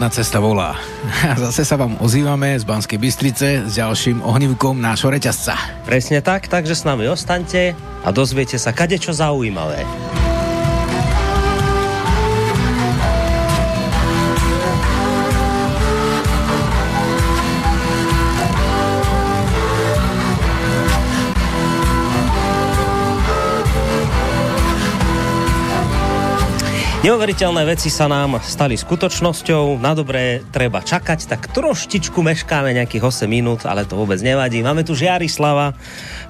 Rodná cesta volá. A zase sa vám ozývame z Banskej Bystrice s ďalším ohnívkom nášho reťazca. Presne tak, takže s nami ostaňte a dozviete sa kadečo zaujímavé. Neuveriteľné veci sa nám stali skutočnosťou, na dobré treba čakať, tak troštičku meškáme nejakých 8 minút, ale to vôbec nevadí. Máme tu Žiarislava,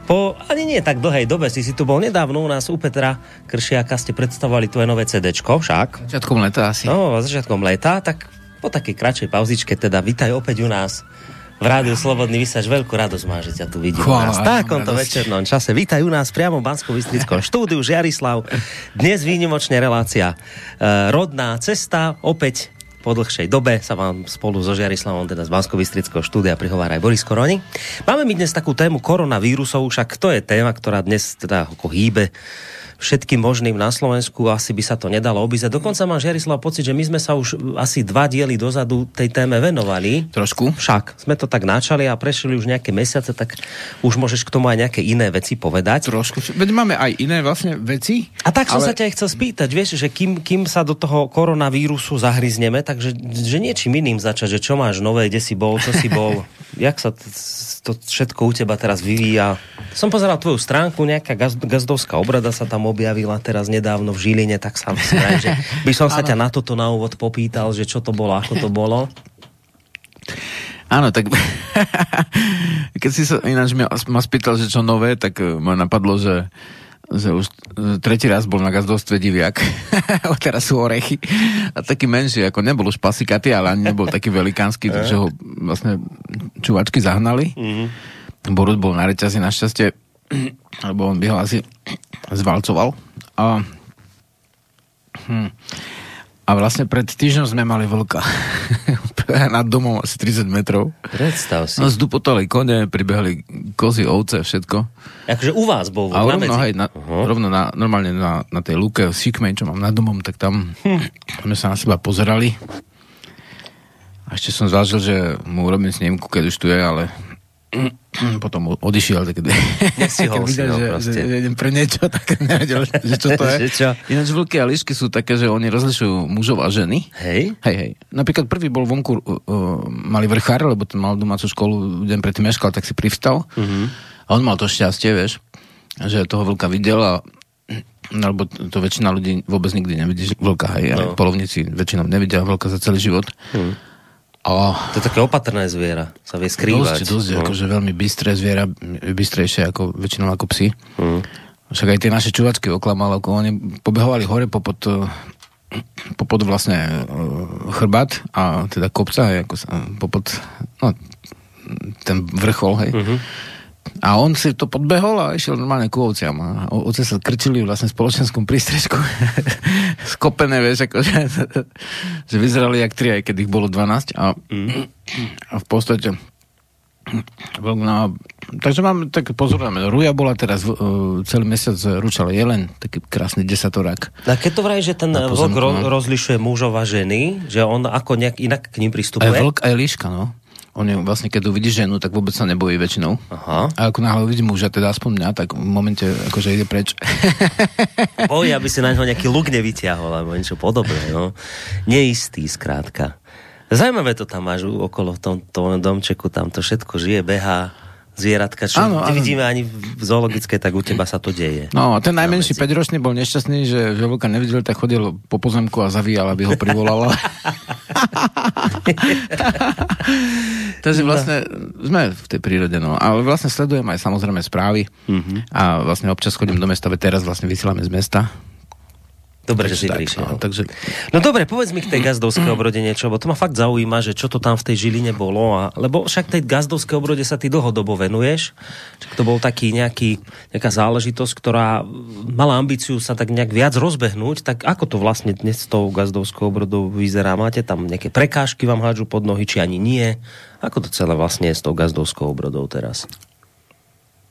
po ani nie tak dlhej dobe, si si tu bol nedávno u nás u Petra Kršiaka, ste predstavovali tvoje nové CD, však? Začiatkom leta asi. No, začiatkom leta, tak po takej kratšej pauzičke teda vítaj opäť u nás v rádiu Slobodný vysaž. Veľkú radosť má, že ťa tu vidím. Chvála, v takomto večernom čase. Vítaj u nás priamo v bansko bystrickom štúdiu Žiarislav. Dnes výnimočne relácia e, Rodná cesta. Opäť po dlhšej dobe sa vám spolu so Žiarislavom, teda z bansko štúdia prihovára aj Boris Koroni. Máme my dnes takú tému koronavírusov, však to je téma, ktorá dnes teda ako hýbe všetkým možným na Slovensku, asi by sa to nedalo obísť. Dokonca mám Žiarislav pocit, že my sme sa už asi dva diely dozadu tej téme venovali. Trošku. Však sme to tak načali a prešli už nejaké mesiace, tak už môžeš k tomu aj nejaké iné veci povedať. Trošku. Veď máme aj iné vlastne veci. A tak som ale... sa ťa chcel spýtať, vieš, že kým, kým sa do toho koronavírusu zahryzneme, takže že niečím iným začať, že čo máš nové, kde si bol, čo si bol, jak sa to všetko u teba teraz vyvíja. Som pozeral tvoju stránku, nejaká gazdovská obrada sa tam objavila teraz nedávno v Žiline, tak sa myslím, že by som sa ťa na toto na úvod popýtal, že čo to bolo, ako to bolo. Áno, tak keď si sa ináč ma, ma spýtal, že čo nové, tak eh, ma napadlo, že že už tretí raz bol na gazdovstve diviak. teraz sú orechy. A taký menší, ako nebol už pasikaty, ale ani nebol taký velikánsky, takže ho vlastne čuvačky zahnali. Mm-hmm. Borut bol na reťazi našťastie lebo on by ho asi zvalcoval. A, hm, a vlastne pred týždňom sme mali vlka. nad domom asi 30 metrov. Predstav si. No zdupotali kone, pribehli kozy, ovce, všetko. Akože u vás bol a rovno, hej, na, uh-huh. rovno na, normálne na, na tej lúke Sikmej, čo mám nad domom, tak tam hm. sme sa na seba pozerali. A ešte som zvážil, že mu urobím snímku, keď už tu je, ale potom odišiel, tak keď, keď videl, že, že, že, idem pre niečo, tak nevedel, že čo to je. čo? Ináč vlky a líšky sú také, že oni rozlišujú mužov a ženy. Hej? Hej, hej. Napríklad prvý bol vonku, uh, uh, mali vrchár, lebo ten mal domácu školu, deň predtým meškal, tak si privstal. Uh-huh. A on mal to šťastie, vieš, že toho vlka videl a alebo to väčšina ľudí vôbec nikdy nevidí vlka, hej, no. polovníci väčšinou nevidia vlka za celý život. Uh-huh. Oh. To je také opatrné zviera, sa vie skrývať. Dosť, dosť, no. akože veľmi bystré zviera, bystrejšie ako väčšinou ako psi. Mm. Však aj tie naše čuvačky oklamal, ako oni pobehovali hore popod, popod vlastne eh, chrbát a teda kopca, hej, ako sa, popod no, ten vrchol, hej. Mm-hmm a on si to podbehol a išiel normálne ku ovciam. A ovce sa krčili vlastne v spoločenskom prístrežku. Skopené, vieš, ako, že, vyzerali jak tri, aj keď ich bolo 12. A, a v podstate No, takže mám, tak pozorujeme. Ruja bola teraz uh, celý mesiac ručala jelen, taký krásny desatorák. A keď to vraj, že ten vlk ro- rozlišuje mužov a ženy, že on ako nejak inak k ním pristupuje? Aj vlk, aj líška, no. On je vlastne, keď uvidí ženu, tak vôbec sa nebojí väčšinou. Aha. A ako náhle uvidí muža, teda aspoň mňa, tak v momente akože ide preč. Bojí, aby si na ňo nejaký luk nevyťahol, alebo niečo podobné. No. Neistý, skrátka. Zajímavé to tam máš okolo v tom, tom domčeku, tam to všetko žije, behá zvieratka, čo ano, nevidíme ani v zoologické, tak u teba sa to deje. No a ten najmenší 5-ročný bol nešťastný, že, že vlka nevidel, tak chodil po pozemku a zavíjal, aby ho privolala. Takže vlastne sme v tej prírode, no. Ale vlastne sledujem aj samozrejme správy uh-huh. a vlastne občas chodím do mesta, teraz vlastne vysielame z mesta, Dobre, že si tak, prišiel. No, takže... no dobre, povedz mi k tej gazdovskej obrode niečo, lebo to ma fakt zaujíma, že čo to tam v tej Žiline bolo. A, lebo však tej gazdovskej obrode sa ty dlhodobo venuješ. Čak to bol taký nejaký, nejaká záležitosť, ktorá mala ambíciu sa tak nejak viac rozbehnúť. Tak ako to vlastne dnes s tou gazdovskou obrodou vyzerá? Máte tam nejaké prekážky vám hádžu pod nohy, či ani nie? Ako to celé vlastne je s tou gazdovskou obrodou teraz?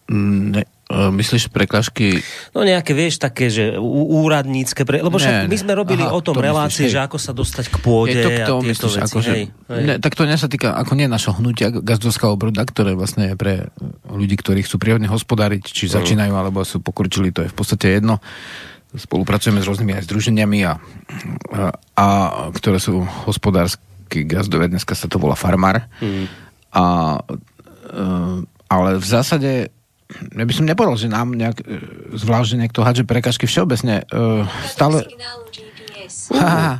Mm, ne, myslíš prekážky? No nejaké, vieš, také, že úradnícke, pre... lebo však my sme robili aha, o tom relácie, myslíš, že ako sa dostať k pôde je to tomu, a myslíš, veci, ako, hej, hej. Ne, tak to nie sa týka, ako nie našho hnutia gazdovského obroda, ktoré vlastne je pre ľudí, ktorí chcú prírodne hospodáriť, či mm. začínajú, alebo sú pokročili, to je v podstate jedno. Spolupracujeme s rôznymi aj združeniami, a, a, a ktoré sú hospodársky gazdové, dneska sa to volá farmár. Mm. A, a, e, ale v zásade ja by som nepovedal, že nám nejak, e, zvlášť, že niekto hádže prekažky všeobecne. Uh, stále... GPS.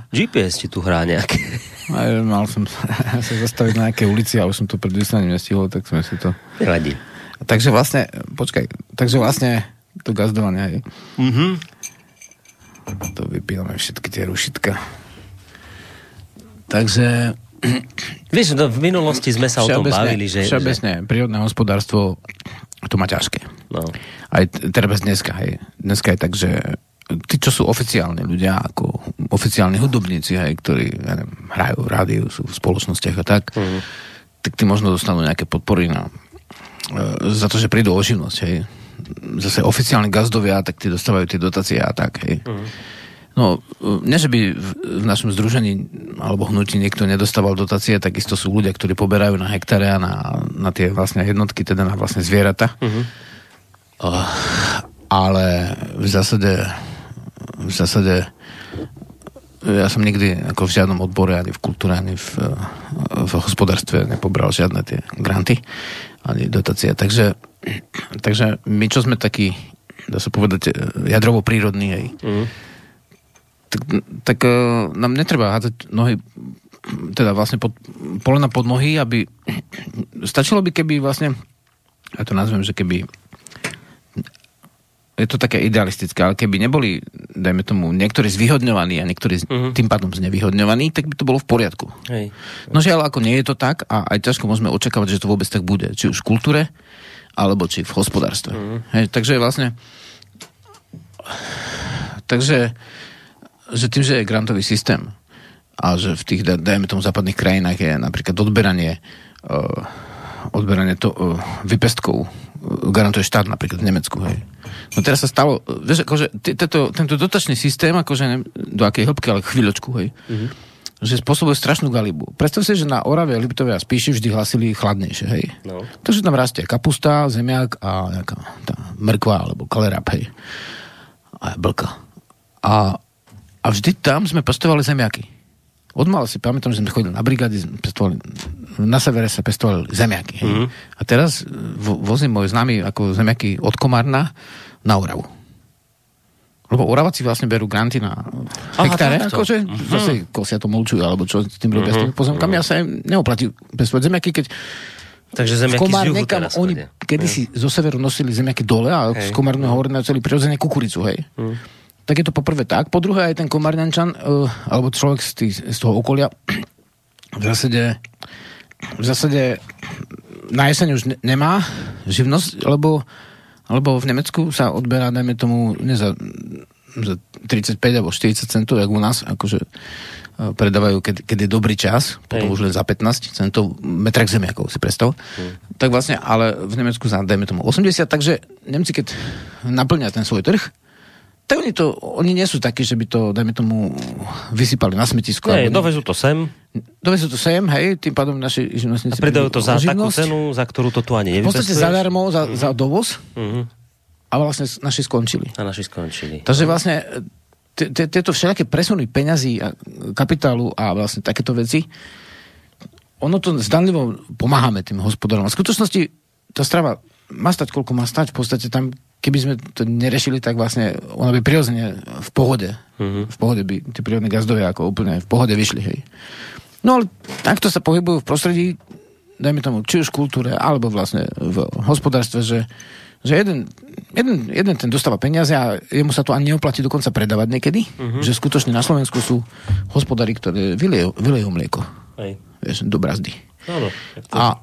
GPS ti tu hrá nejaké. Aj, mal som sa zastaviť na nejakej ulici a už som to pred vyslaním nestihol, tak sme si to... Nevadí. Takže vlastne, počkaj, takže vlastne to gazdovanie aj. Mm-hmm. To vypíname všetky tie rušitka. Takže Vieš, no, v minulosti sme sa o tom bavili, že... Všeobecne, že... prírodné hospodárstvo to má ťažké. No. Aj treba dneska, hej. Dneska je tak, že tí, čo sú oficiálni ľudia, ako oficiálni hudobníci, hej, ktorí ja neviem, hrajú v rádiu, sú v spoločnostiach a tak, mm. tak tí možno dostanú nejaké podpory na, e, za to, že prídu o živnosť, hej. Zase oficiálni gazdovia, tak tí dostávajú tie dotácie a tak, hej. Mm. No, nie, že by v, našom združení alebo hnutí niekto nedostával dotácie, takisto sú ľudia, ktorí poberajú na hektáre a na, na tie vlastne jednotky, teda na vlastne zvieratá. Uh-huh. Uh, ale v zásade v zásade ja som nikdy ako v žiadnom odbore, ani v kultúre, ani v, v hospodárstve nepobral žiadne tie granty, ani dotácie. Takže, takže my, čo sme takí, dá sa povedať, jadrovo prírodní, hej, uh-huh tak, tak uh, nám netreba hádzať nohy teda vlastne pod, polena pod nohy, aby stačilo by, keby vlastne ja to nazvem, že keby je to také idealistické, ale keby neboli, dajme tomu, niektorí zvyhodňovaní a niektorí uh-huh. tým pádom znevýhodňovaní, tak by to bolo v poriadku. Hej. No žiaľ, ako nie je to tak a aj ťažko môžeme očakávať, že to vôbec tak bude. Či už v kultúre, alebo či v hospodárstve. Uh-huh. Hej, takže vlastne takže že tým, že je grantový systém a že v tých, dajme tomu, západných krajinách je napríklad odberanie uh, odberanie to, uh, vypestkov uh, garantuje štát napríklad v Nemecku, hej. No teraz sa stalo, vieš, akože tento, tento dotačný systém, akože neviem, do akej hĺbky, ale chvíľočku, hej, mm-hmm. že spôsobuje strašnú galibu. Predstav si, že na Orave, Liptove a Spíši vždy hlasili chladnejšie, hej. No. Takže tam rastie kapusta, zemiak a nejaká tá mrkva alebo kalerap, hej. A blka. A a vždy tam sme pestovali zemiaky. Odmal si pamätám, že sme chodili na brigády, pestovali, na severe sa pestovali zemiaky. Hej. Mm-hmm. A teraz vo, vozím môj známy ako zemiaky od Komárna na Oravu. Lebo Oravaci vlastne berú granty na hektáre, akože uh-huh. zase kosia to mulčujú, alebo čo s tým robia uh-huh. s tými pozemkami. Uh-huh. Ja sa im neoplatí pestovať zemiaky, keď Takže zemiaky Komár z juhu nekam, oni kedysi zo severu nosili zemiaky dole a hej. z Komárneho hovorili celý prirodzene kukuricu, hej. Uh-huh tak je to poprvé tak. Po druhé aj ten komarňančan, uh, alebo človek z, tý, z toho okolia, v zásade, v zásade na jeseň už ne, nemá živnosť, lebo, lebo v Nemecku sa odberá, dajme tomu, ne za, za 35 alebo 40 centov, jak u nás, akože uh, predávajú, keď, keď je dobrý čas, potom Hej. už len za 15 centov metrak zemiakov, si predstav. Hej. Tak vlastne, ale v Nemecku za, dajme tomu, 80, takže Nemci, keď naplňa ten svoj trh, tak oni, to, oni nie sú takí, že by to, dajme tomu, vysypali na smetisko. Nie, dovezú to sem. Dovezú to sem, hej, tým pádom naši živnostníci... A predajú to za takú cenu, za ktorú to tu ani nevypestuješ? V podstate zadarmo, za, uh-huh. za dovoz. Uh-huh. A vlastne naši skončili. A naši skončili. Takže vlastne tieto všelijaké presuny peňazí a kapitálu a vlastne takéto veci, ono to zdanlivo pomáhame tým hospodárom. A v skutočnosti tá strava má stať, koľko má stať. V podstate tam keby sme to nerešili, tak vlastne ona by prirodzene v pohode, uh-huh. v pohode by tie prírodné gazdovia ako úplne v pohode vyšli, hej. No ale takto sa pohybujú v prostredí, dajme tomu, či už v kultúre, alebo vlastne v hospodárstve, že, že jeden, jeden, jeden ten dostáva peniaze a jemu sa to ani neoplatí dokonca predávať niekedy, uh-huh. že skutočne na Slovensku sú hospodári, ktoré vylejú, vylejú mlieko. Hej. Vieš, do brazdy. Áno. A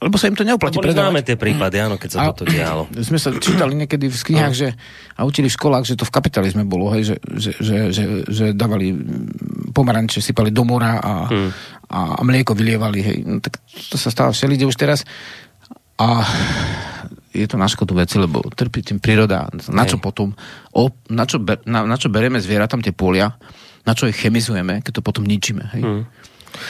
lebo sa im to neoplatí predávať. Máme tie prípady, áno, keď sa a toto dialo. Sme sa čítali niekedy v knihách, že, a učili v školách, že to v kapitalizme bolo, hej, že, že, že, že, že dávali pomaranče, sypali do mora a, hmm. a, mlieko vylievali. Hej. No, tak to sa stáva všelide už teraz. A je to na škodu veci, lebo trpí tým príroda. Na čo potom, o, na, čo ber, na, na čo bereme zvieratám tie polia, na čo ich chemizujeme, keď to potom ničíme. Hej? Mm.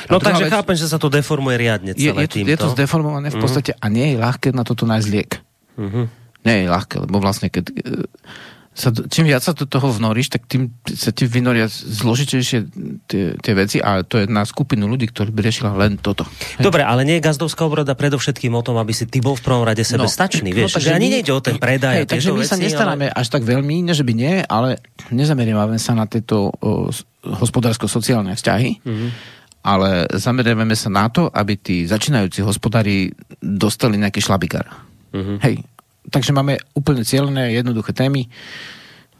No takže vec, chápem, že sa to deformuje riadne celé je, je, týmto. Je to zdeformované v mhm. podstate mm. a nie je ľahké na toto nájsť liek. Mm-hmm. Nie je ľahké, lebo vlastne keď sa, čím viac sa do toho vnoríš, tak tým sa ti vynoria zložitejšie tie, tie veci a to je na skupinu ľudí, ktorí by riešila len toto. Dobre, ale nie je gazdovská obroda predovšetkým o tom, aby si ty bol v prvom rade sebe no, stačný, no, vieš, no, že ani nejde o ten predaj. Hej, takže my veci, sa nestaráme ale... až tak veľmi, ne že by nie, ale nezameriavame sa na tieto hospodársko-sociálne vzťahy. Mm-hmm ale zameriavame sa na to, aby tí začínajúci hospodári dostali nejaký šlabikár. Mm-hmm. Hej, takže máme úplne cieľné, jednoduché témy.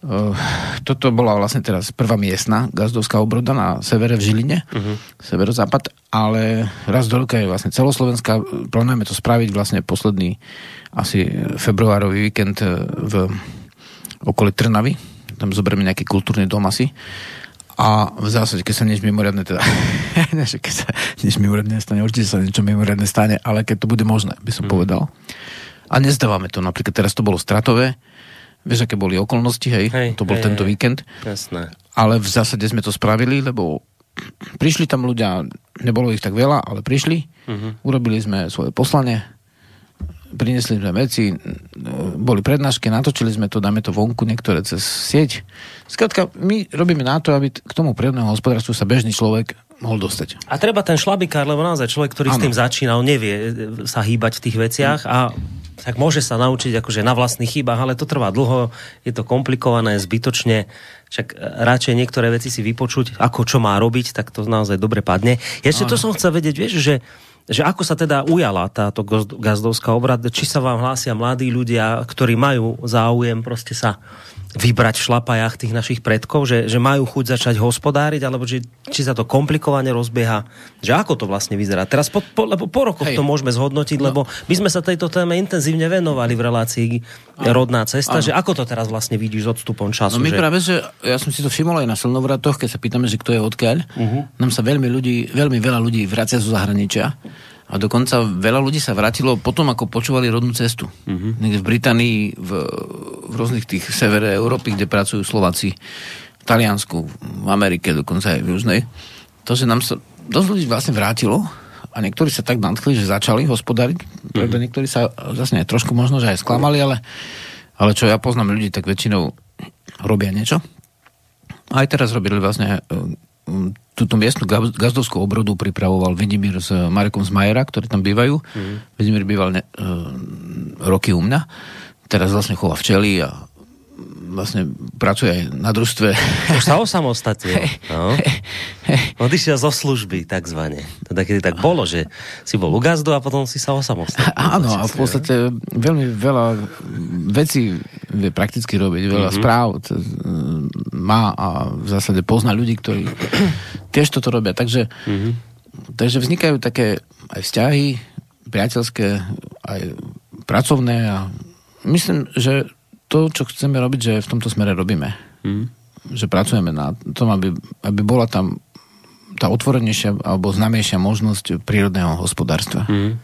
Uh, toto bola vlastne teraz prvá miestna gazdovská obroda na severe v Žiline, uh-huh. severozápad, ale raz do roka je vlastne celoslovenská. Plánujeme to spraviť vlastne posledný asi februárový víkend e, v okolí Trnavy. Tam zoberieme nejaký kultúrny dom asi. A v zásade, keď sa niečo mimoriadne teda, keď sa niečo mimoriadne stane, určite sa niečo mimoriadne stane, ale keď to bude možné, by som uh-huh. povedal. A nezdávame to. Napríklad teraz to bolo stratové. Vieš, aké boli okolnosti, hej? hej to bol hej, tento hej. víkend. Jasné. Ale v zásade sme to spravili, lebo prišli tam ľudia, nebolo ich tak veľa, ale prišli. Uh-huh. Urobili sme svoje poslanie, priniesli sme veci, boli prednášky, natočili sme to, dáme to vonku, niektoré cez sieť. Skrátka, my robíme na to, aby k tomu prírodnému hospodárstvu sa bežný človek mohol dostať. A treba ten šlabikár, lebo naozaj človek, ktorý ano. s tým začína, on nevie sa hýbať v tých veciach a tak môže sa naučiť akože na vlastných chybách, ale to trvá dlho, je to komplikované, zbytočne, však radšej niektoré veci si vypočuť, ako čo má robiť, tak to naozaj dobre padne. Ešte to som chcel vedieť, vieš, že že ako sa teda ujala táto gazdovská obrad, či sa vám hlásia mladí ľudia, ktorí majú záujem proste sa vybrať v šlapajách tých našich predkov, že, že majú chuť začať hospodáriť, alebo či, či sa to komplikovane rozbieha, že ako to vlastne vyzerá. Teraz po, po, lebo po rokoch Hej. to môžeme zhodnotiť, no. lebo my sme sa tejto téme intenzívne venovali v relácii ano. Rodná cesta, ano. že ako to teraz vlastne vidíš s odstupom času? No my že... práve, že ja som si to všimol aj na slnovratoch, keď sa pýtame, že kto je odkiaľ, uh-huh. nám sa veľmi, ľudí, veľmi veľa ľudí vracia zo zahraničia a dokonca veľa ľudí sa vrátilo potom, ako počúvali rodnú cestu. Uh-huh. Niekde v Británii, v, v rôznych tých severe Európy, kde pracujú Slováci, v Taliansku, v Amerike, dokonca aj v Južnej. To, že nám sa dosť ľudí vlastne vrátilo a niektorí sa tak nadchli, že začali hospodariť. Uh-huh. niektorí sa zase aj trošku možno, že aj sklamali, ale, ale čo ja poznám ľudí, tak väčšinou robia niečo. Aj teraz robili vlastne túto miestnu gazdovskú obrodu pripravoval Vidimír s Marekom Zmajera, ktorí tam bývajú. Mm. Vidimír býval ne, uh, roky u mňa. Teraz vlastne chová včely a vlastne pracuje aj na družstve. Už sa osamostatnil. No. Odišiel zo služby, takzvané. Teda kedy tak bolo, že si bol u gazdu a potom si sa osamostatnil. Áno, a v podstate veľmi veľa vecí vie prakticky robiť, veľa mm-hmm. správ má a v zásade pozná ľudí, ktorí tiež toto robia. Takže, mm-hmm. takže vznikajú také aj vzťahy priateľské, aj pracovné a myslím, že to, čo chceme robiť, že v tomto smere robíme. Mm. Že pracujeme na tom, aby, aby bola tam tá otvorenejšia alebo známejšia možnosť prírodného hospodárstva. Mm.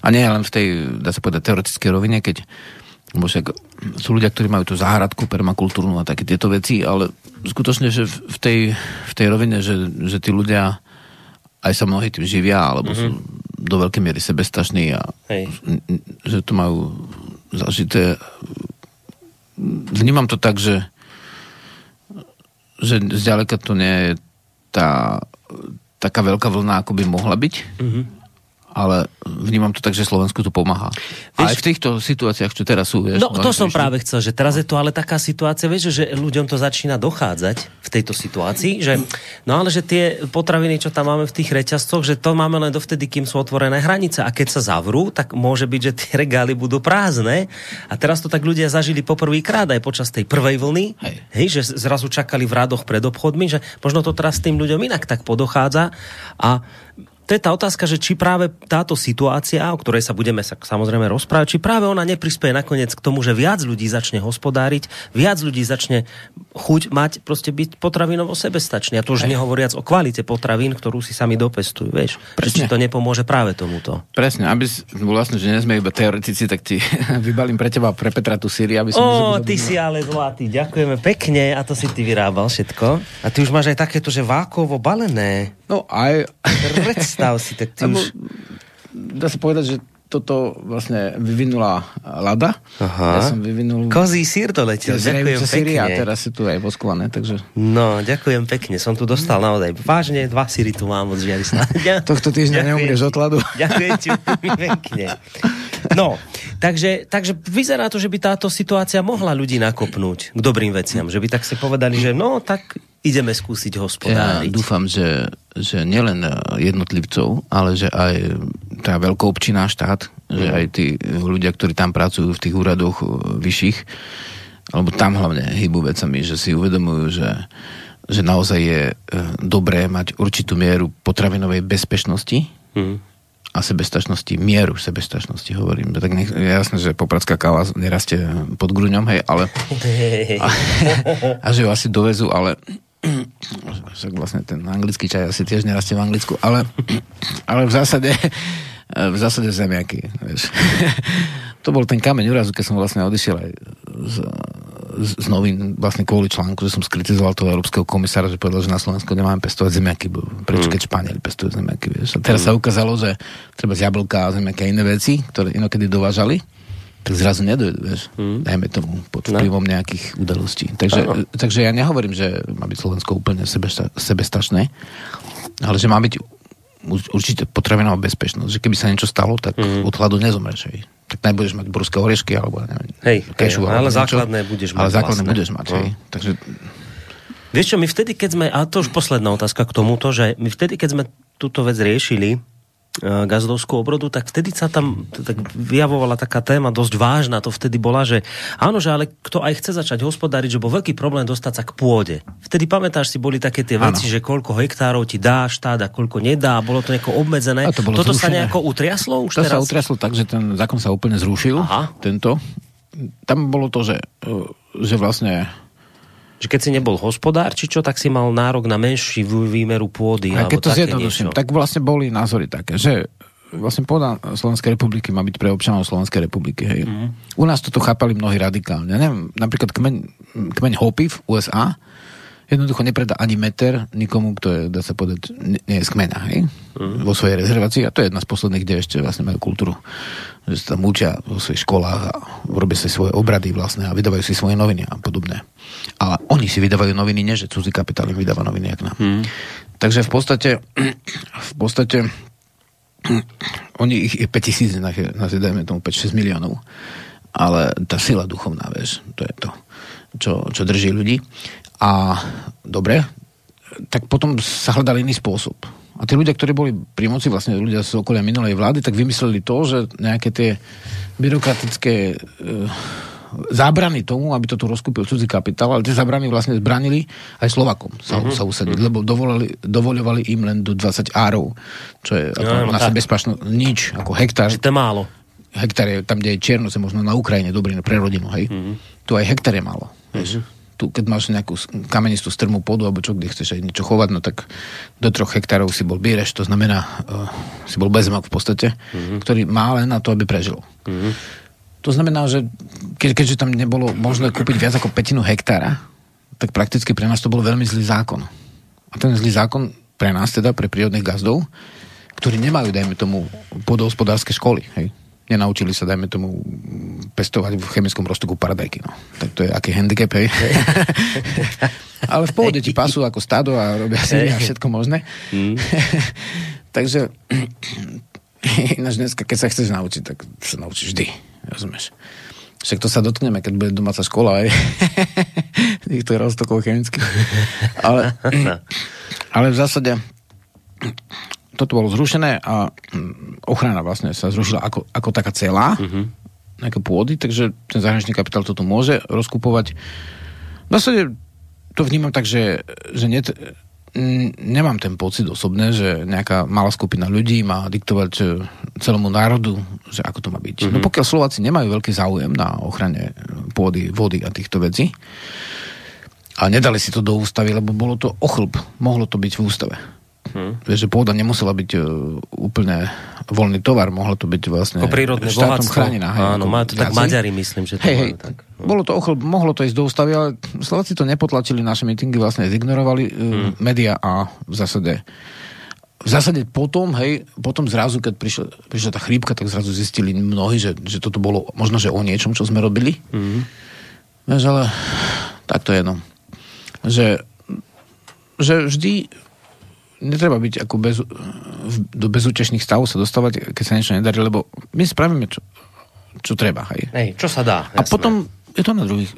A nie len v tej, dá sa povedať, teoretickej rovine, keď lebo však sú ľudia, ktorí majú tú záhradku permakultúrnu a také tieto veci, ale skutočne, že v tej, v tej rovine, že, že tí ľudia aj sa mnohí tým živia, alebo mm-hmm. sú do veľkej miery sebestační a Hej. že to majú zažité vnímam to tak, že, že zďaleka to nie je tá taká veľká vlna, ako by mohla byť. Mm-hmm ale vnímam to tak, že Slovensku to pomáha. Vieš, aj v týchto situáciách, čo teraz sú. Vieš, no to som prišli. práve chcel, že teraz je to ale taká situácia, vieš, že ľuďom to začína dochádzať v tejto situácii, že no ale že tie potraviny, čo tam máme v tých reťazcoch, že to máme len dovtedy, kým sú otvorené hranice. A keď sa zavrú, tak môže byť, že tie regály budú prázdne. A teraz to tak ľudia zažili poprvýkrát aj počas tej prvej vlny, hej. Hej, že zrazu čakali v rádoch pred obchodmi, že možno to teraz tým ľuďom inak tak podochádza. A to je tá otázka, že či práve táto situácia, o ktorej sa budeme sa samozrejme rozprávať, či práve ona neprispieje nakoniec k tomu, že viac ľudí začne hospodáriť, viac ľudí začne chuť mať, proste byť potravinovo sebestačný. A to už Aj. nehovoriac o kvalite potravín, ktorú si sami dopestujú. Vieš, Presne. či to nepomôže práve tomuto. Presne, aby vlastne, že nesme iba teoretici, tak ti vybalím pre teba, pre Petra tú Syrii, aby som... Ó, ty si ale zlatý, ďakujeme pekne a to si ty vyrábal všetko. A ty už máš aj takéto, že vákovo balené. No aj... Predstav si, tak ty už... Dá sa povedať, že toto vlastne vyvinula Lada. Aha. Ja som vyvinul... Kozí sír to letel, ja ďakujem pekne. A teraz je tu aj voskované, takže... No, ďakujem pekne, som tu dostal naozaj. Vážne, dva síry tu mám od Žiarista. Tohto týždňa neumrieš od Ladu. Ďakujem ti pekne. No, takže, takže vyzerá to, že by táto situácia mohla ľudí nakopnúť k dobrým veciam. Že by tak si povedali, že no, tak ideme skúsiť hospodáriť. Ja dúfam, že, že nielen jednotlivcov, ale že aj tá veľkoobčina štát, že aj tí ľudia, ktorí tam pracujú v tých úradoch eh, vyšších, alebo tam hlavne hýbu vecami, že si uvedomujú, že, že naozaj je e, dobré mať určitú mieru potravinovej bezpečnosti mm. A sebestačnosti, mieru sebestačnosti hovorím. Tak nech, jasné, že popradská káva nerastie pod gruňom, hej, ale a, a že ju asi dovezú, ale však vlastne ten anglický čaj asi tiež nerastie v Anglicku, ale, ale v zásade v zásade zemiaky. Vieš. to bol ten kameň úrazu, keď som vlastne odišiel aj z, z, novín vlastne kvôli článku, že som skritizoval toho európskeho komisára, že povedal, že na Slovensku nemáme pestovať zemiaky, prečo mm. keď Španieli pestujú zemiaky. Vieš. A teraz mm. sa ukázalo, že treba z jablka a zemiaky a iné veci, ktoré inokedy dovážali, tak zrazu nedojdu, vieš, mm. dajme tomu, pod no. vplyvom no. nejakých udalostí. Takže, takže ja nehovorím, že má byť Slovensko úplne sebesta, sebestačné, ale že má byť určite potravinová bezpečnosť, že keby sa niečo stalo, tak mm. od hladu nezomreš. Hej. Tak nebudeš mať borské orešky, alebo neviem, hej, kešu, hej, ale základné budeš mať. Ale základné vlastne. budeš mať, hej. No. Takže Vieš čo, my vtedy, keď sme, a to už posledná otázka k tomuto, že my vtedy, keď sme túto vec riešili, gazdovskú obrodu, tak vtedy sa tam tak vyjavovala taká téma dosť vážna. To vtedy bola, že áno, že ale kto aj chce začať hospodáriť, že bol veľký problém dostať sa k pôde. Vtedy pamätáš si, boli také tie veci, že koľko hektárov ti dá štát a koľko nedá, bolo to nejako obmedzené. to bolo Toto zrušené. sa nejako utriaslo už to teraz? sa utriaslo tak, že ten zákon sa úplne zrušil. Aha. Tento. Tam bolo to, že, e, že vlastne že keď si nebol hospodár, či čo, tak si mal nárok na menší výmeru pôdy. A keď to zjednoduším, tak vlastne boli názory také, že vlastne pôda Slovenskej republiky má byť pre občanov Slovenskej republiky. Hej. Mm. U nás toto chápali mnohí radikálne. Neviem, napríklad kmeň, kmeň Hopi v USA jednoducho nepredá ani meter nikomu, kto je, dá sa povedať, nie, je z kmeňa, hej? Mm. vo svojej rezervácii. A to je jedna z posledných, kde ešte vlastne majú kultúru. Že sa tam učia vo svojich školách a robia si svoje obrady vlastne a vydávajú si svoje noviny a podobné. Ale oni si vydávajú noviny, nie že cudzí kapitál im vydáva noviny, jak nám. Mm. Takže v podstate, v podstate oni ich je 5000, nás je, dajme tomu 5-6 miliónov. Ale tá sila duchovná, vieš, to je to, čo, čo drží ľudí. A dobre, tak potom sa hľadal iný spôsob. A tí ľudia, ktorí boli pri moci, vlastne ľudia z okolia minulej vlády, tak vymysleli to, že nejaké tie byrokratické e, zábrany tomu, aby to tu rozkúpil cudzí kapitál, ale tie zábrany vlastne zbranili aj Slovakom sa, uh-huh. sa usadiť, uh-huh. lebo dovolili, dovoľovali im len do 20 árov, čo je ako no, no, na bezpačno nič, ako hektár. Že to je málo. Hektár je tam, kde je Čiernoce, možno na Ukrajine, dobrý pre rodinu, hej. Uh-huh. Tu aj hektár je málo, Uh-huh tu, keď máš nejakú kamenistú strmú pôdu, alebo čo, kde chceš aj niečo chovať, no tak do troch hektárov si bol bíreš, to znamená, uh, si bol bezmak v podstate, mm-hmm. ktorý má len na to, aby prežil. Mm-hmm. To znamená, že ke, keďže tam nebolo možné kúpiť viac ako petinu hektára, tak prakticky pre nás to bol veľmi zlý zákon. A ten zlý zákon pre nás, teda pre prírodných gazdov, ktorí nemajú, dajme tomu, pôdohospodárske školy, hej, nenaučili sa, dajme tomu, pestovať v chemickom roztoku paradajky. No. Tak to je aký handicap, hej. Ale v pohode ti pasú ako stádo a robia si a všetko možné. Mm. Takže ináč dneska, keď sa chceš naučiť, tak sa naučíš vždy. Rozumieš? Však to sa dotkneme, keď bude domáca škola aj týchto roztokov chemických. Ale, ale v zásade toto bolo zrušené a mm, ochrana vlastne sa zrušila ako, ako taká celá, uh-huh. nejaké pôdy, takže ten zahraničný kapitál toto môže rozkupovať. V zásade to vnímam tak, že, že net, nemám ten pocit osobne, že nejaká malá skupina ľudí má diktovať celému národu, že ako to má byť. Mm-hmm. No pokiaľ Slováci nemajú veľký záujem na ochrane pôdy, vody a týchto vecí a nedali si to do ústavy, lebo bolo to ochlb, mohlo to byť v ústave. Hmm. Že pôda nemusela byť uh, úplne voľný tovar, mohlo to byť vlastne ako prírodné štátom chránená. Hej, Áno, má to tak Maďari, myslím, že to hej, hej, tak. No. Bolo to mohlo to ísť do ústavy, ale Slováci to nepotlačili, naše mítingy vlastne zignorovali uh, hmm. média a v zásade v zásade potom, hej, potom zrazu, keď prišla, prišla tá chrípka, tak zrazu zistili mnohí, že, že toto bolo možno, že o niečom, čo sme robili. Mm. Vieš, ale tak to je, no. Že, že vždy netreba byť ako bez, do bezútešných stavov sa dostávať, keď sa niečo nedarí, lebo my spravíme, čo, čo treba. Hej. Hej, čo sa dá. Jasné. A potom je to na druhých.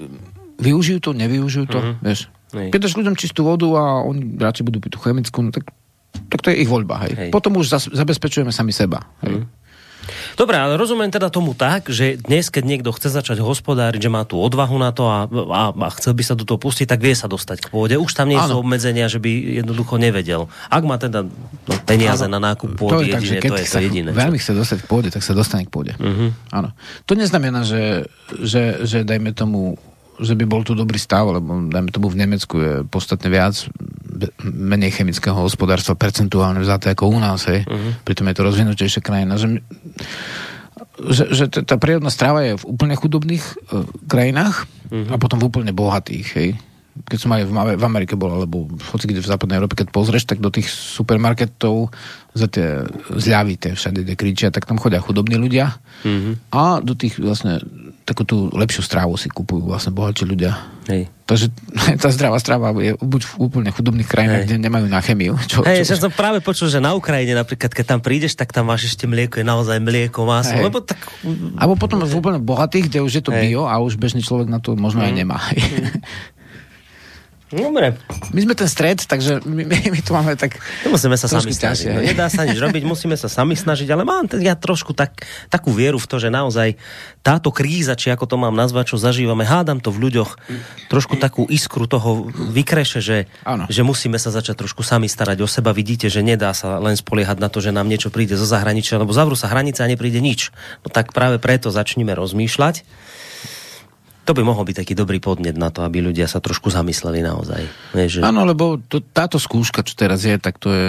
Využijú to, nevyužijú to, mm-hmm. vieš. Keď ľuďom čistú vodu a oni radšej budú piť tú chemickú, no tak, tak to je ich voľba. Hej. hej. Potom už zabezpečujeme sami seba. Hej. Mm-hmm. Dobre, ale rozumiem teda tomu tak, že dnes, keď niekto chce začať hospodáriť, že má tú odvahu na to a, a, a chcel by sa do toho pustiť, tak vie sa dostať k pôde. Už tam nie sú obmedzenia, že by jednoducho nevedel. Ak má teda no, peniaze ano, na nákup pôdy, to je, jedine, to je to jediné. Veľmi chce dostať k pôde, tak sa dostane k pôde. Uh-huh. Áno. To neznamená, že, že, že dajme tomu že by bol tu dobrý stav, lebo dajme tomu v Nemecku je podstatne viac menej chemického hospodárstva percentuálne vzaté ako u nás, hej. Uh-huh. Pritom je to rozvinutejšia krajina. Že, že, že tá prírodná strava je v úplne chudobných uh, krajinách uh-huh. a potom v úplne bohatých, hej. Keď som aj v, Amerike bol, alebo hoci kde v západnej Európe, keď pozrieš, tak do tých supermarketov za tie zľavy, tie všade tie kričia, tak tam chodia chudobní ľudia uh-huh. a do tých vlastne takú tú lepšiu strávu si kupujú vlastne bohatší ľudia. Hej. Takže tá zdravá strava je buď v úplne chudobných krajinách, Hej. kde nemajú na chemiu. Čo, Hej, čo... som práve počul, že na Ukrajine napríklad, keď tam prídeš, tak tam máš ešte mlieko, je naozaj mlieko, maslo. Hej. Lebo tak... Alebo potom v úplne bohatých, kde už je to Hej. bio a už bežný človek na to možno mm. aj nemá. Dobre. My sme ten stred, takže my, my, my tu máme tak... To musíme sa sami snažiť. No, nedá sa nič robiť, musíme sa sami snažiť, ale mám ja trošku tak, takú vieru v to, že naozaj táto kríza, či ako to mám nazvať, čo zažívame, hádam to v ľuďoch, trošku takú iskru toho vykreše, že, že musíme sa začať trošku sami starať o seba. Vidíte, že nedá sa len spoliehať na to, že nám niečo príde zo zahraničia, lebo zavrú sa hranice a nepríde nič. No tak práve preto začníme rozmýšľať to by mohol byť taký dobrý podnet na to, aby ľudia sa trošku zamysleli naozaj. Vieš, že... Áno, lebo to, táto skúška, čo teraz je, tak to je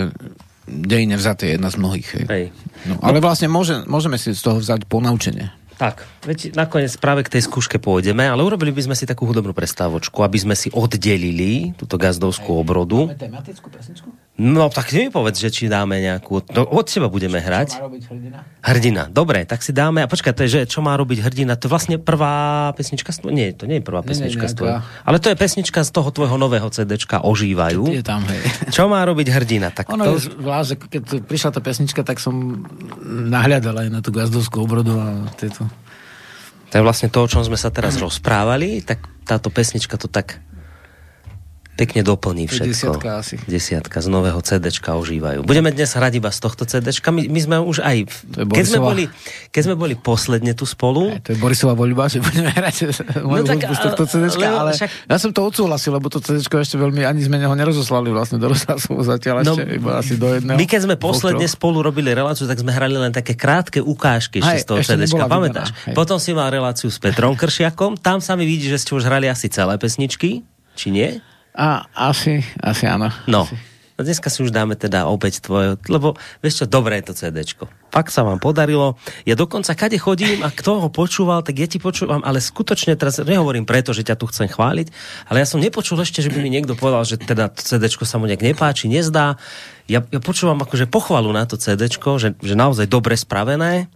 dejine vzaté jedna z mnohých. Hej. Hej. No, ale vlastne môže, môžeme si z toho vzať ponaučenie. Tak, veď nakoniec práve k tej skúške pôjdeme, ale urobili by sme si takú hudobnú prestávočku, aby sme si oddelili túto gazdovskú obrodu. Máme tematickú pesničku? No tak mi povedz, že či dáme nejakú... No, od teba budeme hrať. Čo má robiť hrdina? Hrdina, dobre, tak si dáme... A počkaj, to je, že čo má robiť hrdina? To je vlastne prvá pesnička... Nie, to nie je prvá pesnička nie, nie. Ale to je pesnička z toho tvojho nového CDčka Ožívajú. Je tam, hej. Čo má robiť hrdina? Tak ono to... je vláže, keď prišla tá pesnička, tak som nahľadal aj na tú gazdovskú obrodu a tieto... To je vlastne to, o čom sme sa teraz rozprávali, tak táto pesnička to tak pekne doplní všetko. Desiatka asi. Desiatka z nového CDčka ožívajú. Budeme dnes hrať iba z tohto CDčka. My, my sme už aj... Keď sme, boli, keď sme boli posledne tu spolu... Aj, to je Borisova voľba, že budeme hrať no tak, z tohto CDčka, ale však... ja som to odsúhlasil, lebo to CDčko ešte veľmi... Ani sme ho nerozoslali vlastne do rozhlasu zatiaľ no, ešte iba asi do jedného. My keď sme posledne spolu robili reláciu, tak sme hrali len také krátke ukážky ešte z toho CDčka. Pamätáš? Potom si mal reláciu s Petrom Kršiakom. Tam sa mi vidí, že ste už hrali asi celé pesničky. Či nie? A asi, asi áno. No. Asi. A dneska si už dáme teda opäť tvoje, lebo vieš čo, dobré je to CDčko. Fakt sa vám podarilo. Ja dokonca kade chodím a kto ho počúval, tak ja ti počúvam, ale skutočne teraz nehovorím preto, že ťa tu chcem chváliť, ale ja som nepočul ešte, že by mi niekto povedal, že teda to CDčko sa mu nejak nepáči, nezdá. Ja, ja počúvam akože pochvalu na to CDčko, že, že naozaj dobre spravené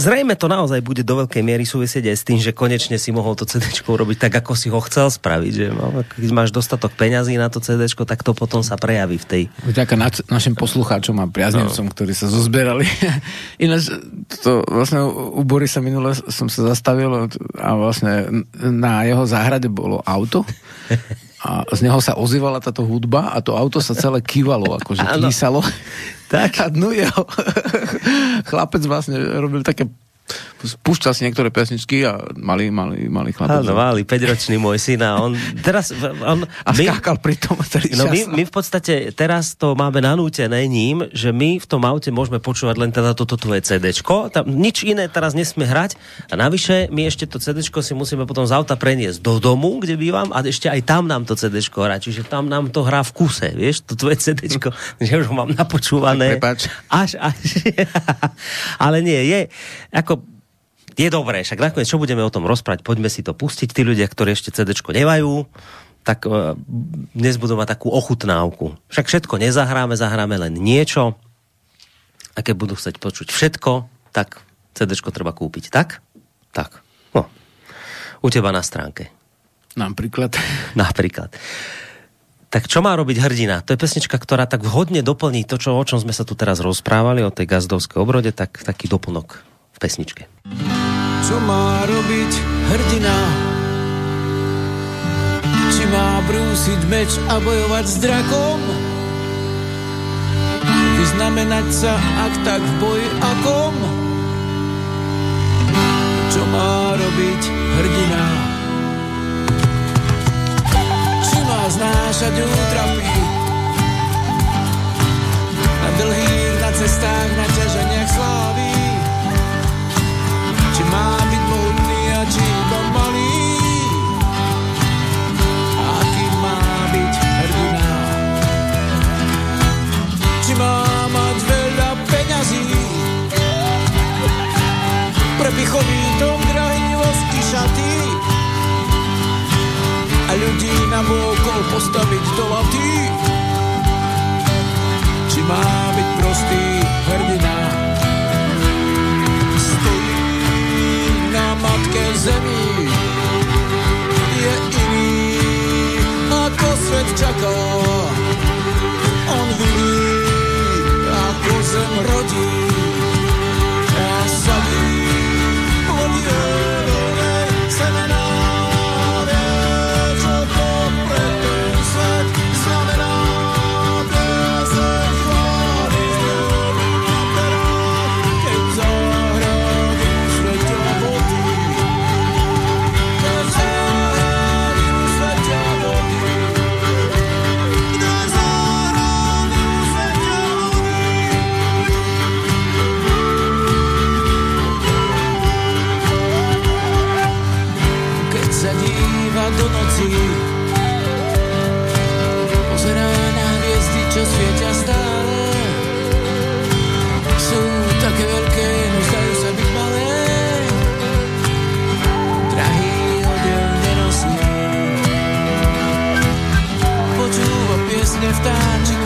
Zrejme to naozaj bude do veľkej miery súvisieť aj s tým, že konečne si mohol to CD robiť tak, ako si ho chcel spraviť. Že no, keď máš dostatok peňazí na to CD, tak to potom sa prejaví v tej... Vďaka na, našim poslucháčom a priaznivcom, no. ktorí sa zozbierali. Ináč, to vlastne u Borisa minule som sa zastavil a vlastne na jeho záhrade bolo auto a z neho sa ozývala táto hudba a to auto sa celé kývalo, akože písalo. Tak. A dnu jeho chlapec vlastne robil také púšťal si niektoré pesničky a mali, mali, mali chlapec. Áno, mali, 5-ročný môj syn a on teraz... On, a my, skákal pri tom celý no My, my v podstate teraz to máme nanútené ním, že my v tom aute môžeme počúvať len teda toto tvoje CDčko, tam nič iné teraz nesmie hrať a navyše my ešte to CDčko si musíme potom z auta preniesť do domu, kde bývam a ešte aj tam nám to CDčko hrá, čiže tam nám to hrá v kuse, vieš, to tvoje CDčko, že už ho mám napočúvané. Až, až. Ale nie, je, ako je dobré, však nakoniec čo budeme o tom rozprávať, poďme si to pustiť, tí ľudia, ktorí ešte CD nemajú, tak uh, dnes budú mať takú ochutnávku. Však všetko nezahráme, zahráme len niečo a keď budú chcieť počuť všetko, tak CD treba kúpiť. Tak? Tak. No. U teba na stránke. Napríklad. Napríklad. Tak čo má robiť hrdina? To je pesnička, ktorá tak vhodne doplní to, čo, o čom sme sa tu teraz rozprávali, o tej gazdovskej obrode, tak taký doplnok v pesničke. Čo má robiť hrdina? Či má brúsiť meč a bojovať s drakom? Vyznamenať sa, ak tak v boji akom? Čo má robiť hrdina? Či má znášať útrapy? Na dlhých, na cestách, na ťaženiach Či má byť mohutný a či iba? A aký má byť hrdina? Či má mať veľa peňazí? Pre drahý vosky šaty? A ľudí na bokol postaviť do laty? Či má byť prostý hrdina? Matke zemi je iný, ako svet čaká. On vidí, ako zem rodí tempestade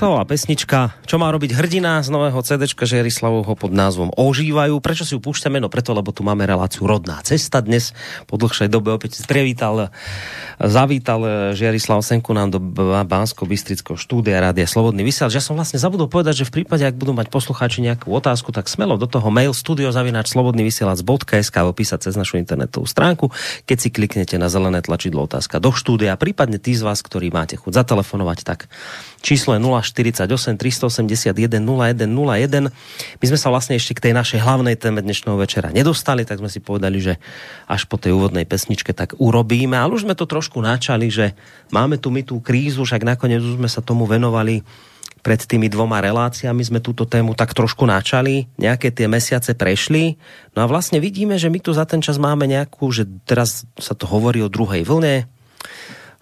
Nová pesnička. Čo má robiť hrdina z nového CD Žiarislavovho pod názvom Ožívajú. Prečo si ju púšťame? No preto, lebo tu máme reláciu Rodná cesta. Dnes po dlhšej dobe opäť prevítal, zavítal Žiarislav Senku nám do bansko bystrického štúdia Rádia Slobodný vysielač. Ja som vlastne zabudol povedať, že v prípade, ak budú mať poslucháči nejakú otázku, tak smelo do toho mail studiozavinač slobodnyvysielac.sk opísať cez našu internetovú stránku. Keď si kliknete na zelené tlačidlo otázka do štúdia, prípadne tí z vás, ktorí máte chuť zatelefonovať, tak Číslo je 048 381 0101. My sme sa vlastne ešte k tej našej hlavnej téme dnešného večera nedostali, tak sme si povedali, že až po tej úvodnej pesničke tak urobíme. Ale už sme to trošku načali, že máme tu my tú krízu, však nakoniec už sme sa tomu venovali pred tými dvoma reláciami sme túto tému tak trošku načali, nejaké tie mesiace prešli. No a vlastne vidíme, že my tu za ten čas máme nejakú, že teraz sa to hovorí o druhej vlne,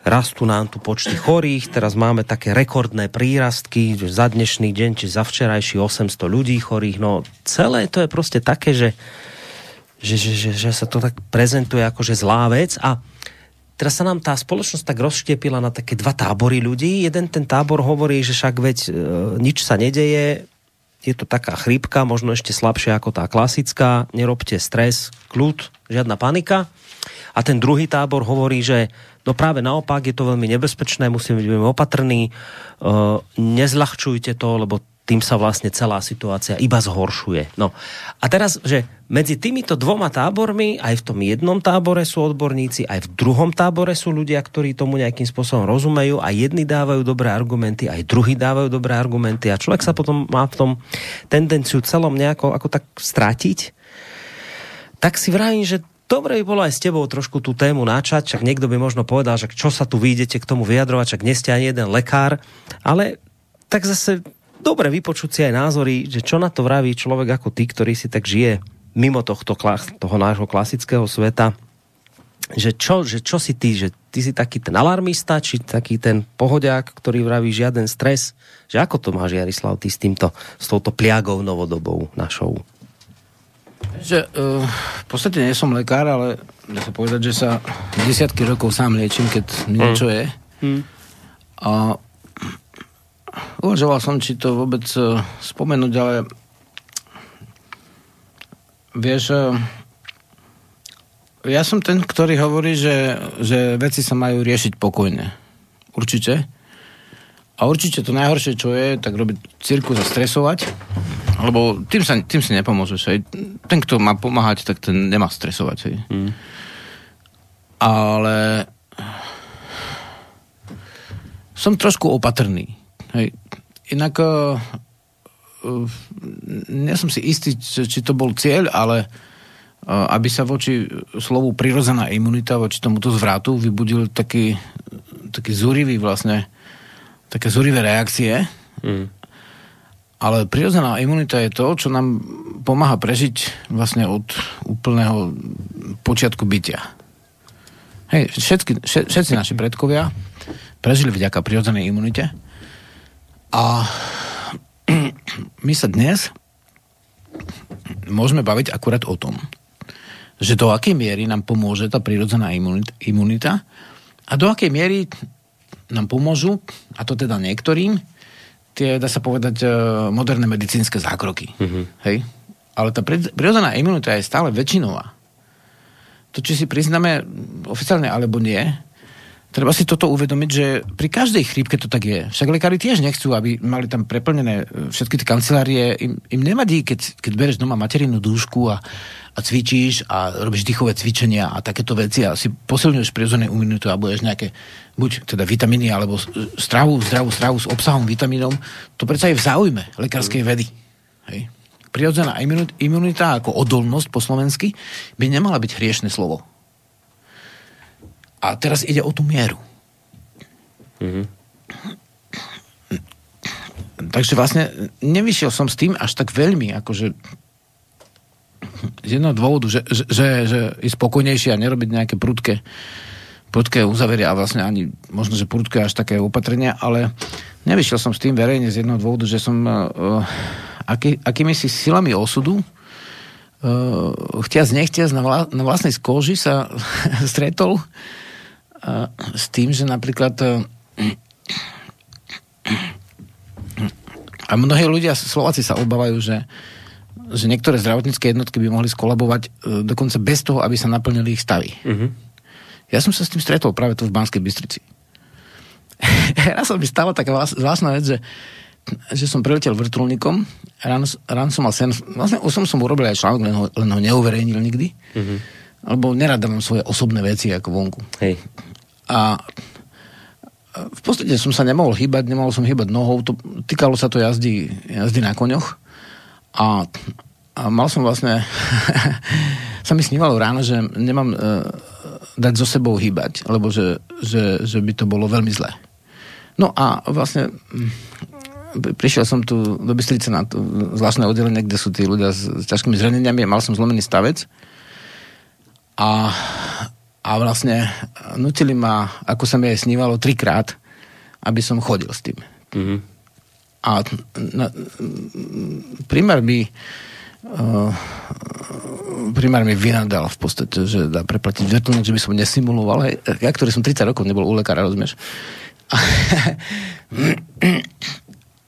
rastú nám tu počty chorých, teraz máme také rekordné prírastky, za dnešný deň, či za včerajší 800 ľudí chorých, no celé to je proste také, že, že, že, že, že sa to tak prezentuje ako že zlá vec. A teraz sa nám tá spoločnosť tak rozštiepila na také dva tábory ľudí. Jeden ten tábor hovorí, že však veď e, nič sa nedeje, je to taká chrípka, možno ešte slabšia ako tá klasická, nerobte stres, kľud, žiadna panika. A ten druhý tábor hovorí, že No práve naopak je to veľmi nebezpečné, musíme byť veľmi opatrní, uh, nezľahčujte to, lebo tým sa vlastne celá situácia iba zhoršuje. No a teraz, že medzi týmito dvoma tábormi, aj v tom jednom tábore sú odborníci, aj v druhom tábore sú ľudia, ktorí tomu nejakým spôsobom rozumejú a jedni dávajú dobré argumenty, aj druhí dávajú dobré argumenty a človek sa potom má v tom tendenciu celom nejako ako tak strátiť, tak si vravím, že dobre by bolo aj s tebou trošku tú tému načať, však niekto by možno povedal, že čo sa tu vyjdete k tomu vyjadrovať, však nie ste ani jeden lekár, ale tak zase dobre vypočuť si aj názory, že čo na to vraví človek ako ty, ktorý si tak žije mimo tohto, toho nášho klasického sveta, že čo, že čo si ty, že ty si taký ten alarmista, či taký ten pohodiak, ktorý vraví žiaden stres, že ako to máš Jarislav ty s týmto, s touto pliagou novodobou našou? Že, uh, v podstate nie som lekár, ale dá sa povedať, že sa desiatky rokov sám liečím, keď mi niečo mm. je. Mm. A uvažoval som, či to vôbec uh, spomenúť, ale vieš, uh, ja som ten, ktorý hovorí, že, že veci sa majú riešiť pokojne. Určite. A určite to najhoršie, čo je, tak robiť cirkus a stresovať lebo tým, sa, tým si nepomôžeš. Hej. Ten, kto má pomáhať, tak ten nemá stresovať. Hej. Mm. Ale som trošku opatrný. Hej. Inak uh, uh, nie som si istý, či to bol cieľ, ale uh, aby sa voči slovu prirodzená imunita, voči tomuto zvratu vybudil taký, taký zúrivý vlastne, také zúrivé reakcie. Mm ale prirodzená imunita je to, čo nám pomáha prežiť vlastne od úplného počiatku bytia. Hej, všetky, všetci naši predkovia prežili vďaka prirodzenej imunite a my sa dnes môžeme baviť akurát o tom, že do akej miery nám pomôže tá prirodzená imunita a do akej miery nám pomôžu, a to teda niektorým, tie, dá sa povedať, e, moderné medicínske zákroky. Mm-hmm. Hej? Ale tá prirodzená imunita je stále väčšinová. To, či si priznáme oficiálne alebo nie, treba si toto uvedomiť, že pri každej chrípke to tak je. Však lekári tiež nechcú, aby mali tam preplnené e, všetky tie kancelárie. Im, im nevadí, keď, keď bereš doma materinnú dúšku a, a cvičíš a robíš dýchové cvičenia a takéto veci a si posilňuješ prirodzené imunitu a budeš nejaké buď teda vitamíny alebo stravu, zdravú stravu s obsahom vitamínov. To predsa je v záujme lekárskej vedy. Hej. Prirodzená imunita ako odolnosť po slovensky by nemala byť hriešne slovo. A teraz ide o tú mieru. Mm-hmm. Takže vlastne nevyšiel som s tým až tak veľmi, akože z jedného dôvodu, že, že, že, že je spokojnejšie a nerobiť nejaké prudké, prudké uzaveria a vlastne ani možno, že prudké až také opatrenia, ale nevyšiel som s tým verejne z jedného dôvodu, že som uh, aký, akými si silami osudu uh, chtiac nechtiac na, vla, na vlastnej skóži sa stretol s tým, že napríklad A mnohí ľudia, Slováci sa obávajú, že, že niektoré zdravotnícke jednotky by mohli skolabovať e, dokonca bez toho, aby sa naplnili ich stavy. Uh-huh. Ja som sa s tým stretol práve tu v Banskej Bystrici. Raz sa mi stala taká zvláštna vec, že, že som priletel vrtulníkom, ráno, ráno som mal sen, vlastne som, som urobil aj článok, len ho, len ho neuverejnil nikdy, uh-huh. Lebo nerad dávam svoje osobné veci ako vonku. Hej. A v podstate som sa nemohol hýbať, nemohol som hýbať nohou, to, týkalo sa to jazdy, jazdy na koňoch a, a mal som vlastne sa mi snívalo ráno, že nemám uh, dať so sebou hýbať, lebo že, že, že by to bolo veľmi zlé. No a vlastne mm, prišiel som tu do Bystrice na to zvláštne oddelenie, kde sú tí ľudia s, s ťažkými zraneniami a mal som zlomený stavec a a vlastne nutili ma, ako sa mi aj snívalo, trikrát, aby som chodil s tým. Mm-hmm. A na, primár by uh, primár mi vynadal v podstate, že dá preplatiť vrtulník, že by som nesimuloval. Hej, ja, ktorý som 30 rokov nebol u lekára, rozumieš?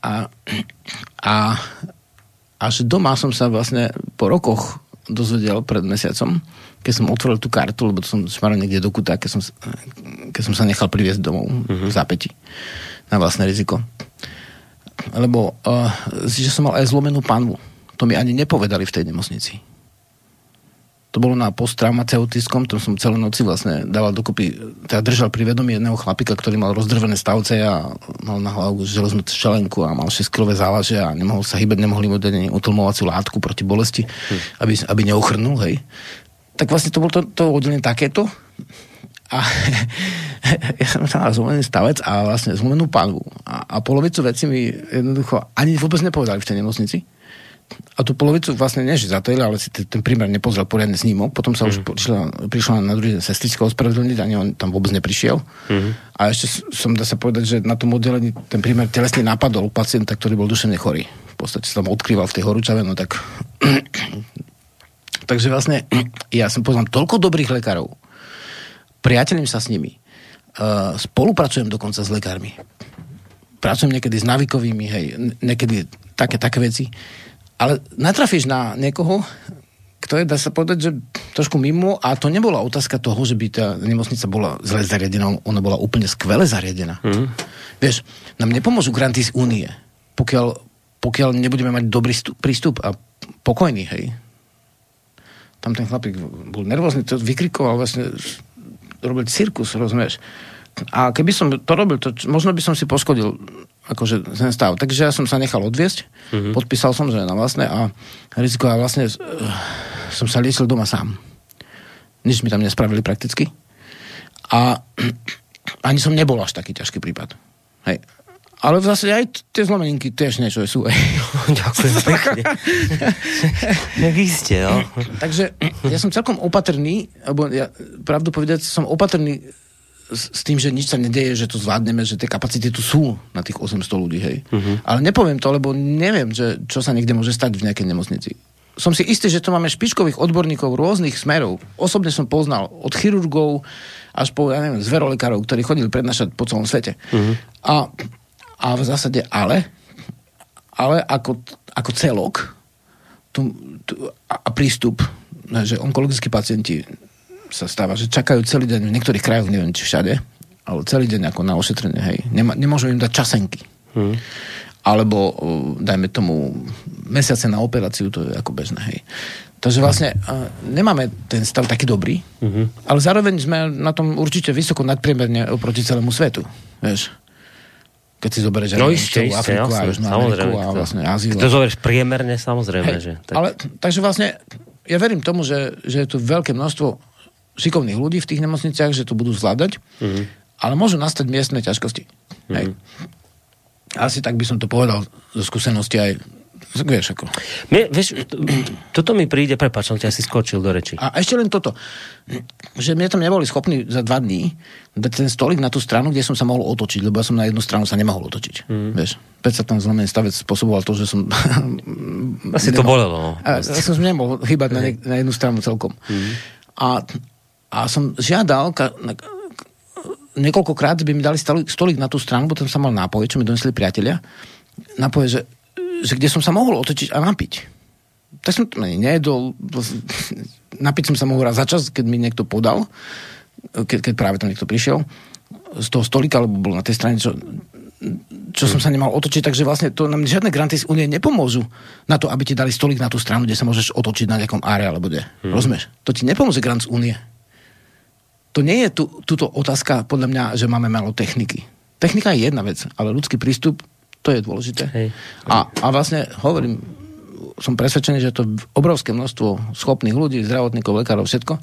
A, a až doma som sa vlastne po rokoch dozvedel pred mesiacom, keď som otvoril tú kartu, lebo to som šmaral niekde do kuta, keď som, keď som sa nechal priviesť domov mm-hmm. v zápäti na vlastné riziko. Lebo uh, že som mal aj zlomenú panvu. To mi ani nepovedali v tej nemocnici. To bolo na posttraumateutickom, to som celé noci vlastne dával dokopy, teda držal pri vedomí jedného chlapika, ktorý mal rozdrvené stavce a mal na hlavu železnú šelenku a mal 6 kilové závaže a nemohol sa hýbať, nemohli mu dať utlmovaciu látku proti bolesti, hm. aby, aby neuchrnul, hej tak vlastne to bolo to, to oddelenie takéto a ja som mal zlomený stavec a vlastne zlomenú panvu. A, a polovicu veci mi jednoducho ani vôbec nepovedali v tej nemocnici. A tú polovicu vlastne nie, že zatojili, ale si ten, prímer nepozrel poriadne snímok. Potom sa mm. už mhm. prišla, prišla na druhý deň sestrička ospravedlniť, ani on tam vôbec neprišiel. Mm. A ešte som dá sa povedať, že na tom oddelení ten prímer telesne napadol pacienta, ktorý bol duševne chorý. V podstate sa tam odkrýval v tej horúčave, no tak Takže vlastne ja som poznám toľko dobrých lekárov, priateľím sa s nimi, uh, spolupracujem dokonca s lekármi. Pracujem niekedy s návykovými, hej, niekedy také, také veci. Ale natrafíš na niekoho, kto je, dá sa povedať, že trošku mimo a to nebola otázka toho, že by tá nemocnica bola zle zariadená, ona bola úplne skvele zariadená. Mm. Vieš, nám nepomôžu granty z únie, pokiaľ, pokiaľ nebudeme mať dobrý prístup a pokojný, hej tam ten chlapík bol nervózny, to vykrikoval vlastne, robil cirkus, rozumieš. A keby som to robil, to, možno by som si poškodil akože ten stav. Takže ja som sa nechal odviesť, mm-hmm. podpísal som, že na vlastné a riziko a vlastne uh, som sa liečil doma sám. Nič mi tam nespravili prakticky. A ani som nebol až taký ťažký prípad. Hej. Ale v zásade aj tie zlomeninky tiež niečo sú. Ďakujem pekne. Jak iste, jo. Takže ja som celkom opatrný, alebo ja, pravdu povedať, som opatrný s, s tým, že nič sa nedeje, že to zvládneme, že tie kapacity tu sú na tých 800 ľudí, hej. Uh-huh. Ale nepoviem to, lebo neviem, že, čo sa niekde môže stať v nejakej nemocnici. Som si istý, že tu máme špičkových odborníkov rôznych smerov. Osobne som poznal od chirurgov až po, ja neviem, zverolekárov, ktorí chodili prednášať po celom svete. Uh-huh. A a v zásade ale, ale ako, ako celok tu, tu, a prístup, že onkologickí pacienti sa stáva, že čakajú celý deň v niektorých krajoch, neviem či všade, ale celý deň ako na ošetrenie, hej. Nemá, nemôžu im dať časenky. Hmm. Alebo, dajme tomu, mesiace na operáciu, to je ako bežné, hej. Takže vlastne uh, nemáme ten stav taký dobrý, mm-hmm. ale zároveň sme na tom určite vysoko nadpriemerne oproti celému svetu. Vieš? Keď si zoberieš no, isté, isté, Afriku jasne, a Južnú Ameriku a vlastne Áziu. Keď to zoberieš priemerne, samozrejme. Hej, že, tak. Ale, takže vlastne ja verím tomu, že, že je tu veľké množstvo šikovných ľudí v tých nemocniciach, že to budú zvládať, mm-hmm. ale môžu nastať miestne ťažkosti. Mm-hmm. Hej. Asi tak by som to povedal zo skúsenosti aj vieš ako. Mne, vieš, toto mi príde, prepáč, som ťa si skočil do reči. A ešte len toto, že mne tam neboli schopní za dva dní dať ten stolik na tú stranu, kde som sa mohol otočiť, lebo ja som na jednu stranu sa nemohol otočiť. Mm. Vieš, Peť sa tam zlomený stavec spôsoboval to, že som... Asi to bolelo. No. A, ja som nemohol chýbať na, ne, na jednu stranu celkom. Mm. A, a som žiadal, ka, na, niekoľkokrát by mi dali stolik, na tú stranu, potom som mal nápoje, čo mi donesli priatelia. Nápoje, že že kde som sa mohol otočiť a napiť. Tak som to nejedol, napiť som sa mohol raz za čas, keď mi niekto podal, keď, keď práve tam niekto prišiel z toho stolika, alebo bol na tej strane, čo, čo som sa nemal otočiť, takže vlastne to nám žiadne granty z únie nepomôžu na to, aby ti dali stolik na tú stranu, kde sa môžeš otočiť na nejakom áre alebo kde. Hmm. Rozumieš? To ti nepomôže grant z únie. To nie je tu, túto otázka, podľa mňa, že máme malo techniky. Technika je jedna vec, ale ľudský prístup, to je dôležité. Hej. A, a vlastne hovorím, som presvedčený, že to obrovské množstvo schopných ľudí, zdravotníkov, lekárov, všetko,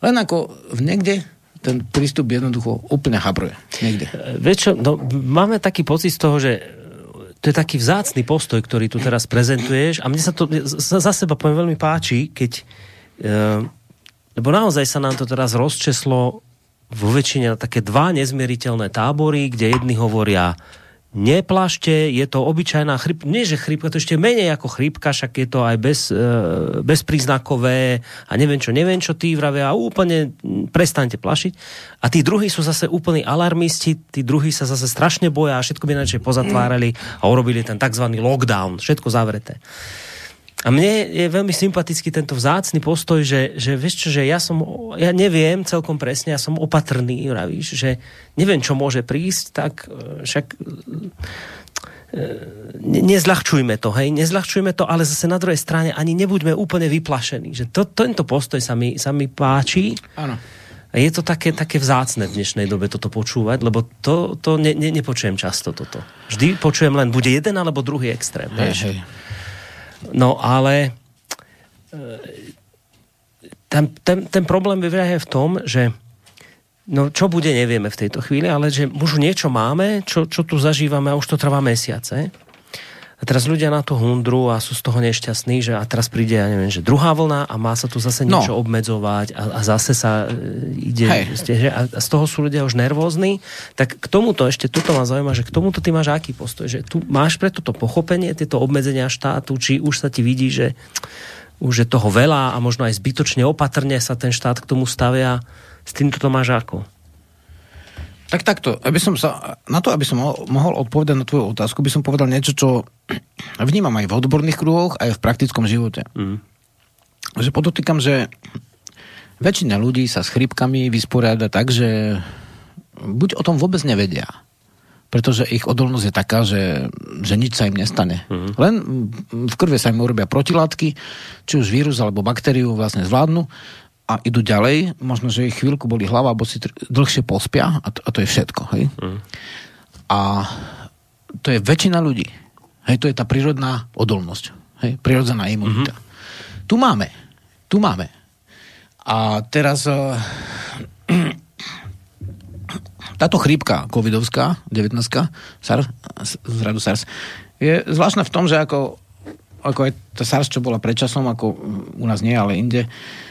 len ako v niekde ten prístup jednoducho úplne habruje. Niekde. Vieš čo, no, máme taký pocit z toho, že to je taký vzácný postoj, ktorý tu teraz prezentuješ a mne sa to za seba poviem veľmi páči, keď e, lebo naozaj sa nám to teraz rozčeslo vo väčšine na také dva nezmieriteľné tábory, kde jedni hovoria neplašte, je to obyčajná chrypka, nie že chrypka, to ešte menej ako chrypka, však je to aj bez, e, bezpríznakové a neviem čo, neviem čo tí vravia a úplne prestaňte plašiť. A tí druhí sú zase úplní alarmisti, tí druhí sa zase strašne boja a všetko by najčej pozatvárali a urobili ten tzv. lockdown, všetko zavreté. A mne je veľmi sympatický tento vzácny postoj, že, že vieš čo, že ja som, ja neviem celkom presne, ja som opatrný, vravíš, že neviem, čo môže prísť, tak e, však e, ne, nezľahčujme to, hej, nezľahčujme to, ale zase na druhej strane ani nebuďme úplne vyplašení. Že to, tento postoj sa mi, sa mi páči. Áno. A je to také, také vzácne v dnešnej dobe toto počúvať, lebo to, to ne, ne, nepočujem často toto. Vždy počujem len bude jeden alebo druhý extrém. Hej, hej. No ale e, ten, ten, ten problém je v tom, že no čo bude, nevieme v tejto chvíli, ale že už niečo máme, čo, čo tu zažívame a už to trvá mesiace. A teraz ľudia na to hundru a sú z toho nešťastní, že a teraz príde, ja neviem, že druhá vlna a má sa tu zase no. niečo no. obmedzovať a, a zase sa e, ide, ste, že, a z toho sú ľudia už nervózni. Tak k tomuto ešte, tuto ma zaujíma, že k tomuto ty máš aký postoj, že tu máš pre toto pochopenie, tieto obmedzenia štátu, či už sa ti vidí, že už je toho veľa a možno aj zbytočne opatrne sa ten štát k tomu stavia. S týmto to máš ako? Tak takto, aby som sa, na to, aby som mohol odpovedať na tvoju otázku, by som povedal niečo, čo vnímam aj v odborných kruhoch, aj v praktickom živote. Mm. Že podotýkam, že väčšina ľudí sa s chrypkami vysporiada tak, že buď o tom vôbec nevedia, pretože ich odolnosť je taká, že, že nič sa im nestane. Mm. Len v krve sa im urobia protilátky, či už vírus alebo baktériu vlastne zvládnu a idú ďalej, možno, že chvíľku boli hlava, alebo si dlhšie pospia a to, a to je všetko. Hej? Mm. A to je väčšina ľudí. Hej, to je tá prírodná odolnosť. Hej, prírodzená imunita. Mm-hmm. Tu máme. Tu máme. A teraz uh, táto chrípka covidovská, 19 SARS, z radu SARS, je zvláštna v tom, že ako, ako aj tá SARS, čo bola predčasom, ako u nás nie, ale inde, uh,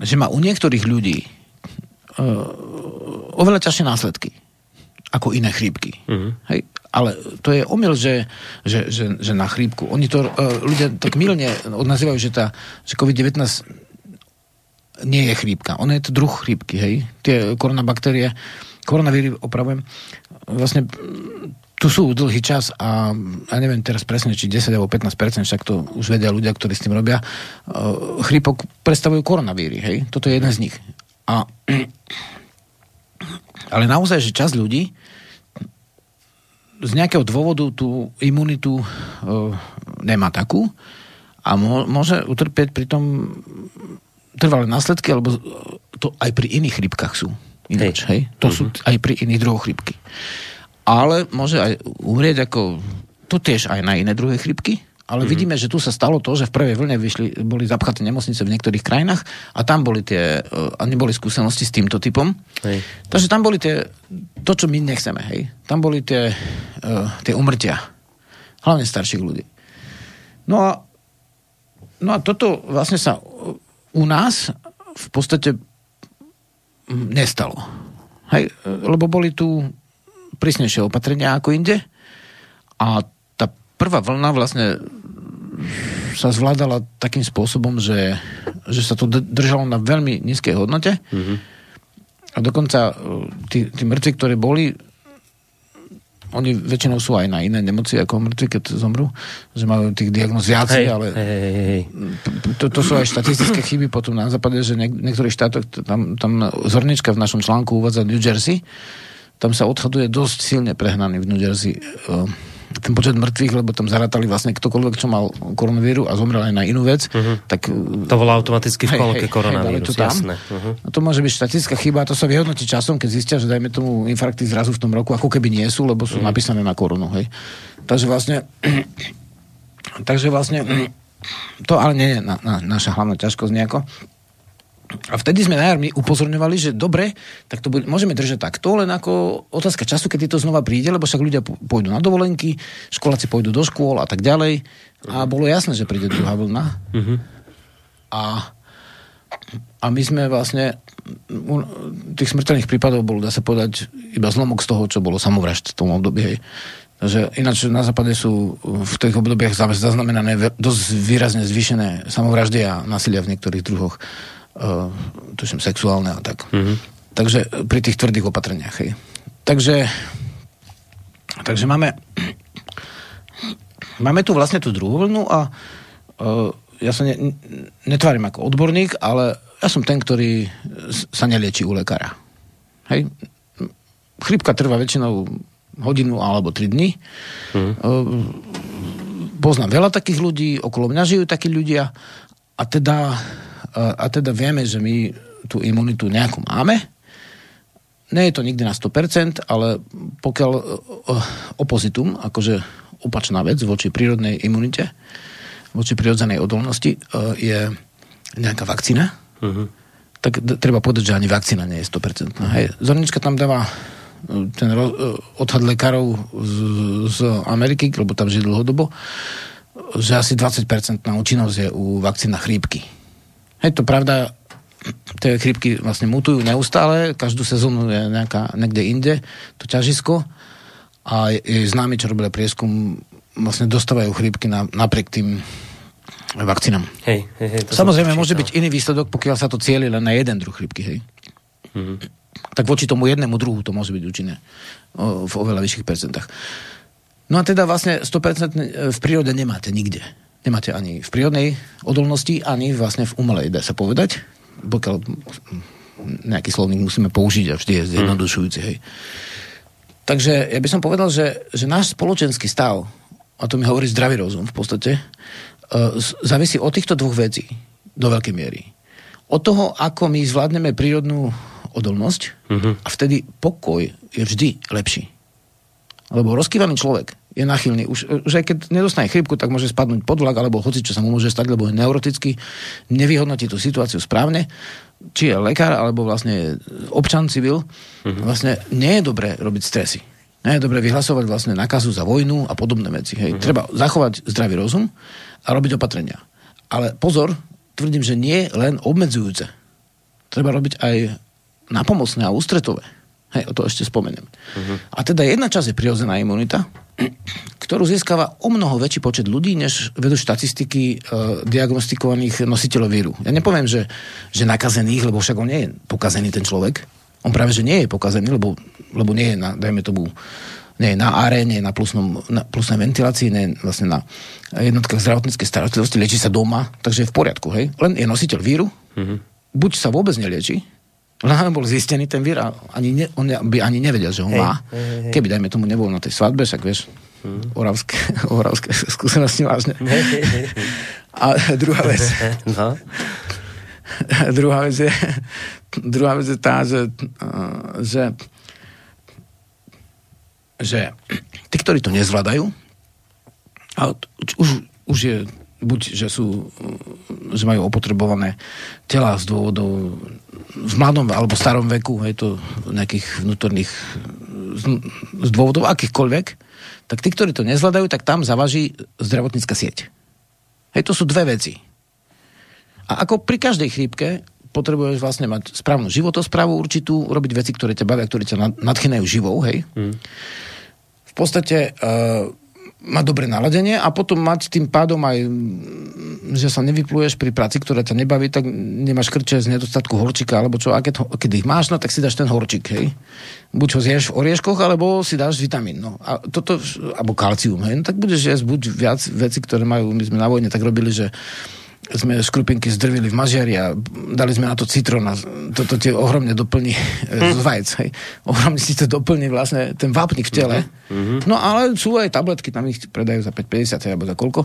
že má u niektorých ľudí uh, oveľa ťažšie následky ako iné chrípky. Uh-huh. Hej? Ale to je omyl, že, že, že, že na chrípku. Oni to uh, ľudia tak milne odnazývajú, že, tá, že COVID-19 nie je chrípka. Ono je to druh chrípky, hej. Tie koronabaktérie, koronavíry, opravujem, vlastne tu sú dlhý čas a ja neviem teraz presne, či 10 alebo 15%, však to už vedia ľudia, ktorí s tým robia, uh, chrípok predstavujú koronavíry, hej? Toto je jeden z nich. A, ale naozaj, že čas ľudí z nejakého dôvodu tú imunitu uh, nemá takú a môže utrpieť pri tom trvalé následky, alebo to aj pri iných chrípkach sú. Ináč, hej? hej? To uh-huh. sú mhm. aj pri iných druhoch chrípky ale môže aj umrieť ako to tiež aj na iné druhé chrypky, ale mm-hmm. vidíme, že tu sa stalo to, že v prvej vlne vyšli, boli zapchaté nemocnice v niektorých krajinách a tam boli tie, a neboli skúsenosti s týmto typom. Hej. Takže tam boli tie, to, čo my nechceme, hej. Tam boli tie, uh, tie umrtia. Hlavne starších ľudí. No a, no a toto vlastne sa u nás v podstate nestalo. Hej, lebo boli tu prísnejšie opatrenia ako inde. A tá prvá vlna vlastne sa zvládala takým spôsobom, že, že sa to držalo na veľmi nízkej hodnote. Mm-hmm. A dokonca e, tí, tí mŕtvi, ktorí boli, oni väčšinou sú aj na iné nemoci ako mŕtvi, keď zomrú, že majú tých diagnóz viacej, hej, ale hej, hej. To, to sú aj štatistické chyby potom na západe, že niek- niektorých štátoch, tam, tam Zornička v našom článku uvádza New Jersey, tam sa odhaduje dosť silne prehnaný v New Jersey uh, ten počet mŕtvych, lebo tam zarátali vlastne ktokoľvek, čo mal koronavíru a zomrel aj na inú vec, uh-huh. tak... To volá automaticky v kolóke koronavírus, to jasné. Uh-huh. A to môže byť štatická chyba, to sa vyhodnotí časom, keď zistia, že dajme tomu infarkty zrazu v tom roku, ako keby nie sú, lebo sú uh-huh. napísané na koronu, hej. Takže vlastne... takže vlastne... To ale nie je na, na, naša hlavná ťažkosť nejako. A vtedy sme na my upozorňovali, že dobre, tak to bude, môžeme držať takto, len ako otázka času, kedy to znova príde, lebo však ľudia pôjdu na dovolenky, školáci pôjdu do škôl a tak ďalej. A bolo jasné, že príde druhá vlna. Uh-huh. A, a my sme vlastne tých smrteľných prípadov bolo, dá sa povedať, iba zlomok z toho, čo bolo samovražd v tom období. Hej. Takže ináč na západe sú v tých obdobiach zaznamenané dosť výrazne zvýšené samovraždy a násilia v niektorých druhoch uh, tuším, sexuálne a tak. Mm-hmm. Takže pri tých tvrdých opatreniach. Hej. Takže, takže máme máme tu vlastne tú druhú vlnu a uh, ja sa ne, netvárim ako odborník, ale ja som ten, ktorý sa nelieči u lekára. Hej. Chrypka trvá väčšinou hodinu alebo tri dny. Mm. Poznám veľa takých ľudí, okolo mňa žijú takí ľudia a teda a teda vieme, že my tú imunitu nejakú máme. Nie je to nikdy na 100%, ale pokiaľ e, opozitum, akože opačná vec voči prírodnej imunite, voči prírodzenej odolnosti, e, je nejaká vakcína, uh-huh. tak treba povedať, že ani vakcína nie je 100%. Hej. Zornička tam dáva e, ten odhad lekárov z, z Ameriky, lebo tam žije dlhodobo, že asi 20% na účinnosť je u vakcína chrípky. Je to pravda, tie chrypky vlastne mutujú neustále, každú sezónu je nejaká, niekde inde, to ťažisko a je, je známy, čo robili prieskum, vlastne dostávajú chrypky na, napriek tým vakcínam. Hej, hej, hej, Samozrejme, môže byť iný výsledok, pokiaľ sa to cieli len na jeden druh chrypky, hej. Mm-hmm. Tak voči tomu jednému druhu to môže byť účinné o, v oveľa vyšších percentách. No a teda vlastne 100% v prírode nemáte nikde nemáte ani v prírodnej odolnosti, ani vlastne v umelej, dá sa povedať. Pokiaľ nejaký slovník musíme použiť a vždy je zjednodušujúci. Hej. Takže ja by som povedal, že, že náš spoločenský stav, a to mi hovorí zdravý rozum v podstate, uh, závisí od týchto dvoch vecí do veľkej miery. Od toho, ako my zvládneme prírodnú odolnosť uh-huh. a vtedy pokoj je vždy lepší. Lebo rozkývaný človek je nachylný. Už, už aj keď nedostane chrypku, tak môže spadnúť pod vlak, alebo hoci čo sa mu môže stať, lebo je neurotický, nevyhodnotí tú situáciu správne, či je lekár, alebo vlastne občan civil, uh-huh. vlastne nie je dobré robiť stresy. Nie je dobré vyhlasovať vlastne nakazu za vojnu a podobné veci. Hej. Uh-huh. Treba zachovať zdravý rozum a robiť opatrenia. Ale pozor, tvrdím, že nie len obmedzujúce. Treba robiť aj napomocné a ústretové. Hej, o to ešte spomeniem. Uh-huh. A teda jedna časť je prirodzená imunita, ktorú získava o mnoho väčší počet ľudí, než vedú štatistiky e, diagnostikovaných nositeľov víru. Ja nepoviem, že, že nakazených, lebo však on nie je pokazený ten človek. On práve, že nie je pokazený, lebo, lebo nie je na, dajme tomu, nie je na aréne, na, plusnom, na plusnej ventilácii, nie je vlastne na jednotkách zdravotníckej starostlivosti, lieči sa doma, takže je v poriadku, hej. Len je nositeľ víru, mm-hmm. buď sa vôbec nelieči, len bol zistený ten vír a ani ne, on by ani nevedel, že ho hey, má. Hey, hey. Keby, dajme tomu, nebol na tej svadbe, však vieš, hmm. oravské, oravské skúsenosti vážne. Hey, hey, hey. A druhá vec. No. druhá vec je, druhá vec je tá, že, že, že tí, ktorí to nezvládajú, a už, už je buď, že sú, že majú opotrebované tela z dôvodov v mladom alebo starom veku, je to nejakých vnútorných z, z dôvodov akýchkoľvek, tak tí, ktorí to nezvládajú, tak tam zavaží zdravotnícka sieť. Hej, to sú dve veci. A ako pri každej chrípke potrebuješ vlastne mať správnu životosprávu určitú, robiť veci, ktoré ťa bavia, ktoré ťa nadchýnajú živou, hej. Mm. V podstate uh, mať dobré naladenie a potom mať tým pádom aj, že sa nevypluješ pri práci, ktorá ťa nebaví, tak nemáš krče z nedostatku horčika, alebo čo, a keď, keď ich máš, no tak si dáš ten horčik, hej. Buď ho zješ v orieškoch, alebo si dáš vitamín, no. A toto, alebo kalcium, hej, no tak budeš jesť buď viac veci, ktoré majú, my sme na vojne tak robili, že sme škrupinky zdrvili v mažiari a dali sme na to citrón a toto ti ohromne doplní mm. z vajec. Hej. Ohromne si to doplní vlastne ten vápnik v tele. Mm-hmm. No ale sú aj tabletky, tam ich predajú za 5,50 alebo za koľko.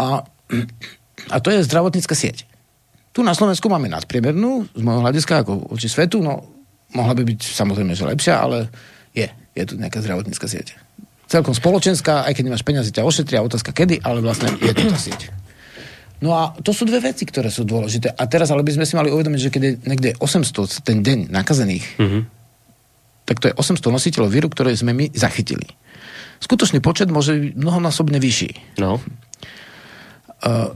A, a to je zdravotnícka sieť. Tu na Slovensku máme nadpriemernú, z môjho hľadiska, ako oči svetu, no mohla by byť samozrejme, že lepšia, ale je, je tu nejaká zdravotnícka sieť. Celkom spoločenská, aj keď nemáš peniaze, ťa ošetria, otázka kedy, ale vlastne je tu tá sieť. No a to sú dve veci, ktoré sú dôležité. A teraz ale by sme si mali uvedomiť, že keď je niekde 800 ten deň nakazených, mm-hmm. tak to je 800 nositeľov víru, ktoré sme my zachytili. Skutočný počet môže byť mnohonásobne vyšší. No. Uh,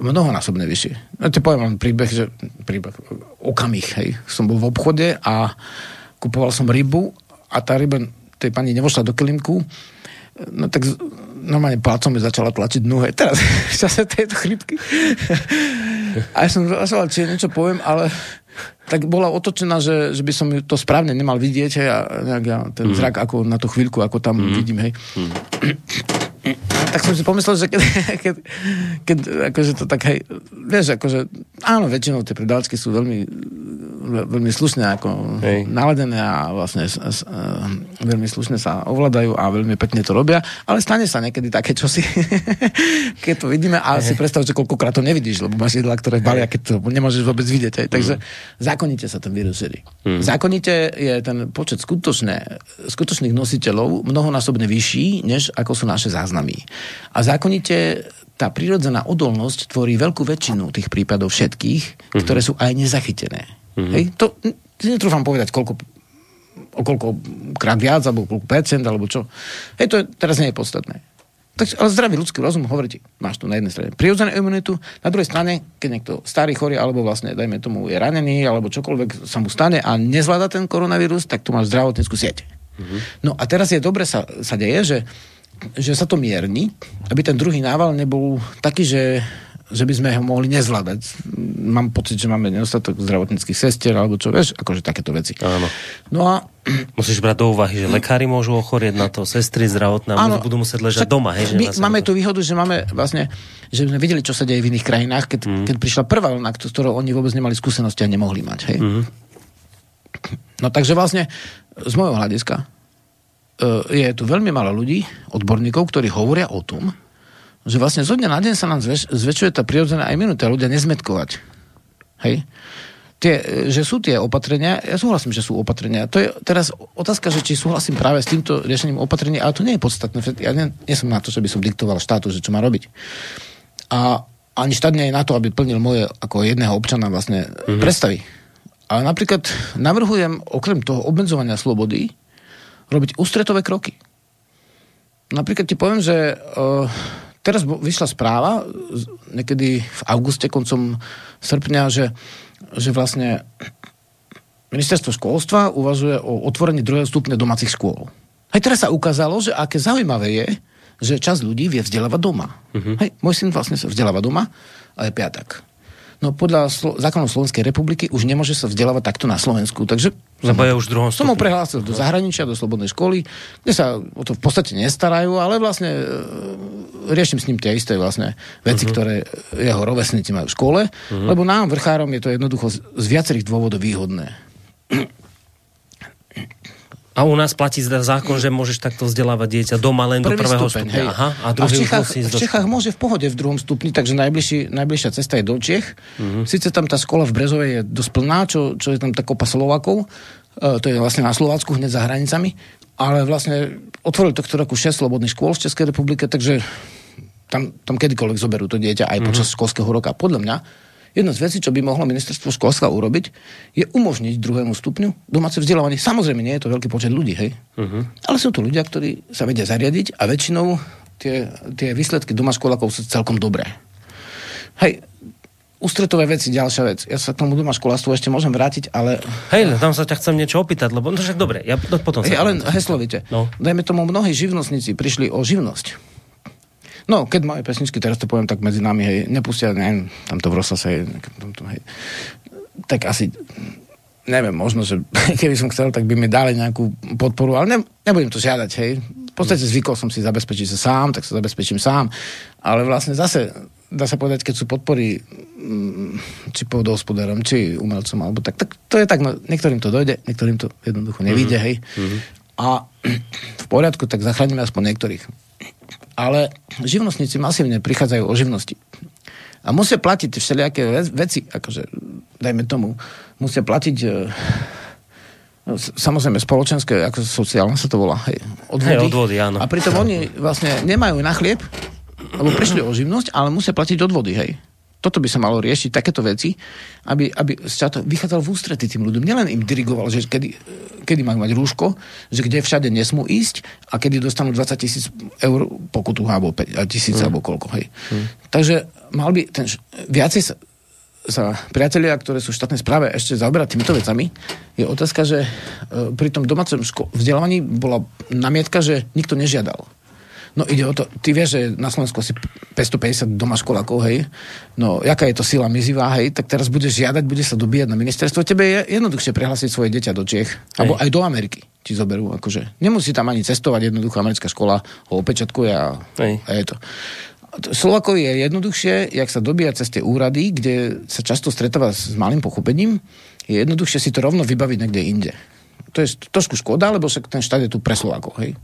mnohonásobne vyšší. Ja ti poviem vám príbeh, že príbeh, okamih, hej. Som bol v obchode a kupoval som rybu a tá ryba tej pani nevošla do kelimku, no tak normálne palcom mi začala tlačiť dnu, hej, teraz v čase tejto chrypky. A ja som zvažoval, či niečo poviem, ale tak bola otočená, že, že by som to správne nemal vidieť, hej, a nejak ja, ten mm. zrak ako na tú chvíľku, ako tam mm. vidím, hej. Mm. Tak som si pomyslel, že keď, keď, keď akože to tak, hej, vieš, akože, áno, väčšinou tie predávačky sú veľmi veľmi slušne ako Hej. naladené a vlastne s, s, uh, veľmi slušne sa ovládajú a veľmi pekne to robia, ale stane sa niekedy také čosi, keď to vidíme a Hej. si predstav, že koľkokrát to nevidíš, lebo máš jedla, ktoré balia, keď to nemôžeš vôbec vidieť. Hej. Takže mm. zákonite sa ten vírus šíri. Mm. Zákonite je ten počet skutočné, skutočných nositeľov mnohonásobne vyšší, než ako sú naše záznamy. A zákonite tá prírodzená odolnosť tvorí veľkú väčšinu tých prípadov všetkých, mm-hmm. ktoré sú aj nezachytené. Mm-hmm. Hej, to netrúfam povedať, koľko, o koľko krát viac, alebo koľko percent, alebo čo. Hej, to je, teraz nie je podstatné. Tak, ale zdravý ľudský rozum hovorí ti, máš tu na jednej strane prirodzenú imunitu, na druhej strane, keď niekto starý chorý, alebo vlastne, dajme tomu, je ranený, alebo čokoľvek sa mu stane a nezvláda ten koronavírus, tak tu máš zdravotníckú sieť. Mm-hmm. No a teraz je dobre sa, sa deje, že, že sa to mierni, aby ten druhý nával nebol taký, že že by sme ho mohli nezvládať. Mám pocit, že máme nedostatok zdravotníckých sestier, alebo čo, vieš, akože takéto veci. Áno. No a... Musíš brať do úvahy, že lekári môžu ochorieť na to, sestry zdravotné áno, budú musieť ležať doma. Hej, že my máme tú výhodu, že máme vlastne, že sme videli, čo sa deje v iných krajinách, keď, mm. keď prišla prvá vlna, ktorou oni vôbec nemali skúsenosti a nemohli mať. Hej? Mm. No takže vlastne, z môjho hľadiska, je tu veľmi málo ľudí, odborníkov, ktorí hovoria o tom, že vlastne zo dňa na deň sa nám zväč- zväčšuje tá prirodzená aj minúta, ľudia nezmetkovať. Hej? Tie, že sú tie opatrenia, ja súhlasím, že sú opatrenia. To je teraz otázka, že či súhlasím práve s týmto riešením opatrenia, ale to nie je podstatné. Ja nie, nie som na to, že by som diktoval štátu, že čo má robiť. A ani štát nie je na to, aby plnil moje ako jedného občana vlastne mm-hmm. predstavy. Ale napríklad navrhujem okrem toho obmedzovania slobody robiť ústretové kroky. Napríklad ti poviem, že uh, teraz vyšla správa niekedy v auguste, koncom srpňa, že, že vlastne ministerstvo školstva uvažuje o otvorení druhého stupňa domácich škôl. Hej, teraz sa ukázalo, že aké zaujímavé je, že čas ľudí vie vzdelávať doma. Uh-huh. Hej, môj syn vlastne sa vzdeláva doma a je piatak. No podľa slo- zákonov Slovenskej republiky už nemôže sa vzdelávať takto na Slovensku. Takže Lebo je už druhom Som ho prehlásil do zahraničia, do slobodnej školy, kde sa o to v podstate nestarajú, ale vlastne e, riešim s ním tie isté vlastne veci, uh-huh. ktoré jeho rovesníci majú v škole, uh-huh. lebo nám, vrchárom, je to jednoducho z, z viacerých dôvodov výhodné. A u nás platí zákon, že môžeš takto vzdelávať dieťa doma len Prvý do prvého stupeň, stupňa. Aha, a, a v Čechách, v Čechách môže v pohode v druhom stupni, takže najbližší, najbližšia cesta je do Čech. Uh-huh. Sice tam tá škola v Brezovej je dosť plná, čo, čo je tam tá kopa Slovakov, uh, to je vlastne na Slovácku, hneď za hranicami, ale vlastne otvorili tohto roku 6 slobodných škôl v Českej republike, takže tam, tam kedykoľvek zoberú to dieťa aj počas uh-huh. školského roka. Podľa mňa Jedna z vecí, čo by mohlo ministerstvo školstva urobiť, je umožniť druhému stupňu domáce vzdelávanie. Samozrejme, nie je to veľký počet ľudí, hej? Uh-huh. Ale sú to ľudia, ktorí sa vedia zariadiť a väčšinou tie, tie výsledky doma školákov sú celkom dobré. Hej, ústretové veci, ďalšia vec. Ja sa k tomu doma školastvu ešte môžem vrátiť, ale... Hej, tam sa ťa chcem niečo opýtať, lebo no však dobre, ja no, potom sa... Hej, ale heslovite. No. Dajme tomu, mnohí živnostníci prišli o živnosť. No, keď majú pesničky, teraz to poviem tak medzi nami, hej, nepustia, neviem, tam to v Rosase, hej, tak asi neviem, možno, že keby som chcel, tak by mi dali nejakú podporu, ale ne, nebudem to žiadať, hej. V podstate zvykol som si zabezpečiť sa sám, tak sa zabezpečím sám, ale vlastne zase dá sa povedať, keď sú podpory mm, či pôdohospodárom, či umelcom, alebo tak, tak to je tak, no, niektorým to dojde, niektorým to jednoducho nevíde, mm-hmm. hej. Mm-hmm. A v poriadku, tak zachránime aspoň niektorých. Ale živnostníci masívne prichádzajú o živnosti. A musia platiť všelijaké veci, akože, dajme tomu, musia platiť e, no, samozrejme spoločenské, ako sociálne sa to volá, hej, odvody. Hej, odvody, áno. A pritom oni vlastne nemajú na chlieb, lebo prišli o živnosť, ale musia platiť odvody, hej toto by sa malo riešiť, takéto veci, aby, aby to vychádzal v ústrety tým ľuďom. Nielen im dirigoval, že kedy, kedy majú mať rúško, že kde všade nesmú ísť a kedy dostanú 20 tisíc eur pokutu alebo 5 tisíc mm. alebo koľko. Hej. Mm. Takže mal by ten, viacej sa, sa priatelia, ktoré sú v štátnej správe, ešte zaoberať týmito vecami, je otázka, že e, pri tom domácom ško- vzdelávaní bola namietka, že nikto nežiadal. No ide o to, ty vieš, že na Slovensku asi 550 doma školákov, hej. No, jaká je to sila mizivá, hej, tak teraz budeš žiadať, bude sa dobíjať na ministerstvo. Tebe je jednoduchšie prehlásiť svoje dieťa do Čech, hej. alebo aj do Ameriky ti zoberú, akože. Nemusí tam ani cestovať, jednoducho americká škola ho opečatkuje a, a je to. Slovakovi je jednoduchšie, jak sa dobíja cez tie úrady, kde sa často stretáva s malým pochopením, je jednoduchšie si to rovno vybaviť niekde inde. To je trošku škoda, lebo však ten štát je tu pre Slovákov, hej.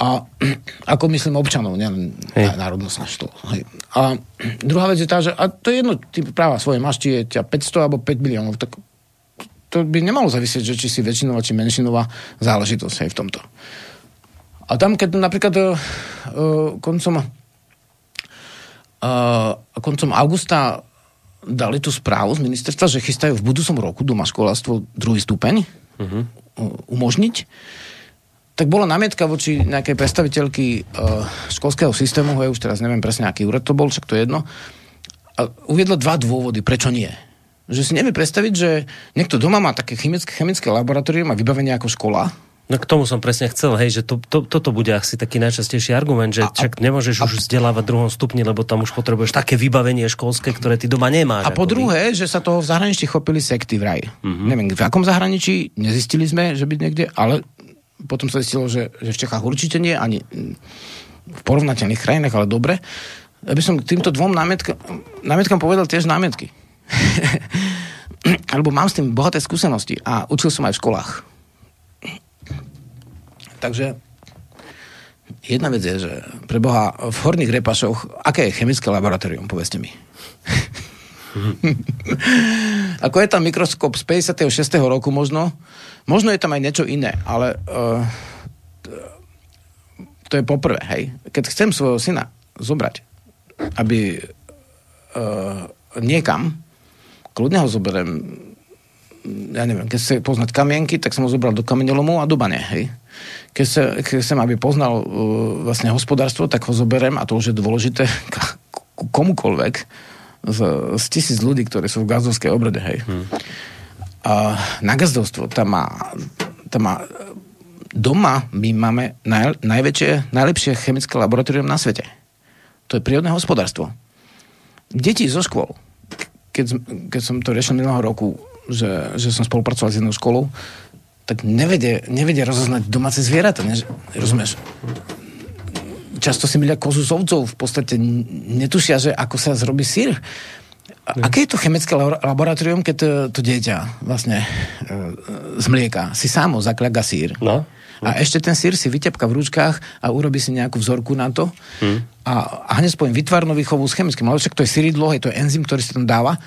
A ako myslím občanov, nielen národnostná to. Hej. A druhá vec je tá, že a to je jedno, ty práva svoje máš, či je ťa 500 alebo 5 miliónov, tak to by nemalo zavisieť, že či si väčšinová, či menšinová záležitosť aj v tomto. A tam, keď napríklad uh, koncom uh, koncom augusta dali tú správu z ministerstva, že chystajú v budúcom roku doma školstvo druhý stupeň uh-huh. umožniť, tak bola námietka voči nejakej predstaviteľky uh, školského systému, ja už teraz neviem presne, aký úrad to bol, však to je jedno, a uviedla dva dôvody, prečo nie. Že si nevie predstaviť, že niekto doma má také chemické, chemické laboratórium a vybavenie ako škola, No k tomu som presne chcel, hej, že to, to, toto bude asi taký najčastejší argument, že a, čak nemôžeš a, už vzdelávať v druhom stupni, lebo tam už potrebuješ také vybavenie školské, ktoré ty doma nemáš. A po druhé, že sa toho v zahraničí chopili sekty vraj. Mm-hmm. Neviem, v akom zahraničí, nezistili sme, že by niekde, ale potom sa zistilo, že, že v Čechách určite nie, ani v porovnateľných krajinách, ale dobre. Ja by som týmto dvom námietkam, námietkam povedal tiež námietky. Alebo mám s tým bohaté skúsenosti a učil som aj v školách. Takže jedna vec je, že pre Boha v Horných Repašoch, aké je chemické laboratórium, povedzte mi. Ako je tam mikroskop z 56. roku možno, možno je tam aj niečo iné, ale uh, to je poprvé, hej. Keď chcem svojho syna zobrať, aby uh, niekam, kľudne ho zoberiem, ja neviem, keď chce poznať kamienky, tak som ho zobral do kameňolomu a do bane, hej. Keď, sa, keď chcem, aby poznal uh, vlastne hospodárstvo, tak ho zoberiem, a to už je dôležité, komukoľvek, z, z tisíc ľudí, ktorí sú v gazdovskej obrede, hej. Hmm. A na gazdovstvo tam má, tam má doma my máme naj, najväčšie, najlepšie chemické laboratórium na svete. To je prírodné hospodárstvo. Deti zo škôl, keď, keď som to riešil minulého roku, že, že som spolupracoval s jednou školou, tak nevedie, nevedie rozoznať domáce zvieratá. Ne, rozumieš? Často si milia kozu z ovcov, v podstate netušia, že ako sa zrobí sír. A, aké je to chemické laboratórium, keď to, to dieťa vlastne e, z mlieka si samo zakľaga sír? No. A ešte ten sír si vytepka v rúčkách a urobí si nejakú vzorku na to. Hmm. A, a hneď spojím vytvarnú výchovu s chemickým. Ale však to je síridlo, je to enzym, ktorý sa tam dáva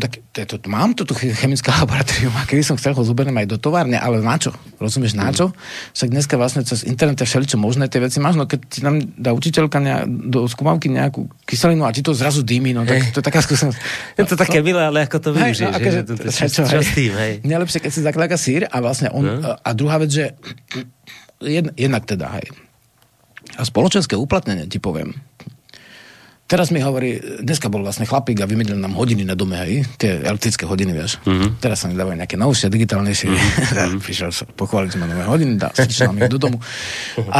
tak to, to, mám tu chemické laboratórium a keby som chcel ho zoberiem aj do továrne, ale na čo? Rozumieš, na čo? Však dneska vlastne cez internet všeličo možné tie veci máš, no keď ti tam dá učiteľka nejak, do skúmavky nejakú kyselinu a ti to zrazu dými, no tak to je taká skúsenosť. Je to také milé, ale ako to využiješ. No, akože, čo, čo, čo, s tým, hej? Najlepšie, keď si zakláka sír a vlastne on, no. a druhá vec, že jed, jednak teda, hej, a spoločenské uplatnenie, ti poviem, teraz mi hovorí, dneska bol vlastne chlapík a vymedlil nám hodiny na dome, hej, tie elektrické hodiny, vieš. Mm-hmm. Teraz sa mi dávajú nejaké novšie, digitálnejšie. Mm-hmm. Prišiel sa pochváliť ma nové hodiny, dá nám ich do domu. A,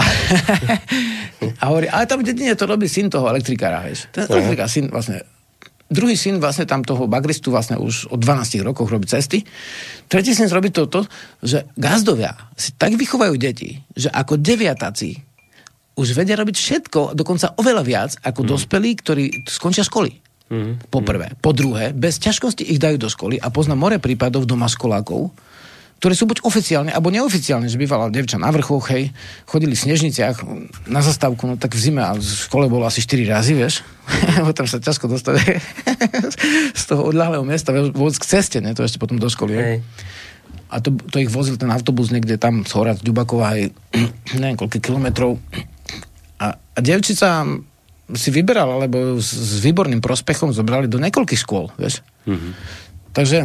a hovorí, ale tam dedine to robí syn toho elektrikára, vieš. Ten elektrikár, syn vlastne druhý syn vlastne tam toho bagristu vlastne už od 12 rokov robí cesty. Tretí syn robí toto, že gazdovia si tak vychovajú deti, že ako deviatáci už vedia robiť všetko, dokonca oveľa viac ako mm. dospelí, ktorí skončia školy. Mm. Po prvé. Po druhé, bez ťažkosti ich dajú do školy a poznám more prípadov doma školákov, ktoré sú buď oficiálne, alebo neoficiálne, že bývala devča na vrchoch, hej, chodili v snežniciach na zastávku, no tak v zime a v škole bolo asi 4 razy, vieš, potom sa ťažko dostať z toho odľahlého miesta vôbec k ceste, ne, to ešte potom do školy, hej. A to, to ich vozil ten autobus niekde tam z hora, z Ďubakova, aj neviem koľko kilometrov a, a devčica si vyberala, lebo s, s výborným prospechom zobrali do niekoľkých škôl, vieš. Mm-hmm. Takže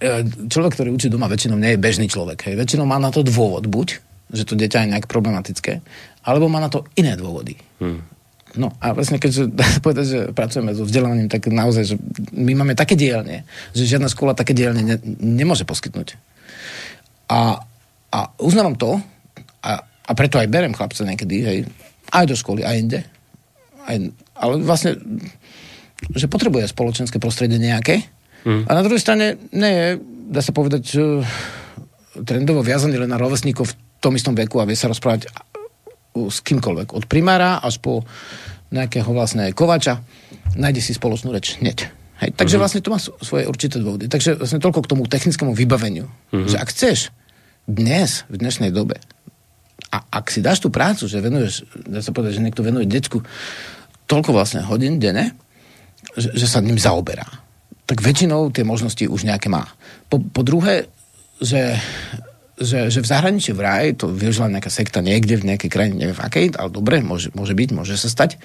e, človek, ktorý učí doma, väčšinou nie je bežný človek. Hej. Väčšinou má na to dôvod, buď, že to dieťa je nejak problematické, alebo má na to iné dôvody. Mm. No a vlastne keďže povedať, že pracujeme so vzdelávaním, tak naozaj, že my máme také dielne, že žiadna škola také dielne ne, nemôže poskytnúť. A, a uznávam to, a a preto aj berem chlapca niekedy, hej, aj do školy, aj inde. Aj, ale vlastne, že potrebuje spoločenské prostredie nejaké. Mm. A na druhej strane nie je, dá sa povedať, trendovo viazaný len na rovesníkov v tom istom veku a vie sa rozprávať s kýmkoľvek. Od primára až po nejakého vlastne kovača nájde si spoločnú reč hneď. Hej, takže mm-hmm. vlastne to má svoje určité dôvody. Takže vlastne toľko k tomu technickému vybaveniu. Mm-hmm. Že ak chceš dnes, v dnešnej dobe, a ak si dáš tú prácu, že venuješ, dá sa povedať, že niekto venuje decku toľko vlastne hodín denne, že, že sa ním zaoberá, tak väčšinou tie možnosti už nejaké má. Po, po druhé, že, že, že v zahraničí v ráji to využila nejaká sekta niekde v nejakej krajine, neviem v akej, ale dobre, môže, môže byť, môže sa stať.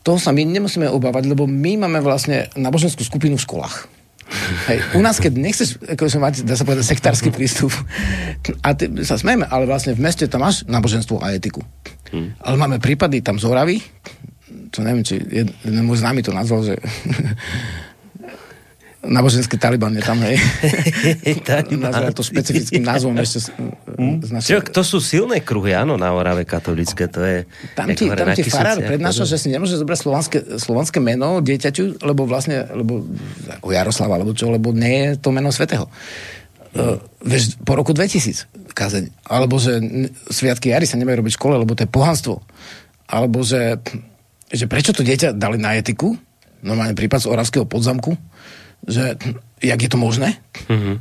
Toho sa my nemusíme obávať, lebo my máme vlastne náboženskú skupinu v školách Hej, u nás, keď nechceš akože mať, dá sa povedať, sektársky prístup, a ty sa smejeme, ale vlastne v meste tam máš náboženstvo a etiku. Hmm. Ale máme prípady tam z Horavy, čo neviem, či jeden môj známy to nazval, že Náboženský Taliban je tam, hej. Nazval to špecifickým názvom ešte. Hmm? Našej... to sú silné kruhy, áno, na Orave katolické, to je... Tam ti, tam ti farár prednáša, že si nemôže zobrať slovanské, slovanské meno dieťaťu, lebo vlastne, lebo ako Jaroslava, alebo čo, lebo nie je to meno svetého. Uh, vieš, po roku 2000 kazeň. Alebo že sviatky jary sa nemajú robiť v škole, lebo to je pohanstvo. Alebo že, že prečo to dieťa dali na etiku, normálne prípad z Oravského podzamku, že jak je to možné? Mm-hmm.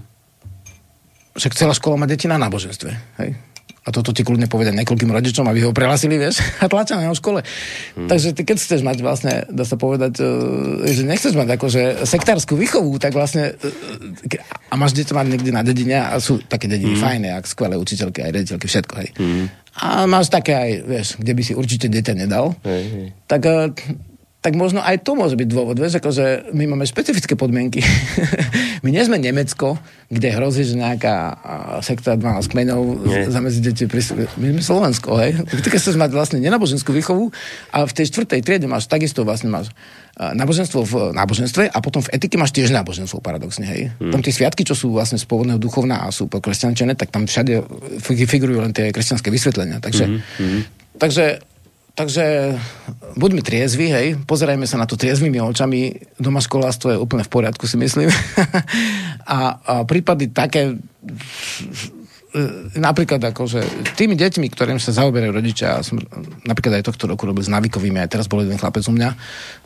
Však celá škola má deti na náboženstve. Hej? A toto ti kľudne povedať niekoľkým rodičom, aby ho prehlasili, vieš, a tlačia na škole. Hmm. Takže ty, keď chceš mať vlastne, dá sa povedať, e, že nechceš mať akože sektárskú výchovu, tak vlastne e, a máš deti mať niekde na dedine a sú také dediny hmm. fajné, ak skvelé učiteľky, aj rediteľky, všetko, hej. Hmm. A máš také aj, vieš, kde by si určite dieťa nedal, hej, hej. tak e, tak možno aj to môže byť dôvod. Vieš, akože my máme špecifické podmienky. my nie sme Nemecko, kde hrozí, že nejaká sekta 12 kmeňov zamedzí deti pri... My sme Slovensko, hej. Ty keď chceš mať vlastne nenaboženskú výchovu a v tej štvrtej triede máš takisto vlastne máš náboženstvo v náboženstve a potom v etike máš tiež náboženstvo paradoxne, hej. Hmm. Tam tie sviatky, čo sú vlastne z pôvodného duchovná a sú kresťančené, tak tam všade figurujú len tie kresťanské vysvetlenia. Takže, hmm. takže Takže buďme triezvi, hej, pozerajme sa na to triezvými očami, doma školárstvo je úplne v poriadku, si myslím. a, a prípady také, napríklad akože tými deťmi, ktorým sa zaoberajú rodičia, ja som napríklad aj tohto roku robil s navikovými, aj teraz bol jeden chlapec u mňa,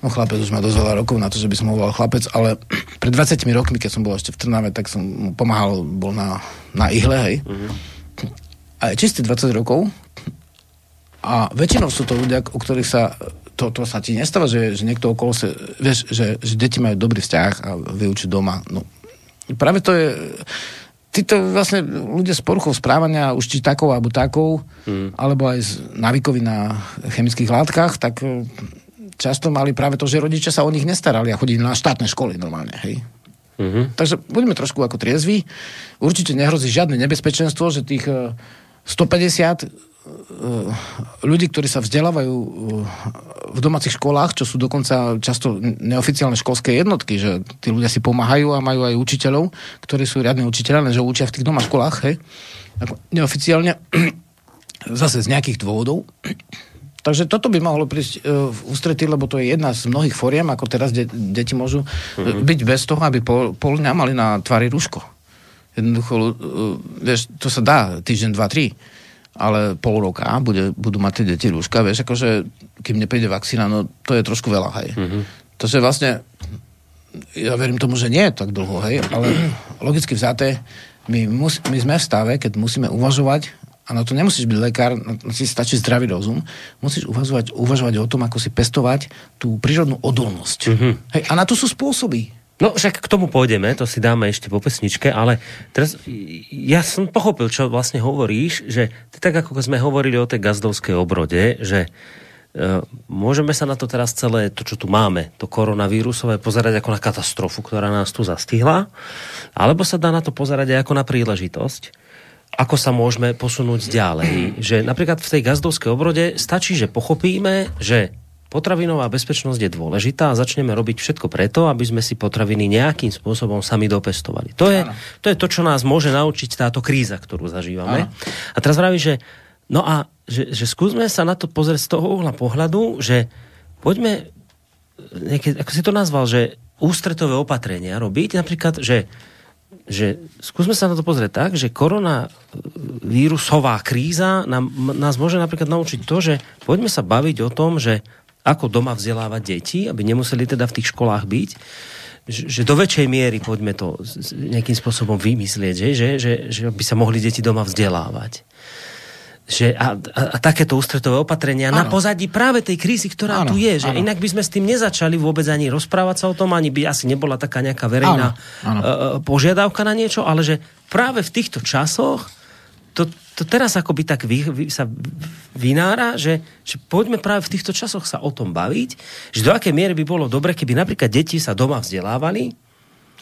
no chlapec už má dosť veľa rokov na to, že by som ho volal chlapec, ale pred 20 rokmi, keď som bol ešte v Trnave, tak som mu pomáhal, bol na, na ihle, hej. Mm-hmm. A čistý 20 rokov, a väčšinou sú to ľudia, u ktorých sa to, to sa ti nestáva, že, že niekto okolo sa, vieš, že, že deti majú dobrý vzťah a vyučí doma. No, práve to je, títo vlastne ľudia s poruchou správania, už či takou alebo takou, mm. alebo aj z návykovi na chemických látkach, tak e, často mali práve to, že rodičia sa o nich nestarali a chodili na štátne školy normálne, hej. Mm-hmm. Takže buďme trošku ako triezvi. Určite nehrozí žiadne nebezpečenstvo, že tých 150 e, ľudí, ktorí sa vzdelávajú v domácich školách, čo sú dokonca často neoficiálne školské jednotky, že tí ľudia si pomáhajú a majú aj učiteľov, ktorí sú riadne učiteľe, lenže učia v tých doma školách, hej, ako neoficiálne, zase z nejakých dôvodov. Takže toto by mohlo prísť v ústretí, lebo to je jedna z mnohých foriem, ako teraz de- deti môžu mm-hmm. byť bez toho, aby pol, pol mali na tvári rúško. Jednoducho, vieš, to sa dá týždeň, dva, tri ale pol roka bude, budú mať tie deti rúška, vieš, akože kým nepríde vakcína, no to je trošku veľa, hej. Mm-hmm. Je vlastne, ja verím tomu, že nie je tak dlho, hej, ale logicky vzaté, my, mus, my sme v stave, keď musíme uvažovať, a na to nemusíš byť lekár, si stačí zdravý rozum, musíš uvažovať, uvažovať o tom, ako si pestovať tú prírodnú odolnosť. Mm-hmm. Hej, a na to sú spôsoby. No však k tomu pôjdeme, to si dáme ešte po pesničke, ale teraz ja som pochopil, čo vlastne hovoríš, že tak ako sme hovorili o tej gazdovskej obrode, že e, môžeme sa na to teraz celé, to čo tu máme, to koronavírusové, pozerať ako na katastrofu, ktorá nás tu zastihla, alebo sa dá na to pozerať aj ako na príležitosť, ako sa môžeme posunúť ďalej. Že napríklad v tej gazdovskej obrode stačí, že pochopíme, že potravinová bezpečnosť je dôležitá a začneme robiť všetko preto, aby sme si potraviny nejakým spôsobom sami dopestovali. To je, to je to, čo nás môže naučiť táto kríza, ktorú zažívame. Áno. A teraz vraví, že no a že, že skúsme sa na to pozrieť z toho uhla pohľadu, že poďme, nejaké, ako si to nazval, že ústretové opatrenia robiť, napríklad, že že skúsme sa na to pozrieť tak, že koronavírusová kríza nám, nás môže napríklad naučiť to, že poďme sa baviť o tom, že ako doma vzdelávať deti, aby nemuseli teda v tých školách byť, že do väčšej miery poďme to nejakým spôsobom vymyslieť, že, že, že, že by sa mohli deti doma vzdelávať. Že a, a, a takéto ústretové opatrenia ano. na pozadí práve tej krízy, ktorá ano, tu je. Že ano. inak by sme s tým nezačali vôbec ani rozprávať sa o tom, ani by asi nebola taká nejaká verejná ano, ano. požiadavka na niečo, ale že práve v týchto časoch to, to teraz akoby tak vy, vy, sa vynára, že, že poďme práve v týchto časoch sa o tom baviť, že do akej miery by bolo dobre, keby napríklad deti sa doma vzdelávali,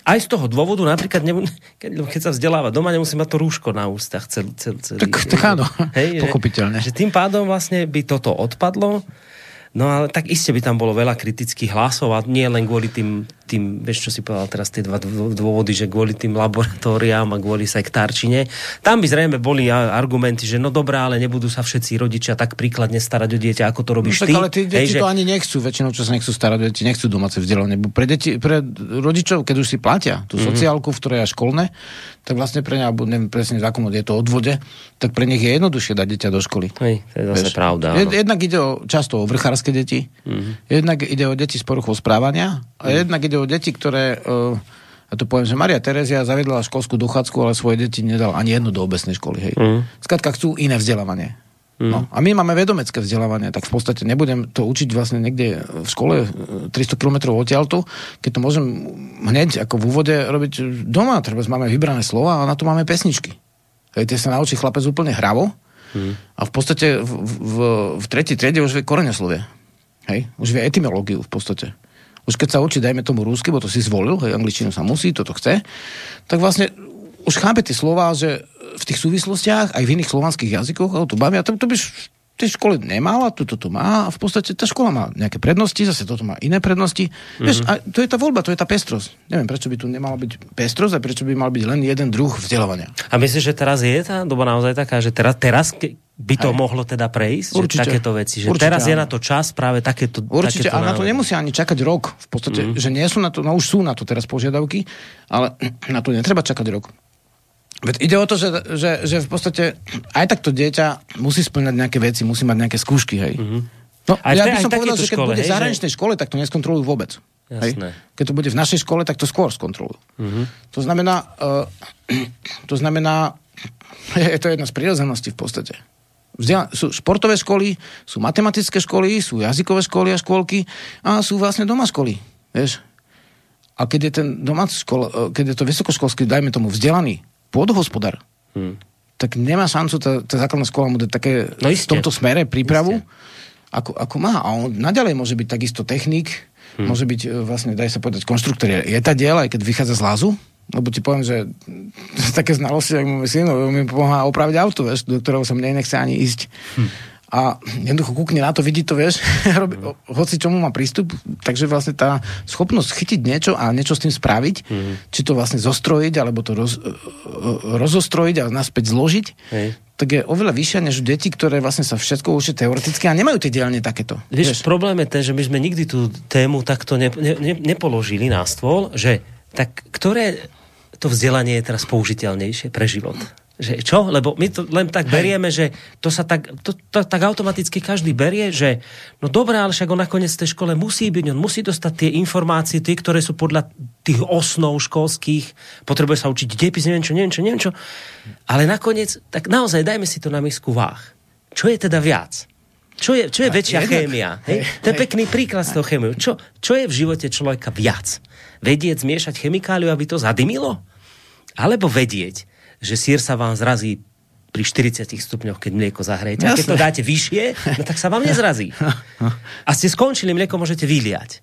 aj z toho dôvodu, napríklad, ne, keď, keď sa vzdeláva doma, nemusí mať to rúško na ústach celý, celý Tak, tak áno, hej, pochopiteľne. Že, že tým pádom vlastne by toto odpadlo, no ale tak iste by tam bolo veľa kritických hlasov a nie len kvôli tým tým, vieš, čo si povedal teraz tie dva dôvody, že kvôli tým laboratóriám a kvôli sektárčine. Tam by zrejme boli argumenty, že no dobré, ale nebudú sa všetci rodičia tak príkladne starať o dieťa, ako to robíš no, ty. Ale tí deti Hej, to že... ani nechcú, väčšinou čo sa nechcú starať o deti, nechcú domáce vzdelanie. Pre, deti, pre rodičov, keď už si platia tú mm-hmm. sociálku, v ktorej je školné, tak vlastne pre ne, alebo neviem presne zákon je to odvode, tak pre nich je jednoduchšie dať dieťa do školy. Hej, to je zase Vieš? pravda. Áno. Jednak ide o, často o vrchárske deti, mm-hmm. jednak ide o deti s poruchou správania a mm-hmm. jednak ide o deti, ktoré, uh, ja to poviem, že Maria Terezia zavedla školskú dochádzku, ale svoje deti nedal ani jednu do obecnej školy. Hej. Mm. Skladka chcú iné vzdelávanie. Mm. No, a my máme vedomecké vzdelávanie, tak v podstate nebudem to učiť vlastne niekde v škole 300 km odtiaľto, keď to môžem hneď ako v úvode robiť doma. Treba máme vybrané slova a na to máme pesničky. Hej, tie sa naučí chlapec úplne hravo mm. a v podstate v, v, v tretej triede už vie koreňoslovie. Hej, už vie etymológiu v podstate už keď sa učí, dajme tomu rúsky, bo to si zvolil, hej, angličtinu sa musí, toto chce, tak vlastne už chápe tie slova, že v tých súvislostiach, aj v iných slovanských jazykoch, ale to bavia, to, to by tej škole nemala, toto to má a v podstate tá škola má nejaké prednosti, zase toto má iné prednosti. Mm-hmm. Vieš, a to je tá voľba, to je tá pestrosť. Neviem, prečo by tu nemala byť pestrosť a prečo by mal byť len jeden druh vzdelávania. A myslíš, že teraz je tá doba naozaj taká, že teraz, teraz by to Aj. mohlo teda prejsť? Určite. Že takéto veci. Že Určite, teraz áno. je na to čas práve takéto Určite, takéto a na to nemusia ani čakať rok. V podstate, mm. že nie sú na to, no už sú na to teraz požiadavky, ale na to netreba čakať rok. Veď ide o to, že, že, že v podstate aj takto dieťa musí splňať nejaké veci, musí mať nejaké skúšky, hej. Mm-hmm. No, aj ja by som povedal, že keď škole, bude v zahraničnej že... škole, tak to neskontrolujú vôbec. Hej? Keď to bude v našej škole, tak to skôr skontrolujú. Mm-hmm. To znamená, uh, to znamená, je to jedna z prírodzeností v podstate. Vzdiela- sú športové školy, sú matematické školy, sú jazykové školy a školky a sú vlastne doma školy. Vieš? A keď je ten domáci škol, e, keď je to vysokoškolský, dajme tomu vzdelaný pôdohospodár, hmm. tak nemá šancu tá, tá základná škola mu dať také no v tomto smere prípravu, ako, ako má. A on naďalej môže byť takisto technik, hmm. môže byť e, vlastne, daj sa povedať, konštruktor je tá diela, aj keď vychádza z lázu, lebo ti poviem, že také znalosti, ako môj syn, mi pomáha opraviť auto, vieš, do ktorého sa mne nechce ani ísť. Hm a jednoducho kúkne na to, vidí to, vieš, robí, hoci čomu má prístup, takže vlastne tá schopnosť chytiť niečo a niečo s tým spraviť, mm. či to vlastne zostrojiť, alebo to roz, rozostrojiť a naspäť zložiť, Hej. tak je oveľa vyššia než u detí, ktoré vlastne sa všetko učia teoreticky a nemajú tie dielne takéto. Vieš, vieš, problém je ten, že my sme nikdy tú tému takto ne, ne, ne, nepoložili na stôl, že tak ktoré to vzdelanie je teraz použiteľnejšie pre život? že čo? Lebo my to len tak berieme, že to sa tak, to, to, tak automaticky každý berie, že no dobré, ale však on nakoniec v tej škole musí byť, on musí dostať tie informácie, tie, ktoré sú podľa tých osnov školských, potrebuje sa učiť depis, neviem čo, neviem čo, neviem čo. Ale nakoniec, tak naozaj dajme si to na misku váh. Čo je teda viac? Čo je, čo je väčšia jednak, chémia? Hej? To je pekný príklad z toho chémiu. Čo, čo je v živote človeka viac? Vedieť zmiešať chemikáliu, aby to zadymilo? Alebo vedieť, že sír sa vám zrazí pri 40 stupňoch, keď mlieko zahrejete. A keď to dáte vyššie, no tak sa vám nezrazí. A ste skončili, mlieko môžete vyliať.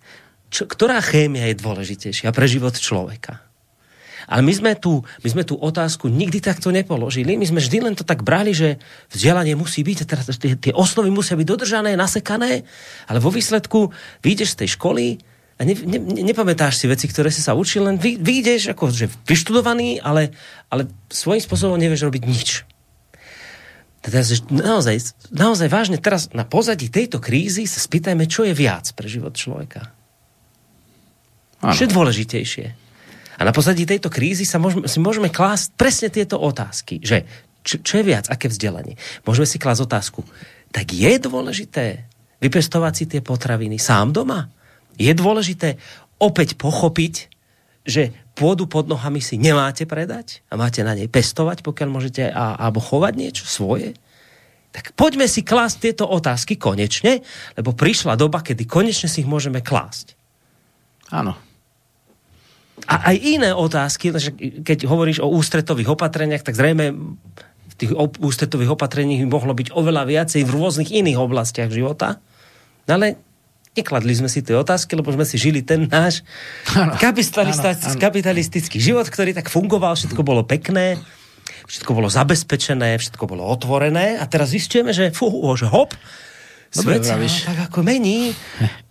Čo, ktorá chémia je dôležitejšia pre život človeka? Ale my sme, tú, my sme tú otázku nikdy takto nepoložili. My sme vždy len to tak brali, že vzdelanie musí byť, teraz tie, tie osnovy musia byť dodržané, nasekané, ale vo výsledku vyjdeš z tej školy a ne, ne, nepamätáš si veci, ktoré si sa učil, len vy, vyjdeš ako že vyštudovaný, ale, ale svojím spôsobom nevieš robiť nič. Teda, naozaj, naozaj vážne teraz na pozadí tejto krízy sa spýtajme, čo je viac pre život človeka. Ano. Čo je dôležitejšie? A na pozadí tejto krízy sa môžeme, si môžeme klásť presne tieto otázky, že čo, čo je viac, aké vzdelanie. Môžeme si klásť otázku, tak je dôležité vypestovať si tie potraviny sám doma? Je dôležité opäť pochopiť, že pôdu pod nohami si nemáte predať a máte na nej pestovať, pokiaľ môžete, a, alebo chovať niečo svoje. Tak poďme si klásť tieto otázky konečne, lebo prišla doba, kedy konečne si ich môžeme klásť. Áno. A aj iné otázky, keď hovoríš o ústretových opatreniach, tak zrejme v tých ústretových opatreniach mohlo byť oveľa viacej v rôznych iných oblastiach života. No ale nekladli sme si tie otázky, lebo sme si žili ten náš ano, kapitalistický život, ktorý tak fungoval, všetko bolo pekné, všetko bolo zabezpečené, všetko bolo otvorené a teraz zistíme, že, fú, že hop, Svet sa tak ako mení,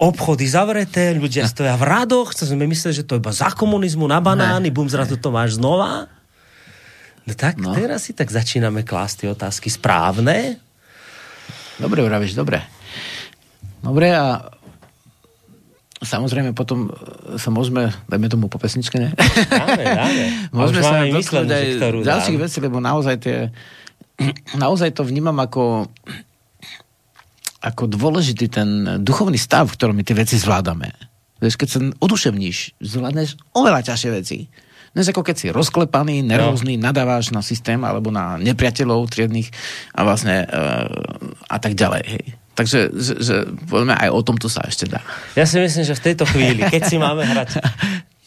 obchody zavreté, ľudia stoja v radoch, chcem sme mysleli, že to je iba za komunizmu na banány, bum, zrazu to máš znova. No tak no. teraz si tak začíname klásť tie otázky správne. Dobre, vravíš, dobre. Dobre, a Samozrejme, potom sa môžeme, dajme tomu po pesničke, ne? Dáme, dáme. môžeme sa dotknúť aj ďalších vecí, lebo naozaj tie, naozaj to vnímam ako ako dôležitý ten duchovný stav, v ktorom my tie veci zvládame. Vieš, keď sa oduševníš, zvládneš oveľa ťažšie veci. Než ako keď si rozklepaný, nervózny, no. nadávaš na systém alebo na nepriateľov triedných a vlastne uh, a tak ďalej. Hej. Takže že, že, poďme aj o tomto sa ešte dá. Ja si myslím, že v tejto chvíli, keď si máme hrať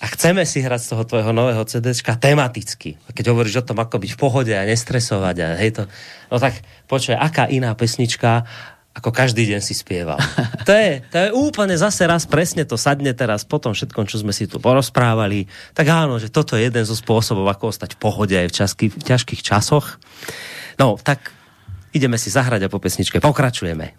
a chceme si hrať z toho tvojho nového CDčka tematicky, keď hovoríš o tom, ako byť v pohode a nestresovať a hej to, no tak počuj, aká iná pesnička ako každý deň si spieval. To je, to je úplne zase raz presne to sadne teraz po tom všetkom, čo sme si tu porozprávali. Tak áno, že toto je jeden zo spôsobov, ako ostať v pohode aj v, časky, v ťažkých časoch. No, tak ideme si zahrať a po pesničke pokračujeme.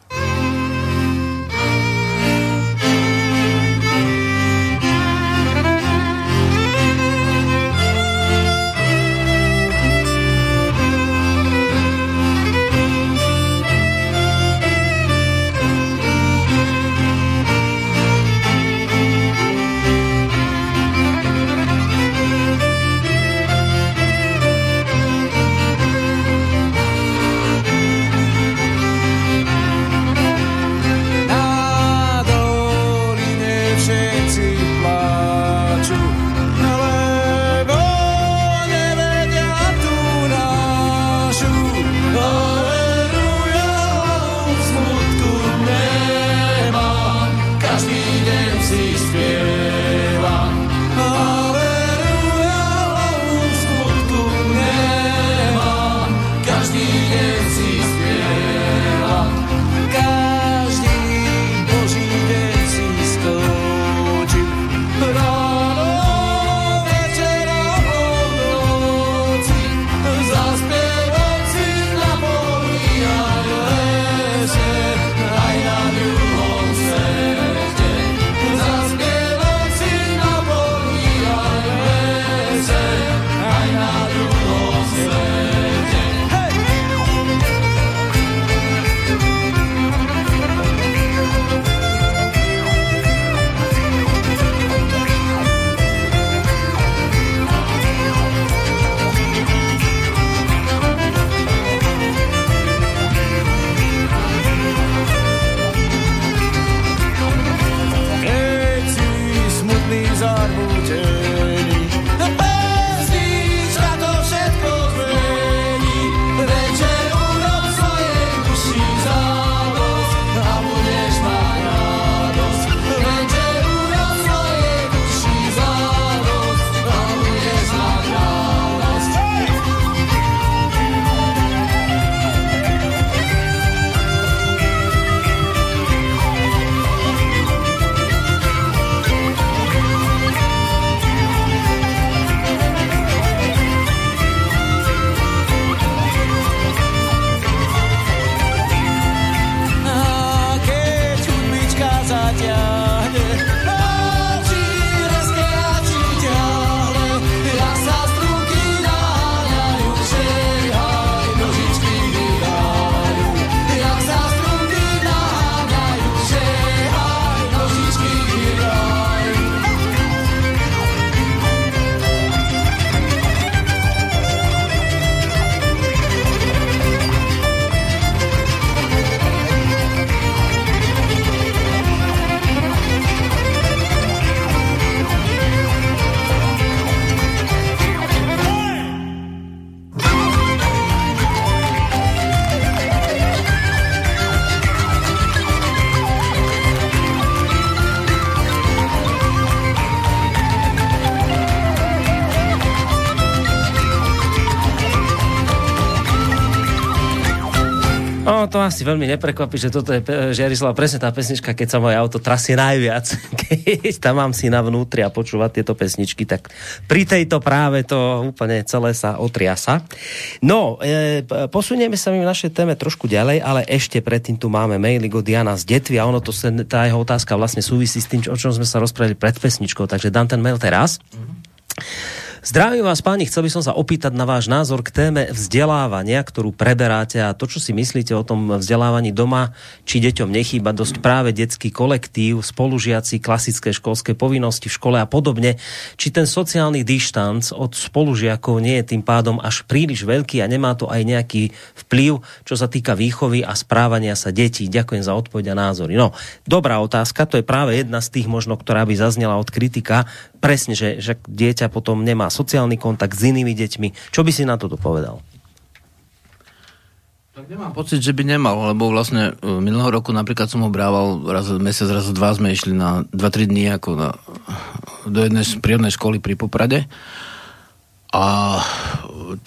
To asi veľmi neprekvapí, že toto je Žiarislav presne tá pesnička, keď sa moje auto trasie najviac. Keď tam mám na vnútri a počúvať tieto pesničky, tak pri tejto práve to úplne celé sa otriasa. No, e, posunieme sa mi v našej téme trošku ďalej, ale ešte predtým tu máme maily od Diana z Detvy a ono to, tá jeho otázka vlastne súvisí s tým, o čom sme sa rozprávali pred pesničkou, takže dám ten mail teraz. Mm-hmm. Zdravím vás, páni, chcel by som sa opýtať na váš názor k téme vzdelávania, ktorú preberáte a to, čo si myslíte o tom vzdelávaní doma, či deťom nechýba dosť práve detský kolektív, spolužiaci, klasické školské povinnosti v škole a podobne, či ten sociálny dištanc od spolužiakov nie je tým pádom až príliš veľký a nemá to aj nejaký vplyv, čo sa týka výchovy a správania sa detí. Ďakujem za odpoveď a názory. No, dobrá otázka, to je práve jedna z tých možno, ktorá by zaznela od kritika, presne, že, že dieťa potom nemá sociálny kontakt s inými deťmi. Čo by si na toto povedal? Tak nemám pocit, že by nemal, lebo vlastne e, minulého roku napríklad som ho brával raz mesiac, raz dva sme išli na 2-3 dní ako na, do jednej prírodnej školy pri Poprade a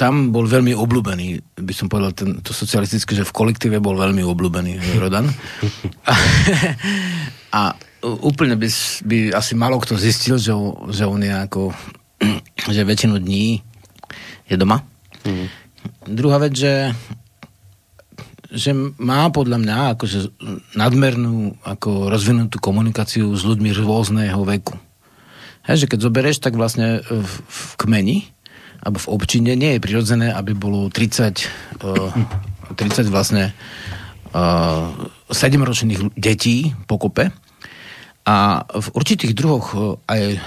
tam bol veľmi obľúbený, by som povedal ten, to socialistické, že v kolektíve bol veľmi obľúbený Rodan. A, a úplne by, by asi malo kto zistil, že, že on je ako že väčšinu dní je doma. Mm. Druhá vec, že že má podľa mňa akože nadmernú ako rozvinutú komunikáciu s ľuďmi rôzneho veku. Hej, že keď zoberieš, tak vlastne v, v kmeni alebo v občine nie je prirodzené, aby bolo 30, uh, 30 vlastne uh, 7-ročných detí pokope. A v určitých druhoch uh, aj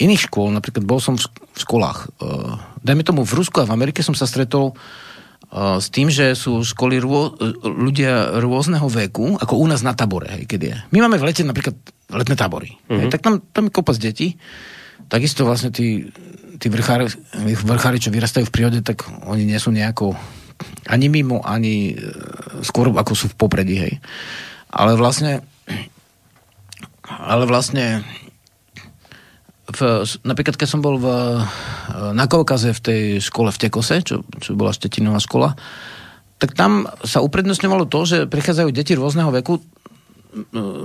iných škôl, napríklad bol som v, školách, uh, dajme tomu v Rusku a v Amerike som sa stretol uh, s tým, že sú školy rô, ľudia rôzneho veku, ako u nás na tabore, hej, keď je. My máme v lete napríklad letné tábory. Mm-hmm. Hej, mhm. tak tam, tam je kopas detí. Takisto vlastne tí, tí vrchári, vrchári, čo vyrastajú v prírode, tak oni nie sú nejako ani mimo, ani skôr ako sú v popredí, hej. Ale vlastne ale vlastne v, napríklad keď som bol v, na Kaukaze v tej škole v Tekose, čo, čo bola štetinová škola, tak tam sa uprednostňovalo to, že prichádzajú deti rôzneho veku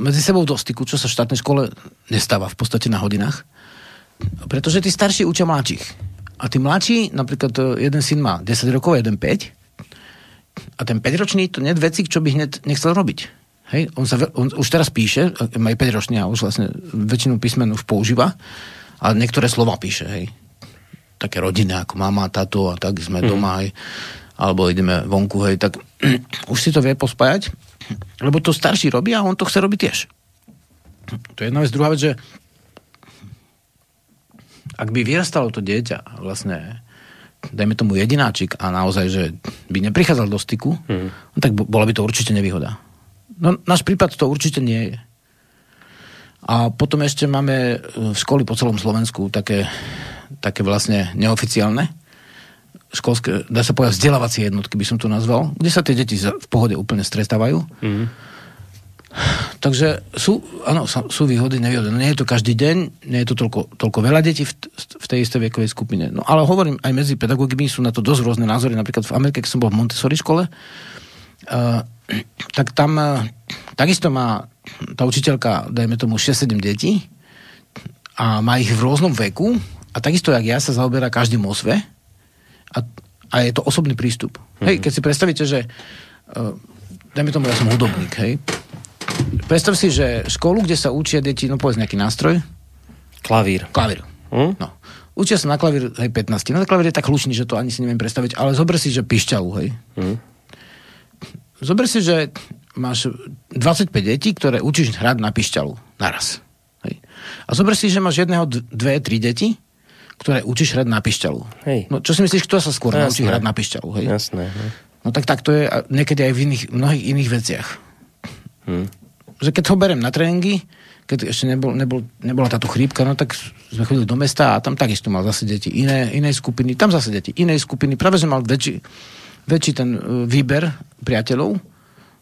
medzi sebou do styku, čo sa v štátnej škole nestáva v podstate na hodinách. Pretože tí starší učia mladších. A tí mladší, napríklad e, jeden syn má 10 rokov, jeden 5. A ten 5-ročný to nie je veci, čo by hneď nechcel robiť. Hej, on, sa, on už teraz píše, má 5 ročný a už vlastne väčšinu písmen už používa a niektoré slova píše, hej. Také rodinné, ako mama, tato a tak sme mm. doma, hej. Alebo ideme vonku, hej, tak už si to vie pospájať, lebo to starší robí a on to chce robiť tiež. To je jedna vec. Druhá vec, že ak by vyrastalo to dieťa vlastne dajme tomu jedináčik a naozaj, že by neprichádzal do styku, mm. tak bola by to určite nevýhoda. No, náš prípad to určite nie je. A potom ešte máme v e, školy po celom Slovensku také, také vlastne neoficiálne školské, dá sa povedať vzdelávacie jednotky, by som to nazval, kde sa tie deti v pohode úplne stretávajú. Mm. Takže sú, áno, sú výhody, nevýhody. No nie je to každý deň, nie je to toľko, toľko veľa detí v, v tej istej vekovej skupine. No ale hovorím, aj medzi pedagógmi sú na to dosť rôzne názory. Napríklad v Amerike, keď som bol v Montessori škole, uh, tak tam uh, takisto má tá učiteľka, dajme tomu 6-7 detí a má ich v rôznom veku a takisto, jak ja, sa zaoberá každým osve a, a je to osobný prístup. Mm-hmm. Hej, keď si predstavíte, že uh, dajme tomu, ja som hudobník, hej, predstav si, že školu, kde sa učia deti, no povedz nejaký nástroj. Klavír. Klavír. Mm? No. Učia sa na klavír, hej, 15. No klavír je tak hlučný, že to ani si neviem predstaviť, ale zober si, že pišťalu, hej. Mm. Zober si, že máš 25 detí, ktoré učíš hrať na pišťalu naraz. Hej. A zober si, že máš jedného, dve, tri deti, ktoré učíš hrať na pišťalu. Hej. No čo si myslíš, kto sa skôr Jasné. naučí hrať na pišťalu? Hej? Jasné. Hej. No tak tak to je niekedy aj v iných, mnohých iných veciach. Hmm. Že keď ho berem na tréningy, keď ešte nebol, nebol, nebola táto chrípka, no tak sme chodili do mesta a tam takisto mal zase deti iné, inej skupiny, tam zase deti inej skupiny, práve že mal väčší, väčší ten e, výber priateľov,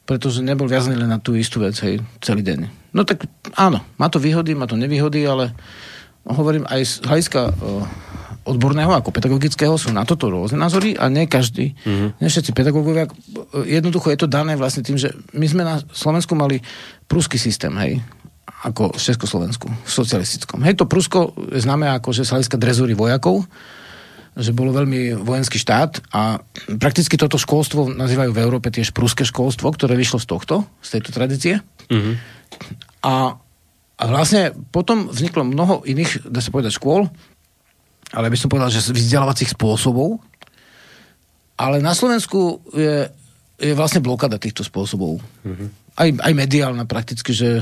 pretože nebol viazaný len na tú istú vec, hej, celý deň. No tak áno, má to výhody, má to nevýhody, ale hovorím aj z hľadiska odborného ako pedagogického sú na toto rôzne názory a nie každý, mm-hmm. nie všetci pedagógovia, jednoducho je to dané vlastne tým, že my sme na Slovensku mali prúsky systém, hej, ako v Československu, v socialistickom. Hej, to Prusko je známe ako, že sa hľadiska drezúry vojakov, že bolo veľmi vojenský štát a prakticky toto školstvo nazývajú v Európe tiež pruské školstvo, ktoré vyšlo z tohto, z tejto tradície. Mm-hmm. A, a vlastne potom vzniklo mnoho iných, dá sa povedať, škôl, ale by som povedal, že vzdelávacích spôsobov. Ale na Slovensku je, je vlastne blokáda týchto spôsobov. Mm-hmm. Aj, aj mediálna prakticky, že,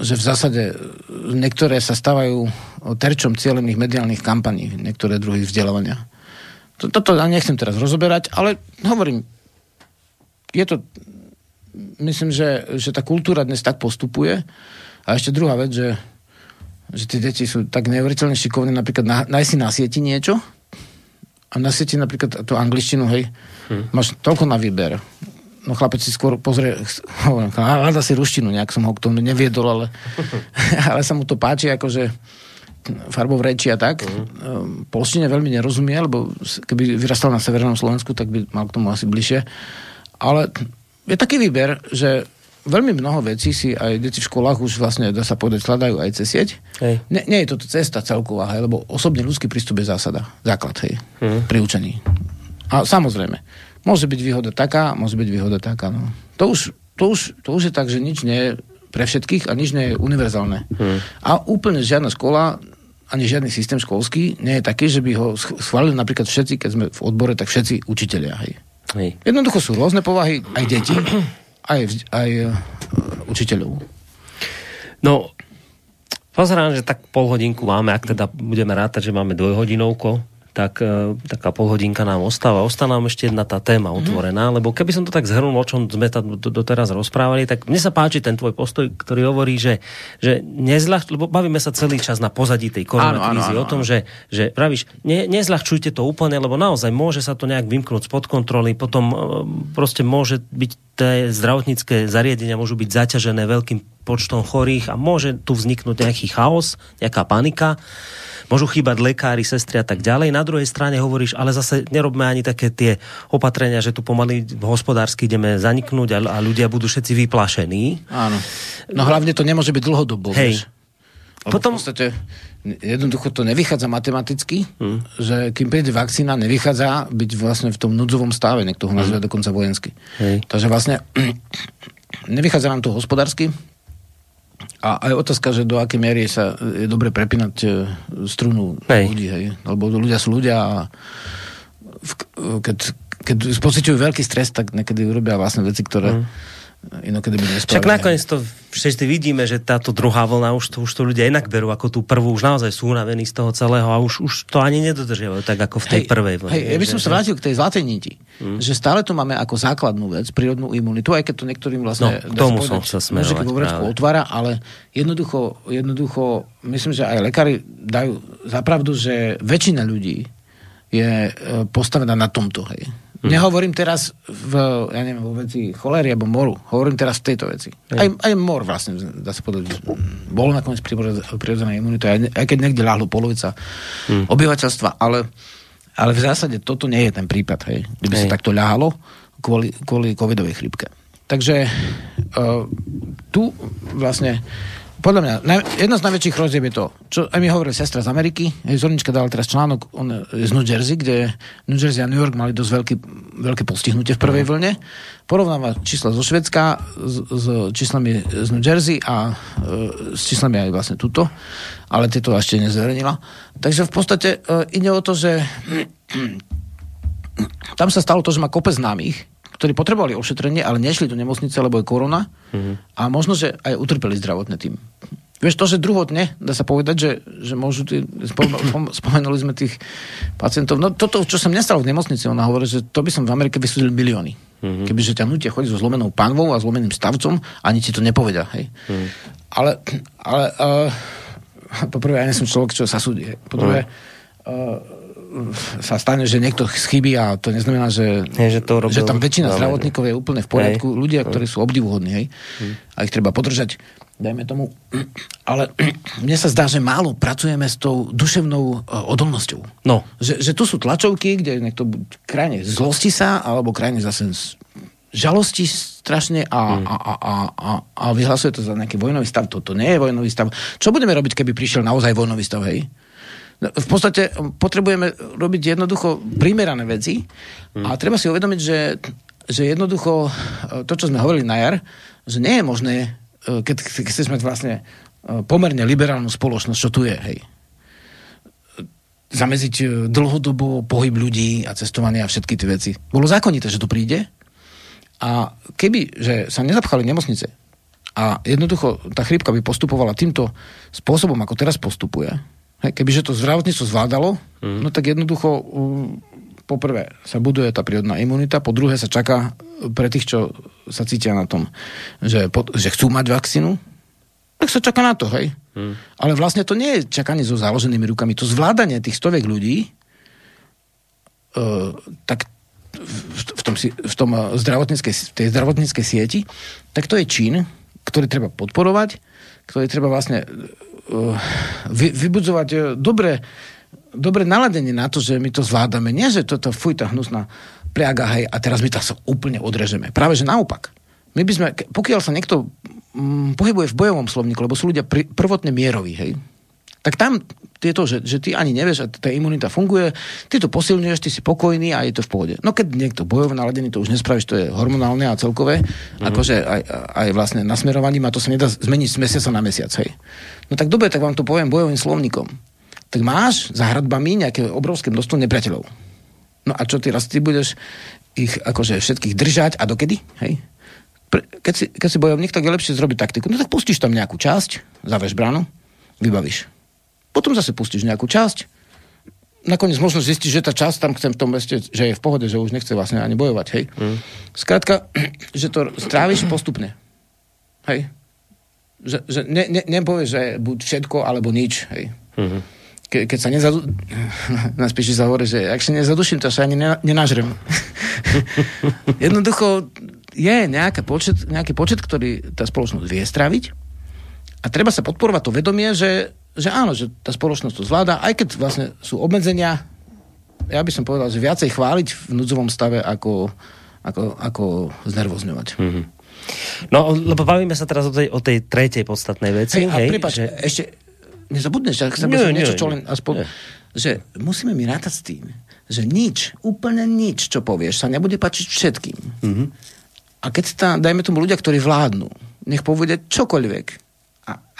že v zásade niektoré sa stávajú terčom cieľených mediálnych kampaní, niektoré druhy vzdelávania. Toto ja nechcem teraz rozoberať, ale hovorím, je to, myslím, že, že tá kultúra dnes tak postupuje. A ešte druhá vec, že že tie deti sú tak neuveriteľne šikovné, napríklad na, nájsť si na sieti niečo a na sieti napríklad tú angličtinu, hej, hmm. máš toľko na výber. No chlapec si skôr pozrie, hľada si ruštinu, nejak som ho k tomu neviedol, ale, ale sa mu to páči, akože farbov reči a tak. Hmm. Polštine veľmi nerozumie, lebo keby vyrastal na Severnom Slovensku, tak by mal k tomu asi bližšie. Ale je taký výber, že veľmi mnoho vecí si aj deti v školách už vlastne, dá sa povedať, skladajú aj cez sieť. Hej. Nie, nie je toto cesta celková, hej, lebo osobne ľudský prístup je zásada, základ hej, hmm. pri učení. A samozrejme, môže byť výhoda taká, môže byť výhoda taká. No. To, už, to, už, to už je tak, že nič nie je pre všetkých a nič nie je univerzálne. Hmm. A úplne žiadna škola ani žiadny systém školský nie je taký, že by ho schválili napríklad všetci, keď sme v odbore, tak všetci učiteľia. Hej. Hej. Jednoducho sú rôzne povahy, aj deti aj, aj uh, učiteľov. No, pozerám, že tak pol hodinku máme, ak teda budeme rátať, že máme dvojhodinovko, tak e, taká polhodinka nám ostáva. Ostáva nám ešte jedna tá téma mhm. otvorená, mm. lebo keby som to tak zhrnul, o čom sme tam doteraz rozprávali, tak mne sa páči ten tvoj postoj, ktorý hovorí, že, že nezľah, lebo bavíme sa celý čas na pozadí tej koronakrízy o tom, že, že pravíš, ne, nezľahčujte to úplne, lebo naozaj môže sa to nejak vymknúť spod kontroly, potom e, proste môže byť tie zdravotnícke zariadenia môžu byť zaťažené veľkým počtom chorých a môže tu vzniknúť nejaký chaos, nejaká panika môžu chýbať lekári, sestry a tak ďalej. Na druhej strane hovoríš, ale zase nerobme ani také tie opatrenia, že tu pomaly hospodársky ideme zaniknúť a, a ľudia budú všetci vyplašení. Áno. No hlavne to nemôže byť dlhodobo. Hej. Lebo Potom... v podstate jednoducho to nevychádza matematicky, hmm. že kým príde vakcína, nevychádza byť vlastne v tom núdzovom stave, niekto ho nazve hmm. dokonca vojensky. Hej. Takže vlastne nevychádza nám to hospodársky, a aj otázka, že do akej miery sa je dobre prepínať e, strunu hej. ľudí, hej. Lebo ľudia sú ľudia a v, keď, keď pociťujú veľký stres, tak niekedy urobia vlastne veci, ktoré mm inokedy by nespravili. Však nakoniec to všetci vidíme, že táto druhá vlna, už to, už to ľudia inak berú ako tú prvú, už naozaj sú unavení z toho celého a už, už to ani nedodržiavajú tak ako v tej hej, prvej vlne. Hej, ja by som sa vrátil k tej zlatej niti, hmm. že stále to máme ako základnú vec, prírodnú imunitu, aj keď to niektorým vlastne... No, k tomu som sa smerovať otvára, ale jednoducho, jednoducho, myslím, že aj lekári dajú zapravdu, že väčšina ľudí je e, postavená na tomto, hej Hmm. Nehovorím teraz v, ja neviem, vo veci cholery alebo moru. Hovorím teraz v tejto veci. Aj, aj mor vlastne, dá sa povedať, bol nakoniec prirodzená imunita, aj, aj keď niekde ľahlo polovica hmm. obyvateľstva, ale, ale v zásade toto nie je ten prípad, hej, kde by sa takto ľahalo kvôli, kvôli covidovej chrypke. Takže uh, tu vlastne podľa mňa, jedna z najväčších rozdieb je to, čo aj mi hovorila sestra z Ameriky, Zornička dala teraz článok on, z New Jersey, kde New Jersey a New York mali dosť veľký, veľké postihnutie v prvej vlne. Porovnáva čísla zo Švedska s, s číslami z New Jersey a e, s číslami aj vlastne tuto, ale tieto ešte nezverejnila. Takže v podstate e, ide o to, že tam sa stalo to, že má kope známych, ktorí potrebovali ošetrenie, ale nešli do nemocnice, lebo je korona mm-hmm. a možno, že aj utrpeli zdravotné tým. Vieš, to, že druhotne, dá sa povedať, že, že môžu, tý, spomenuli sme tých pacientov, no toto, čo sa mne stalo v nemocnici, ona hovorí, že to by som v Amerike vysúdil milióny. Mm-hmm. Kebyže ťa nutia chodiť so zlomenou panvou a zlomeným stavcom, ani ti to nepovedia, hej. Mm-hmm. Ale, ale uh, poprvé, ja nie som človek, čo sa súdi. Po druhé, mm-hmm. uh, sa stane, že niekto schybí a to neznamená, že, Nie, že, to robil, že tam väčšina zdravotníkov je úplne v poriadku. Hej. Ľudia, ktorí sú obdivuhodní, hej, hmm. a ich treba podržať. dajme tomu. Ale mne sa zdá, že málo pracujeme s tou duševnou uh, odolnosťou. No. Že, že tu sú tlačovky, kde niekto krajne zlosti sa, alebo krajne zase žalosti strašne a, hmm. a, a, a, a, a vyhlasuje to za nejaký vojnový stav. Toto nie je vojnový stav. Čo budeme robiť, keby prišiel naozaj vojnový stav, hej? No, v podstate potrebujeme robiť jednoducho primerané veci a treba si uvedomiť, že, že jednoducho to, čo sme hovorili na jar, že nie je možné E, keď, chceš mať vlastne e, pomerne liberálnu spoločnosť, čo tu je, hej. Zameziť e, dlhodobo pohyb ľudí a cestovanie a všetky tie veci. Bolo zákonité, že to príde a keby, že sa nezapchali nemocnice a jednoducho tá chrípka by postupovala týmto spôsobom, ako teraz postupuje, kebyže to zdravotníctvo zvládalo, mm. no tak jednoducho poprvé sa buduje tá prírodná imunita, po druhé sa čaká pre tých, čo sa cítia na tom, že, že chcú mať vakcínu, tak sa čaká na to, hej. Hmm. Ale vlastne to nie je čakanie so založenými rukami. To zvládanie tých stoviek ľudí, uh, tak v, v tom, v tom zdravotníckej, tej zdravotníckej sieti, tak to je čin, ktorý treba podporovať, ktorý treba vlastne vy, vybudzovať uh, dobre dobre naladenie na to, že my to zvládame. Nie, že toto fuj, tá hnusná pliaga, hej, a teraz my to sa úplne odrežeme. Práve, že naopak. My by sme, pokiaľ sa niekto mm, pohybuje v bojovom slovníku, lebo sú ľudia pr- prvotne mieroví, hej, tak tam je to, že, že ty ani nevieš, a tá imunita funguje, ty to posilňuješ, ty si pokojný a je to v pohode. No keď niekto bojovo naladený, to už nespravíš, to je hormonálne a celkové, mm-hmm. akože aj, aj vlastne nasmerovaním a to sa nedá zmeniť z mesiaca na mesiac, hej. No tak dobre, tak vám to poviem bojovým slovníkom tak máš za hradbami nejaké obrovské množstvo nepriateľov. No a čo ty raz, ty budeš ich akože všetkých držať a dokedy? Hej? Keď si, keď si bojovník, tak je lepšie zrobiť taktiku. No tak pustíš tam nejakú časť, zaveš bránu, vybavíš. Potom zase pustíš nejakú časť, nakoniec možno zistíš, že tá časť tam chce v tom meste, že je v pohode, že už nechce vlastne ani bojovať, hej. Mm. Skrátka, že to stráviš postupne. Hej. Že, že ne, ne, nepovieš, že buď všetko, alebo nič, hej. Mm-hmm ke, keď sa nezadu... Na spíši sa hovorí, že ak sa nezaduším, to sa ani nenažrem. Jednoducho je nejaký počet, nejaký počet, ktorý tá spoločnosť vie straviť a treba sa podporovať to vedomie, že, že áno, že tá spoločnosť to zvláda, aj keď vlastne sú obmedzenia, ja by som povedal, že viacej chváliť v núdzovom stave, ako, ako, ako znervozňovať. Mm-hmm. No, lebo bavíme sa teraz o tej, o tej tretej podstatnej veci. Hej, hej, a prepáč, že... ešte nezabudneš, ak chcem nie, niečo, čo len aspoň... Nie. Že musíme mi rátať s tým, že nič, úplne nič, čo povieš, sa nebude pačiť všetkým. Mm-hmm. A keď sa, dajme tomu ľudia, ktorí vládnu, nech povedia čokoľvek,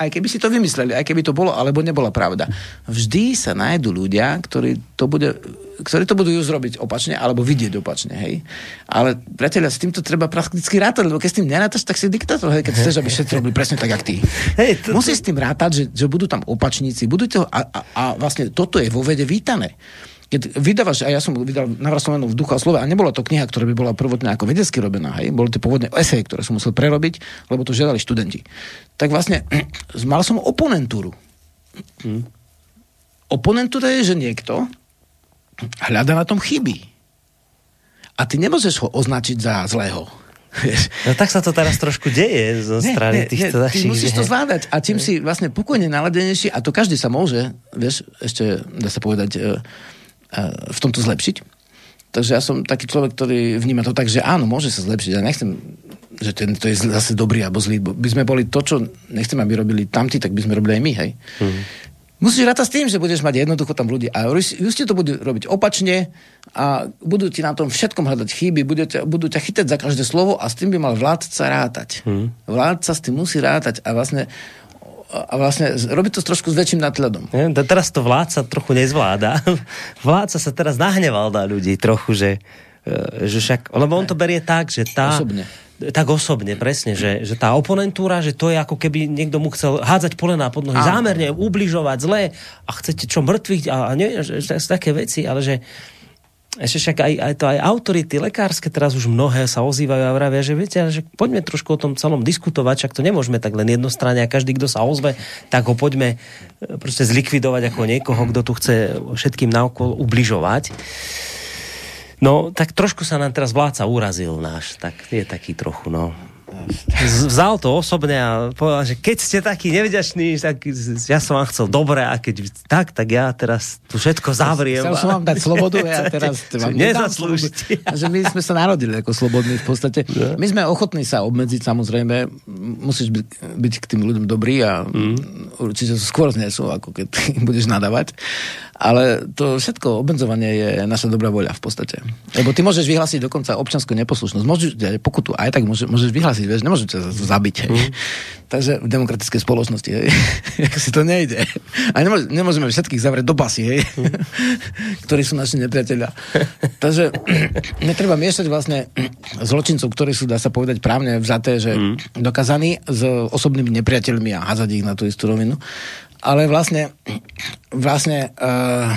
aj keby si to vymysleli, aj keby to bolo alebo nebola pravda, vždy sa nájdú ľudia, ktorí to, bude, ktorí to budú zrobiť opačne alebo vidieť opačne. Hej? Ale priateľa, s týmto treba prakticky rátať, lebo keď s tým nerátaš, tak si diktátor, hej, keď chceš, aby všetci robili presne tak, ako ty. Hej, to, Musíš s tým rátať, že, že budú tam opačníci, budú to, a, a, a vlastne toto je vo vede vítané keď vydávaš, a ja som vydal navrastovenú v duchu a slove, a nebola to kniha, ktorá by bola prvotne ako vedecky robená, hej, boli to pôvodne eseje, ktoré som musel prerobiť, lebo to žiadali študenti. Tak vlastne mal som oponentúru. Hmm. Oponentúra je, že niekto hľada na tom chyby. A ty nemôžeš ho označiť za zlého. No tak sa to teraz trošku deje zo strany nie, týchto nie, Ty musíš to zvládať a čím si vlastne pokojne naladenejší, a to každý sa môže, vieš, ešte dá sa povedať, e, v tomto zlepšiť. Takže ja som taký človek, ktorý vníma to tak, že áno, môže sa zlepšiť. Ja nechcem, že ten, to je zase dobrý alebo zlý. By sme boli to, čo nechcem, aby robili tamti, tak by sme robili aj my, hej. Mm. Musíš rátať s tým, že budeš mať jednoducho tam ľudí. A just to budú robiť opačne a budú ti na tom všetkom hľadať chyby, budú ťa, budú ťa chytať za každé slovo a s tým by mal vládca rátať. Mm. Vládca s tým musí rátať a vlastne a vlastne robí to trošku s väčším nadhľadom. Ja, teraz to vládca trochu nezvláda. Vládca sa teraz nahneval na ľudí trochu, že, e, že však, lebo on to berie tak, že tá... Osobne. Tak osobne, presne, že, že tá oponentúra, že to je ako keby niekto mu chcel hádzať polená pod nohy, zámerne ubližovať zle a chcete čo mŕtviť a, a nie, že, že také veci, ale že ešte však aj, aj to aj autority lekárske teraz už mnohé sa ozývajú a vravia, že viete, že poďme trošku o tom celom diskutovať, však to nemôžeme tak len jednostranne a každý, kto sa ozve, tak ho poďme e, proste zlikvidovať ako niekoho, kto tu chce všetkým naokolo ubližovať. No, tak trošku sa nám teraz vládca urazil náš, tak je taký trochu, no. Vzal to osobne a povedal, že keď ste takí nevďační, tak ja som vám chcel dobre a keď tak, tak ja teraz tu všetko zavriem. Chcel som vám dať slobodu a ja teraz vám nezaslúžite. Že my sme sa narodili ako slobodní v podstate. My sme ochotní sa obmedziť, samozrejme. Musíš byť, byť k tým ľuďom dobrý a mm. určite skôr znesú, ako keď budeš nadávať. Ale to všetko obmedzovanie je naša dobrá voľa v podstate. Lebo ty môžeš vyhlásiť dokonca občanskú neposlušnosť. Môžeš pokutu, aj tak môžeš, môžeš vyhlásiť, vieš, nemôžeš ťa zabiť. Mm. Takže v demokratickej spoločnosti, hej, si to nejde. A nemôž, nemôžeme všetkých zavrieť do basy, hej, mm. ktorí sú naši nepriateľia. Takže netreba miešať vlastne zločincov, ktorí sú, dá sa povedať, právne vzaté, že mm. dokázaní s osobnými nepriateľmi a hazať ich na tú istú rovinu ale vlastne, vlastne uh,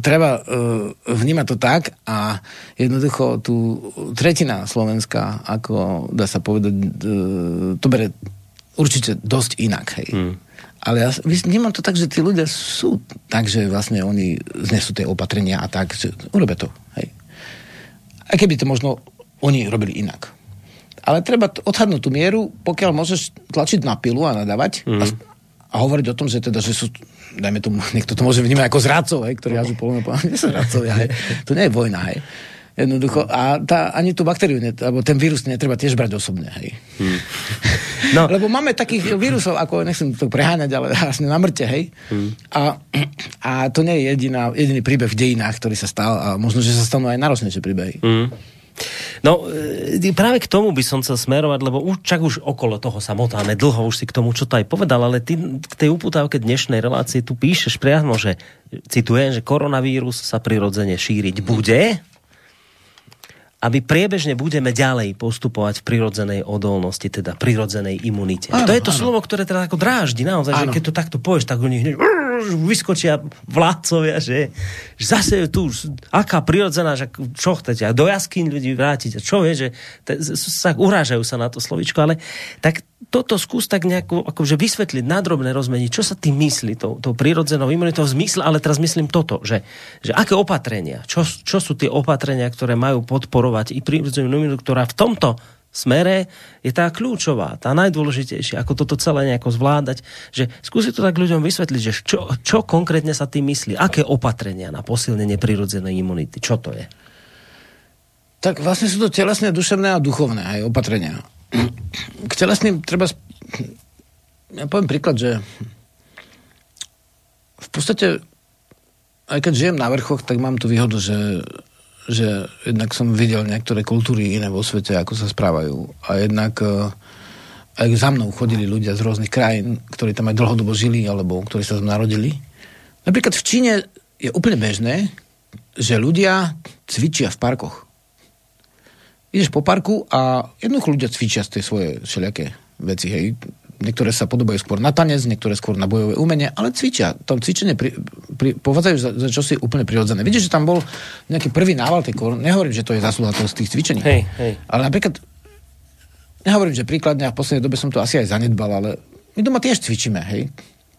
treba uh, vnímať to tak a jednoducho tu tretina Slovenska, ako dá sa povedať, uh, to bere určite dosť inak, hej. Hmm. Ale ja vnímam to tak, že tí ľudia sú tak, že vlastne oni znesú tie opatrenia a tak, že urobia to, hej. Aj keby to možno oni robili inak. Ale treba odhadnúť tú mieru, pokiaľ môžeš tlačiť na pilu a nadávať mm. a, a hovoriť o tom, že teda, že sú, dajme tomu, niekto to môže vnímať ako zradcov, hej, ktorí jazdú po nie sú zradcovia, hej. To nie je vojna, hej. Jednoducho. A tá, ani tú baktériu, ne, alebo ten vírus netreba tiež brať osobne, hej. Hmm. No. Lebo máme takých vírusov, ako nechcem to preháňať, ale vlastne na mŕte, hej. Hmm. A, a to nie je jediná, jediný príbeh v dejinách, ktorý sa stal a možno, že sa stanú aj náročnejšie príbehy. Hmm. No, e, práve k tomu by som chcel smerovať, lebo už, čak už okolo toho sa motáme dlho, už si k tomu, čo to aj povedal, ale ty k tej uputávke dnešnej relácie tu píšeš priamo, že citujem, že koronavírus sa prirodzene šíriť bude, aby priebežne budeme ďalej postupovať v prirodzenej odolnosti, teda prirodzenej imunite. Áno, to je to áno. slovo, ktoré teda ako dráždi naozaj, áno. že keď to takto povieš, tak oni hneď vyskočia vládcovia, že, že zase tu, aká prirodzená, že čo chcete, a do jaskyň ľudí vrátiť, a čo vie, že te, sa urážajú sa na to slovičko, ale tak toto skús tak nejako akože vysvetliť, nadrobne rozmeniť, čo sa tým myslí, tou, tou prirodzenou imunitou v zmysle, ale teraz myslím toto, že, že aké opatrenia, čo, čo sú tie opatrenia, ktoré majú podporovať i prirodzenú imunitu, ktorá v tomto smere je tá kľúčová, tá najdôležitejšia, ako toto celé nejako zvládať, že skúsi to tak ľuďom vysvetliť, že čo, čo konkrétne sa tým myslí, aké opatrenia na posilnenie prirodzenej imunity, čo to je? Tak vlastne sú to telesné, duševné a duchovné aj opatrenia. K telesným treba... Ja poviem príklad, že v podstate aj keď žijem na vrchoch, tak mám tu výhodu, že že jednak som videl niektoré kultúry iné vo svete, ako sa správajú. A jednak uh, aj za mnou chodili ľudia z rôznych krajín, ktorí tam aj dlhodobo žili, alebo ktorí sa tam narodili. Napríklad v Číne je úplne bežné, že ľudia cvičia v parkoch. Ideš po parku a jednoducho ľudia cvičia z tej svoje všelijaké veci, hej niektoré sa podobajú skôr na tanec, niektoré skôr na bojové umenie, ale cvičia. Tam cvičenie pri, pri, považajú za, za čosi úplne prirodzené. Vidíš, že tam bol nejaký prvý nával tej korun. Nehovorím, že to je zásluha z tých cvičení. Hej, hej. Ale napríklad, nehovorím, že príkladne, a v poslednej dobe som to asi aj zanedbal, ale my doma tiež cvičíme, hej.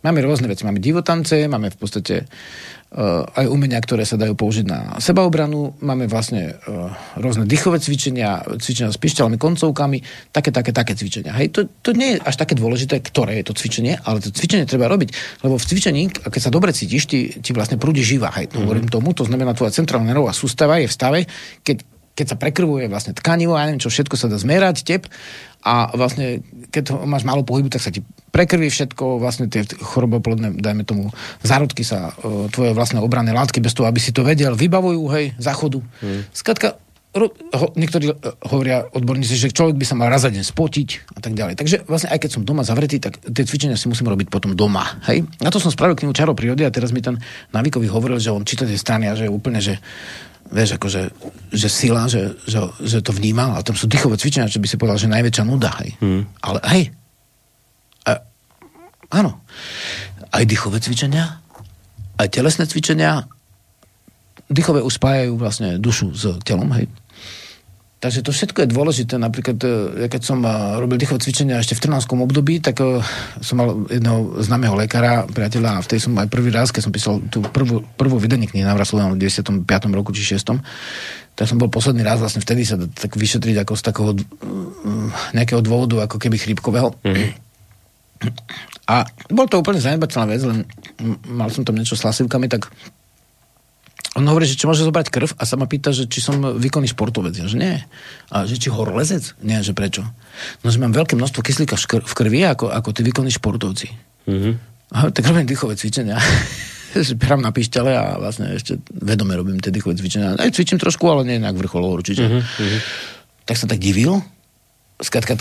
Máme rôzne veci. Máme divotance, máme v podstate uh, aj umenia, ktoré sa dajú použiť na sebaobranu. Máme vlastne uh, rôzne dýchové cvičenia, cvičenia s pišťalmi, koncovkami, také, také, také cvičenia. Hej, to, to nie je až také dôležité, ktoré je to cvičenie, ale to cvičenie treba robiť. Lebo v cvičení, keď sa dobre cítiš, ti, ti vlastne prúdi živa. Hej, to mm-hmm. hovorím tomu, to znamená, tvoja centrálna nervová sústava je v stave, keď, keď sa prekrvuje vlastne tkanivo, ja neviem čo, všetko sa dá zmerať, tep a vlastne, keď máš málo pohybu, tak sa ti prekrví všetko, vlastne tie choroboplodné, dajme tomu, zárodky sa, uh, tvoje vlastné obranné látky, bez toho, aby si to vedel, vybavujú, hej, záchodu. Hmm. Skladka, ro, ho, niektorí uh, hovoria odborníci, že človek by sa mal raz za deň spotiť a tak ďalej. Takže vlastne aj keď som doma zavretý, tak tie cvičenia si musím robiť potom doma. Hej? Na to som spravil knihu Čaro prírody a teraz mi ten návykový hovoril, že on číta tie strany a že je úplne, že vieš, akože, že sila, že, že, že to vnímal, a tam sú dýchové cvičenia, čo by si povedal, že najväčšia nuda, hej. Hmm. Ale hej, a, áno, aj dýchové cvičenia, aj telesné cvičenia, dýchové uspájajú vlastne dušu s telom, hej. Takže to všetko je dôležité. Napríklad, e, ja keď som e, robil dýchové cvičenia ešte v trnánskom období, tak e, som mal jedného známeho lekára, priateľa, a vtedy som aj prvý raz, keď som písal tú prvú, prvú vydanie knihy Slovena v 95. roku či 6. tak som bol posledný raz vlastne vtedy sa tak vyšetriť ako z takého mm, nejakého dôvodu, ako keby chrípkového. Mm-hmm. A bol to úplne zanedbateľná vec, len mal som tam niečo s hlasivkami, tak on hovorí, že či môže zobrať krv a sa ma pýta, že či som výkonný športovec. Ja, že nie. A že či horolezec? Nie, že prečo? No, že mám veľké množstvo kyslíka v krvi ako, ako tí výkonní športovci. Mm-hmm. A, tak robím dýchové cvičenia. Berám na pišťale a vlastne ešte vedome robím tie dýchové cvičenia. Aj cvičím trošku, ale nie nejak vrcholovo určite. Mm-hmm. Tak som tak divil. Skrátka,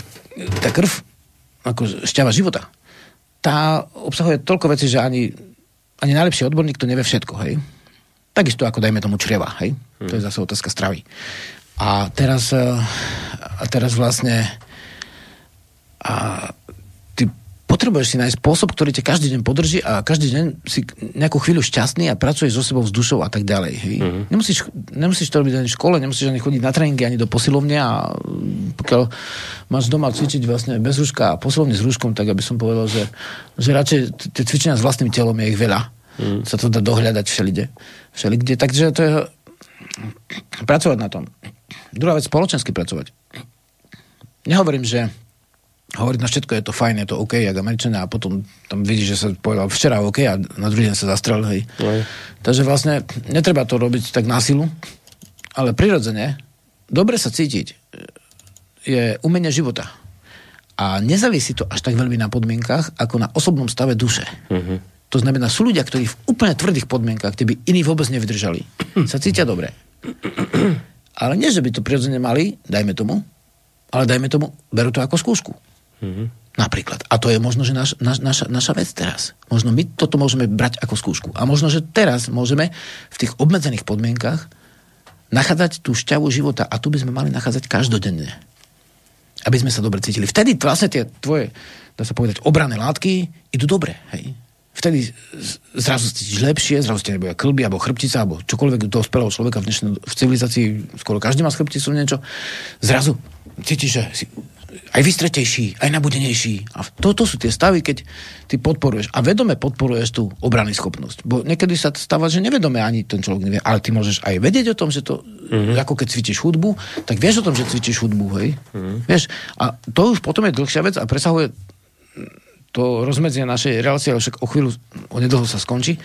tá krv, ako šťava života, tá obsahuje toľko vecí, že ani, ani najlepší odborník to nevie všetko, hej. Takisto ako dajme tomu čreva, hej? Hmm. To je zase otázka stravy. A teraz, eh, a teraz vlastne a ty potrebuješ si nájsť spôsob, ktorý ťa každý deň podrží a každý deň si nejakú chvíľu šťastný a pracuješ so sebou s dušou a tak ďalej. Hej? Mm-hmm. Nemusíš, nemusíš to robiť ani v škole, nemusíš ani chodiť na tréningy, ani do posilovne a pokiaľ máš doma cvičiť vlastne bez rúška a posilovne s rúškom, tak aby som povedal, že, že radšej tie cvičenia s vlastným telom je ich veľa. Mm. Sa to dá dohľadať všelide všelikde. Takže to je pracovať na tom. Druhá vec, spoločensky pracovať. Nehovorím, že hovoriť na všetko je to fajn, je to OK, jak Američania a potom tam vidíš, že sa povedal včera OK a na druhý deň sa zastrel, hej. Aj. Takže vlastne netreba to robiť tak na silu, ale prirodzene dobre sa cítiť je umenie života. A nezávisí to až tak veľmi na podmienkach, ako na osobnom stave duše. Uh-huh. To znamená, sú ľudia, ktorí v úplne tvrdých podmienkach, by iní vôbec nevydržali, sa cítia dobre. Ale nie, že by to prirodzene mali, dajme tomu, ale dajme tomu, berú to ako skúšku. Mm-hmm. Napríklad. A to je možno, že naš, naš, naša, naša vec teraz. Možno my toto môžeme brať ako skúšku. A možno, že teraz môžeme v tých obmedzených podmienkach nachádzať tú šťavu života a tu by sme mali nachádzať každodenne. Aby sme sa dobre cítili. Vtedy vlastne tie tvoje, dá sa povedať, obrané látky idú dobre. Hej? Vtedy zrazu cítiš lepšie, zrazu ste nebude klby, alebo chrbtica, alebo čokoľvek do dospelého človeka v dnešnej v civilizácii, skoro každý má z chrbticu niečo, zrazu cítiš, že si aj vystretejší, aj nabudenejší. A toto sú tie stavy, keď ty podporuješ. A vedome podporuješ tú obrany schopnosť. Bo niekedy sa stáva, že nevedome ani ten človek nevie, ale ty môžeš aj vedieť o tom, že to, mm-hmm. ako keď cvičíš hudbu, tak vieš o tom, že cvičíš hudbu, hej? Mm-hmm. Vieš? A to už potom je dlhšia vec a presahuje to rozmedzie našej relácie, ale však o chvíľu, o nedlho sa skončí.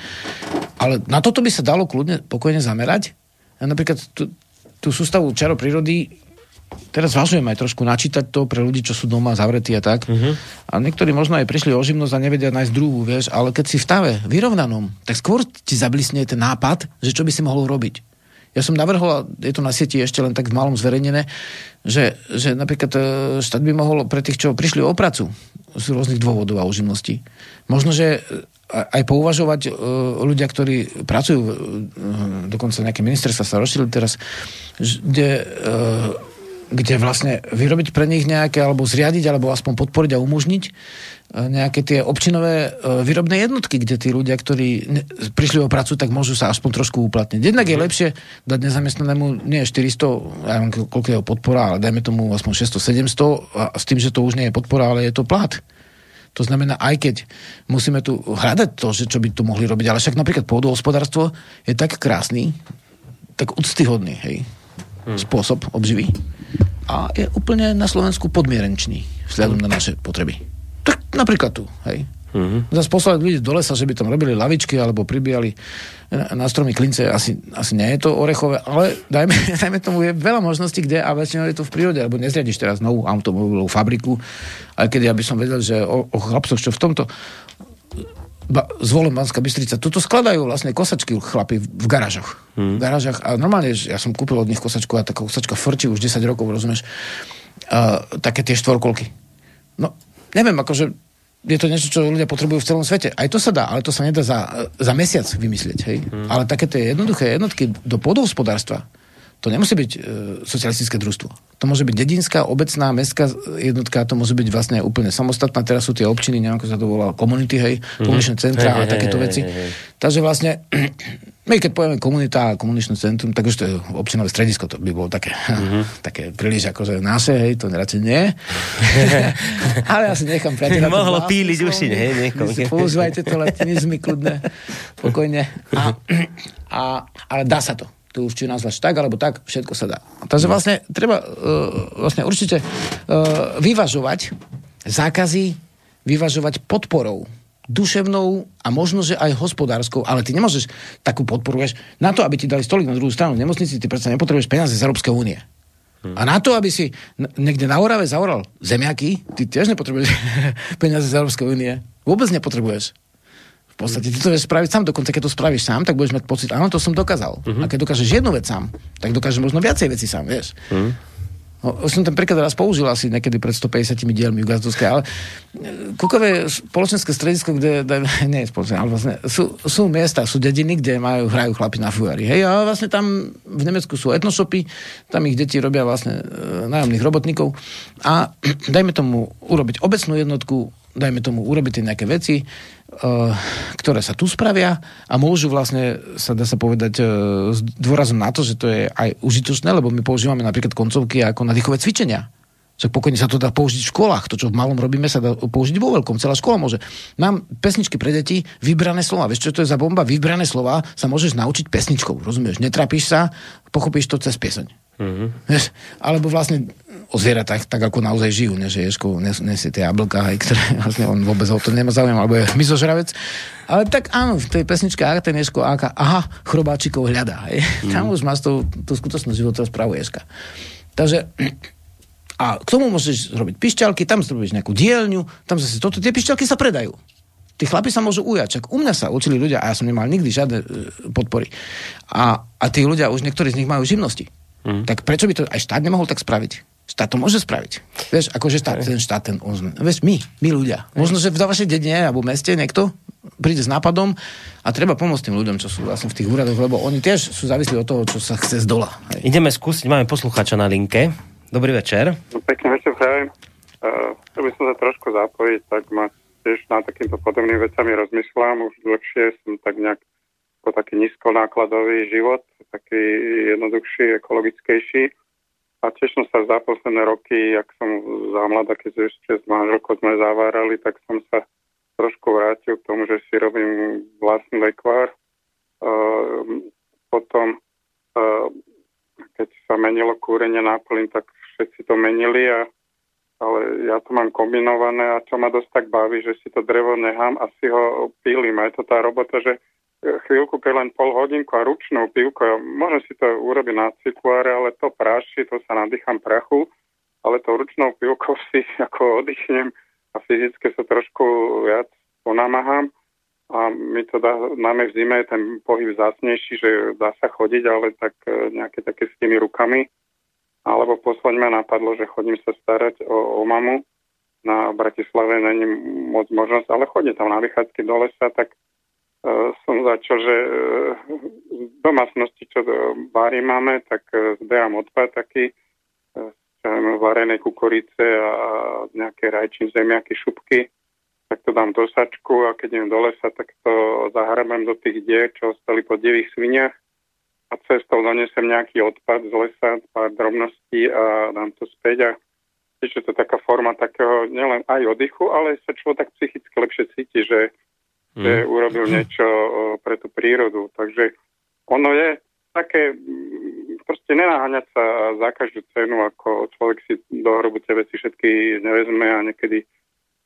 Ale na toto by sa dalo kľudne, pokojne zamerať. Ja napríklad tú, tú sústavu čaro prírody teraz zvažujem aj trošku načítať to pre ľudí, čo sú doma zavretí a tak. Uh-huh. A niektorí možno aj prišli o živnosť a nevedia nájsť druhú, vieš, ale keď si v stave vyrovnanom, tak skôr ti zablisne ten nápad, že čo by si mohol robiť. Ja som navrhol, je to na sieti ešte len tak v malom zverejnené, že, že napríklad e, štát by mohol pre tých, čo prišli o pracu z rôznych dôvodov a uživností, možno, že e, aj pouvažovať e, ľudia, ktorí pracujú, dokonca nejaké ministerstva sa rozšírili teraz, kde, kde vlastne vyrobiť pre nich nejaké, alebo zriadiť, alebo aspoň podporiť a umožniť nejaké tie občinové e, výrobné jednotky, kde tí ľudia, ktorí prišli o prácu, tak môžu sa aspoň trošku uplatniť. Jednak je mhm. lepšie dať nezamestnanému nie 400, ja neviem, koľko je podpora, ale dajme tomu aspoň 600-700 a s tým, že to už nie je podpora, ale je to plat. To znamená, aj keď musíme tu hľadať to, že čo by tu mohli robiť, ale však napríklad pôdohospodárstvo je tak krásny, tak úctyhodný, hej, hmm. spôsob obživy. A je úplne na Slovensku podmierenčný vzhľadom na naše potreby. Tak napríklad tu, hej. Mm-hmm. Zase poslať ľudí do lesa, že by tam robili lavičky alebo pribíjali na stromy klince, asi, asi nie je to orechové, ale dajme, dajme tomu, je veľa možností, kde a väčšinou je to v prírode, alebo nezriadiš teraz novú automobilovú fabriku, aj keď ja by som vedel, že o, o chlapcoch, čo v tomto ba, zvolím Banská Bystrica, tuto skladajú vlastne kosačky chlapi v garážoch. Mm. V garážach a normálne, ja som kúpil od nich kosačku a tá kosačka frčí už 10 rokov, rozumieš, uh, také tie štvorkolky. No, neviem, akože je to niečo, čo ľudia potrebujú v celom svete. Aj to sa dá, ale to sa nedá za, za mesiac vymyslieť. Hej? Hmm. Ale také tie jednoduché jednotky do podhospodárstva, to nemusí byť e, socialistické družstvo. To môže byť dedinská, obecná, mestská jednotka, to môže byť vlastne úplne samostatná. Teraz sú tie občiny, neviem, ako sa to volá, komunity, hej, mm-hmm. komuničné centra hey, a takéto veci. Hey, hey. Takže vlastne, my keď povieme komunita a komuničné centrum, tak už to je občinové stredisko, to by bolo také, mm-hmm. také príliš akože naše, hej, to radšej nie. Ale ja si nechám priateľa. Mohlo píliť uši, hej. Používajte to latinizmy kľudne, pokojne. A, a, ale dá sa to To už či nazvať tak, alebo tak, všetko sa dá. Takže vlastne treba uh, vlastne určite uh, vyvažovať zákazy, vyvažovať podporou duševnou a možno, že aj hospodárskou, ale ty nemôžeš takú podporu, vieš, na to, aby ti dali stolik na druhú stranu v nemocnici, ty predsa nepotrebuješ peniaze z Európskej únie. Hmm. A na to, aby si niekde na Orave zaoral zemiaky, ty tiež nepotrebuješ peniaze z Európskej únie. Vôbec nepotrebuješ. V podstate ty to vieš spraviť sám, dokonca keď to spravíš sám, tak budeš mať pocit, áno, to som dokázal. Uh-huh. A keď dokážeš jednu vec sám, tak dokážeš možno viacej veci sám, vieš. Uh-huh. No, som ten príklad raz použil asi niekedy pred 150 dielmi v Gazdovskej, ale e, Kukové spoločenské stredisko, kde, nie je spoločenské, ale vlastne sú, sú miesta, sú dediny, kde majú, hrajú chlapi na fujári. Hej, a vlastne tam v Nemecku sú etnoshopy, tam ich deti robia vlastne e, nájomných robotníkov a dajme tomu urobiť obecnú jednotku, dajme tomu urobiť nejaké veci, uh, ktoré sa tu spravia a môžu vlastne, sa dá sa povedať, uh, s dôrazom na to, že to je aj užitočné, lebo my používame napríklad koncovky ako nadýchové cvičenia. Však pokojne sa to dá použiť v školách. To, čo v malom robíme, sa dá použiť vo veľkom. Celá škola môže. Mám pesničky pre deti, vybrané slova. Vieš, čo to je za bomba? Vybrané slova sa môžeš naučiť pesničkou. Rozumieš? Netrapíš sa, pochopíš to cez pieseň. Mm-hmm. Vieš? Alebo vlastne o zvieratách, tak ako naozaj žijú, ne, že Ješko nesie tie jablka, aj, ktoré vlastne on vôbec o to nemá záujem, alebo je mizožravec. Ale tak áno, v tej pesničke a ten Ješko, áka, aha, chrobáčikov hľadá. Hej. Mm. Tam už máš tú, tú skutočnosť života správu Ješka. Takže a k tomu môžeš zrobiť pišťalky, tam zrobíš nejakú dielňu, tam zase toto, tie pišťalky sa predajú. Tí chlapi sa môžu ujať. Čak u mňa sa učili ľudia, a ja som nemal nikdy žiadne e, podpory. A, a tí ľudia, už niektorí z nich majú živnosti. Mm. Tak prečo by to aj štát nemohol tak spraviť? Štát to môže spraviť. Vieš, akože štát, ten štát, ten on, vieš, my, my ľudia. Možno, že v vašej dedine alebo meste niekto príde s nápadom a treba pomôcť tým ľuďom, čo sú vlastne v tých úradoch, lebo oni tiež sú závislí od toho, čo sa chce z dola. Hej. Ideme skúsiť, máme poslucháča na linke. Dobrý večer. Pekný večer, prajem. Uh, chcel by som sa trošku zapojiť, tak ma tiež na takýmto podobným vecami rozmýšľam. Už dlhšie som tak nejak po taký nízkonákladový život, taký jednoduchší, ekologickejší. A tiež som sa za posledné roky, ak som za mladá, keď ešte s manželkou sme zavárali, tak som sa trošku vrátil k tomu, že si robím vlastný lekvár. Uh, potom, uh, keď sa menilo kúrenie na plyn, tak všetci to menili, a, ale ja to mám kombinované a čo ma dosť tak baví, že si to drevo nechám a si ho pílim. A je to tá robota, že chvíľku, keď len pol hodinku a ručnou pivkou, môžem si to urobiť na cykláre, ale to práši, to sa nadýcham prachu, ale to ručnou pivkou si ako oddychnem a fyzicky sa trošku viac ponamáham a my to dá, máme v zime ten pohyb zásnejší, že dá sa chodiť, ale tak e, nejaké také s tými rukami. Alebo posledne ma napadlo, že chodím sa starať o, o mamu. Na Bratislave není moc možnosť, ale chodím tam na vychádzky do lesa, tak som začal, že eh, v domácnosti, čo do bári máme, tak zberám odpad taký, varené kukurice a nejaké rajčín, zemiaky, šupky, tak to dám do sačku a keď idem do lesa, tak to zahrabem do tých dier, čo ostali po divých sviniach. A cestou donesem nejaký odpad z lesa, pár drobností a dám to späť. A tiež je to taká forma takého nielen aj oddychu, ale sa človek tak psychicky lepšie cíti, že mm. že urobil niečo pre tú prírodu. Takže ono je také, proste nenáhaňať sa za každú cenu, ako človek si do hrobu tie veci všetky nevezme a niekedy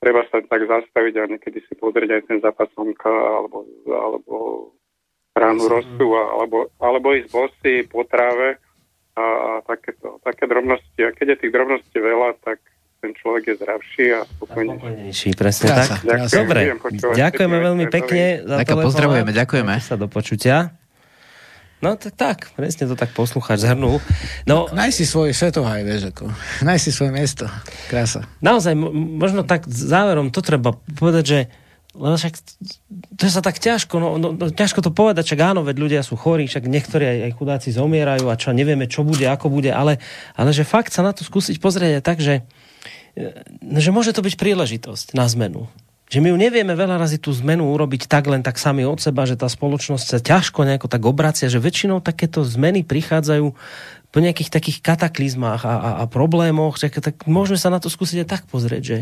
treba sa tak zastaviť a niekedy si pozrieť aj ten zápas slnka alebo, alebo ránu rostu alebo, alebo ísť bosy po tráve a, a takéto, také drobnosti. A keď je tých drobností veľa, tak ten človek je zdravší a spokojnejší. Presne krása, tak. Krása. Dobre, ďakujeme veľmi pekne za to. Pozdravujeme, ďakujeme. Sa do počutia. No tak, tak, presne to tak poslucháč zhrnul. No, naj si svoj svetohaj, vieš, ako. Naj si svoje miesto. Krása. Naozaj, možno tak záverom to treba povedať, že lebo však to sa tak ťažko, no, no, no ťažko to povedať, čak áno, veď ľudia sú chorí, však niektorí aj, aj chudáci zomierajú a čo nevieme, čo bude, ako bude, ale, ale že fakt sa na to skúsiť pozrieť aj tak, že, že môže to byť príležitosť na zmenu. Že my ju nevieme veľa razy tú zmenu urobiť tak len tak sami od seba, že tá spoločnosť sa ťažko nejako tak obracia, že väčšinou takéto zmeny prichádzajú po nejakých takých kataklizmách a, a, a problémoch, tak, tak môžeme sa na to skúsiť aj tak pozrieť, že,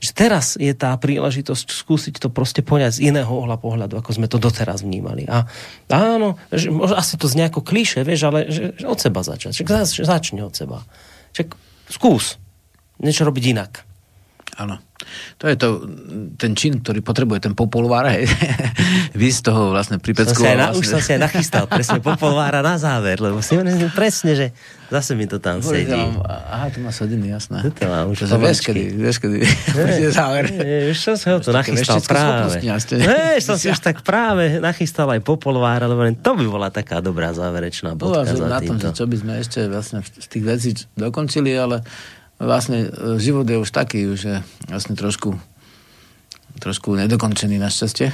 že teraz je tá príležitosť skúsiť to proste poňať z iného ohľa pohľadu, ako sme to doteraz vnímali. A áno, že, možno asi to znie ako klíše, vieš, ale že, že od seba začať. Že, zač, začne od seba. Že skús niečo robiť inak. Áno. To je to, ten čin, ktorý potrebuje ten popolvár, hej. Vy z toho vlastne pripecku. Vlastne... Už som si aj nachystal presne popolvára na záver, lebo si presne, že zase mi to tam sedí. Tam, aha, to má sediny, jasné. To mám už to vieš, kedy, vieš, kedy bude záver. Už som si ho to nachystal práve. Vieš, som si už tak práve nachystal aj popolvár, lebo to by bola taká dobrá záverečná bodka za na tom, čo by sme ešte vlastne z tých vecí dokončili, ale vlastne e, život je už taký, že vlastne trošku trošku nedokončený našťastie.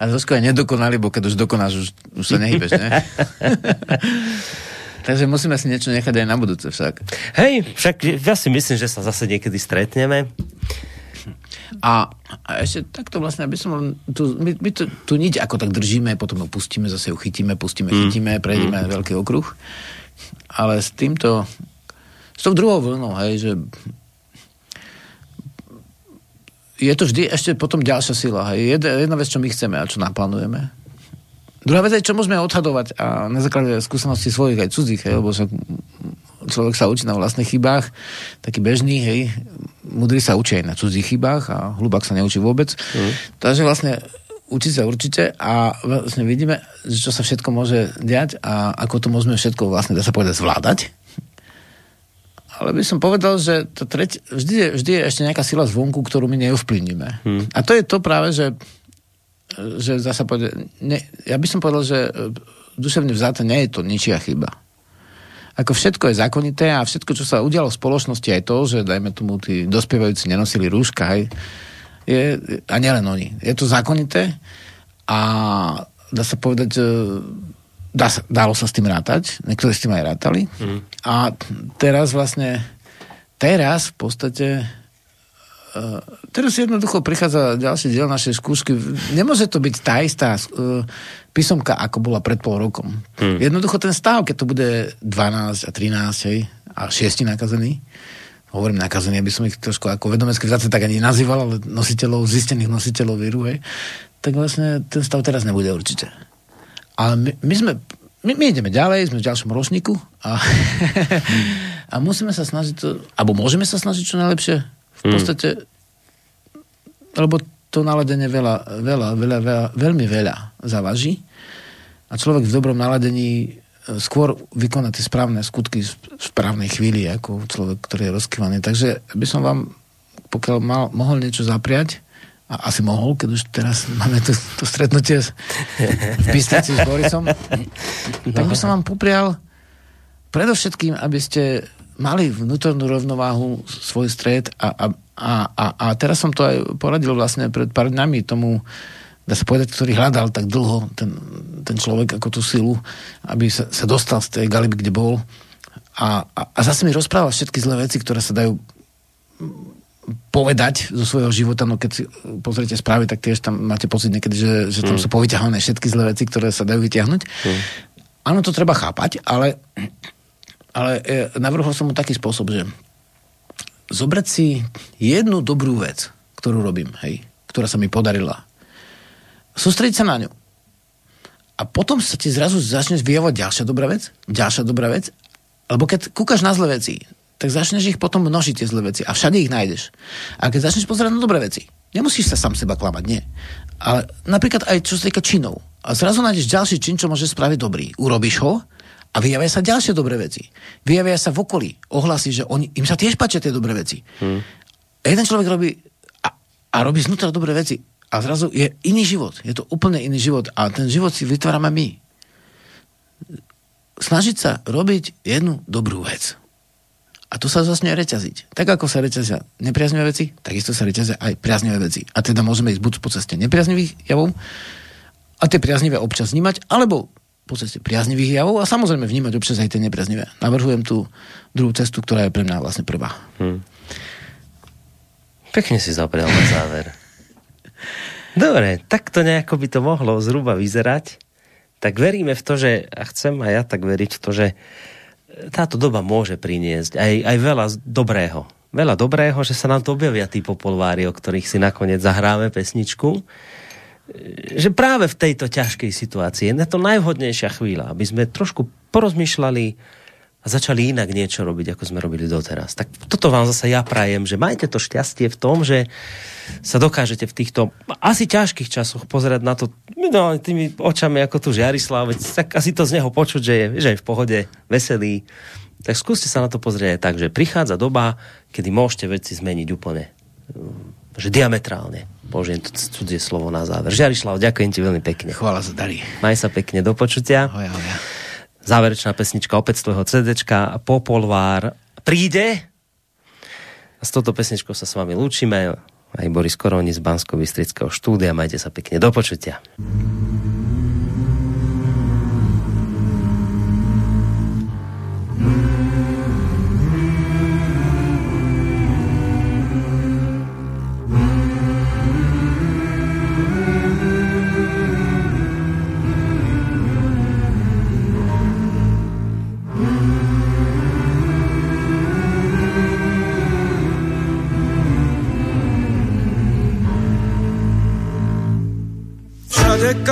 A trošku aj nedokonalý, bo keď už dokonáš, už, už sa nehybeš, ne? Takže musíme si niečo nechať aj na budúce však. Hej, však ja si myslím, že sa zase niekedy stretneme. A, a ešte takto vlastne, aby som tu, my, my tu, tu nič ako tak držíme, potom ho pustíme, zase ho chytíme, pustíme, mm. chytíme, prejdeme mm. veľký okruh ale s týmto, s tou druhou vlnou, hej, že je to vždy ešte potom ďalšia sila. Hej. Jedna, jedna vec, čo my chceme a čo naplánujeme. Druhá vec je, čo môžeme odhadovať a na základe skúseností svojich aj cudzích, hej, lebo sa, človek sa učí na vlastných chybách, taký bežný, hej, mudrý sa učí aj na cudzích chybách a hlubák sa neučí vôbec. Mm. Takže vlastne učiť sa určite a vlastne vidíme, čo sa všetko môže diať a ako to môžeme všetko vlastne, dá sa povedať, zvládať. Ale by som povedal, že to treť, vždy, je, vždy je ešte nejaká sila zvonku, ktorú my neovplyvníme. Hmm. A to je to práve, že, že dá sa povedať, ne, ja by som povedal, že duševne vzáte nie je to ničia chyba. Ako všetko je zákonité a všetko, čo sa udialo v spoločnosti, aj to, že dajme tomu tí dospievajúci nenosili rúška, aj je, a nielen oni. Je to zákonité a dá sa povedať, dá sa, dalo sa s tým rátať, niektorí s tým aj rátali. Mm. A teraz vlastne, teraz v podstate Uh, teraz jednoducho prichádza ďalší diel našej skúšky. Nemôže to byť tá istá uh, písomka, ako bola pred pol rokom. Mm. Jednoducho ten stav, keď to bude 12 a 13 hej, a 6 nakazený, hovorím nakazený, aby som ich trošku ako vedomecky vzáce tak ani nazýval, ale nositeľov, zistených nositeľov víru, hej, tak vlastne ten stav teraz nebude určite. Ale my, my sme, my, my ideme ďalej, sme v ďalšom ročníku a, a musíme sa snažiť to, alebo môžeme sa snažiť čo najlepšie. V hmm. podstate, lebo to naladenie veľa, veľa, veľa, veľa, veľmi veľa zavaží a človek v dobrom naladení skôr vykonať tie správne skutky v správnej chvíli, ako človek, ktorý je rozkývaný. Takže by som vám, pokiaľ mal, mohol niečo zapriať, a asi mohol, keď už teraz máme to, to stretnutie v Bystrici s Borisom, tak by som vám poprial predovšetkým, aby ste mali vnútornú rovnováhu, svoj stred a, a, a, a, a teraz som to aj poradil vlastne pred pár dňami tomu dá sa povedať, ktorý hľadal tak dlho ten, ten človek ako tú silu, aby sa, sa dostal z tej galiby, kde bol. A, a, a zase mi rozprával všetky zlé veci, ktoré sa dajú povedať zo svojho života, no keď si pozriete správy, tak tiež tam máte pocit niekedy, že, že tam mm. sú povyťahované všetky zlé veci, ktoré sa dajú vyťahnuť. Mm. Áno, to treba chápať, ale, ale e, navrhol som mu taký spôsob, že zobrať si jednu dobrú vec, ktorú robím, hej, ktorá sa mi podarila sústrediť sa na ňu. A potom sa ti zrazu začne vyjavovať ďalšia dobrá vec, ďalšia dobrá vec, lebo keď kúkaš na zlé veci, tak začneš ich potom množiť tie zlé veci a všade ich nájdeš. A keď začneš pozerať na dobré veci, nemusíš sa sám seba klamať, nie. Ale napríklad aj čo sa týka činov. A zrazu nájdeš ďalší čin, čo môže spraviť dobrý. Urobíš ho a vyjavia sa ďalšie dobré veci. Vyjavia sa v okolí. Ohlasí, že oni, im sa tiež páčia tie dobré veci. Hmm. A jeden človek robí a, a robí znútra dobré veci a zrazu je iný život. Je to úplne iný život. A ten život si vytvárame my. Snažiť sa robiť jednu dobrú vec. A to sa začne reťaziť. Tak ako sa reťazia nepriaznivé veci, takisto sa reťazia aj priaznivé veci. A teda môžeme ísť buď po ceste nepriaznivých javov a tie priaznivé občas vnímať, alebo po ceste priaznivých javov a samozrejme vnímať občas aj tie nepriaznivé. Navrhujem tú druhú cestu, ktorá je pre mňa vlastne prvá. Hmm. Pekne si zaprial na záver. Dobre, tak to nejako by to mohlo zhruba vyzerať. tak veríme v to, že, a chcem aj ja tak veriť v to, že táto doba môže priniesť aj, aj veľa dobrého. Veľa dobrého, že sa nám to objavia tí popolvári, o ktorých si nakoniec zahráme pesničku. Že práve v tejto ťažkej situácii je to najvhodnejšia chvíľa, aby sme trošku porozmýšľali, a začali inak niečo robiť, ako sme robili doteraz. Tak toto vám zase ja prajem, že majte to šťastie v tom, že sa dokážete v týchto asi ťažkých časoch pozerať na to no, tými očami ako tu Žiarislav, tak asi to z neho počuť, že je, že je v pohode, veselý. Tak skúste sa na to pozrieť aj tak, že prichádza doba, kedy môžete veci zmeniť úplne že diametrálne. Použijem to cudzie slovo na záver. Žiarislav, ďakujem ti veľmi pekne. Chvála za dary. Maj sa pekne, do počutia. Hoja, hoja záverečná pesnička opäť z tvojho CDčka Popolvár príde. A s touto pesničkou sa s vami lúčime. Aj Boris Koroni z bansko štúdia. Majte sa pekne. Do počutia.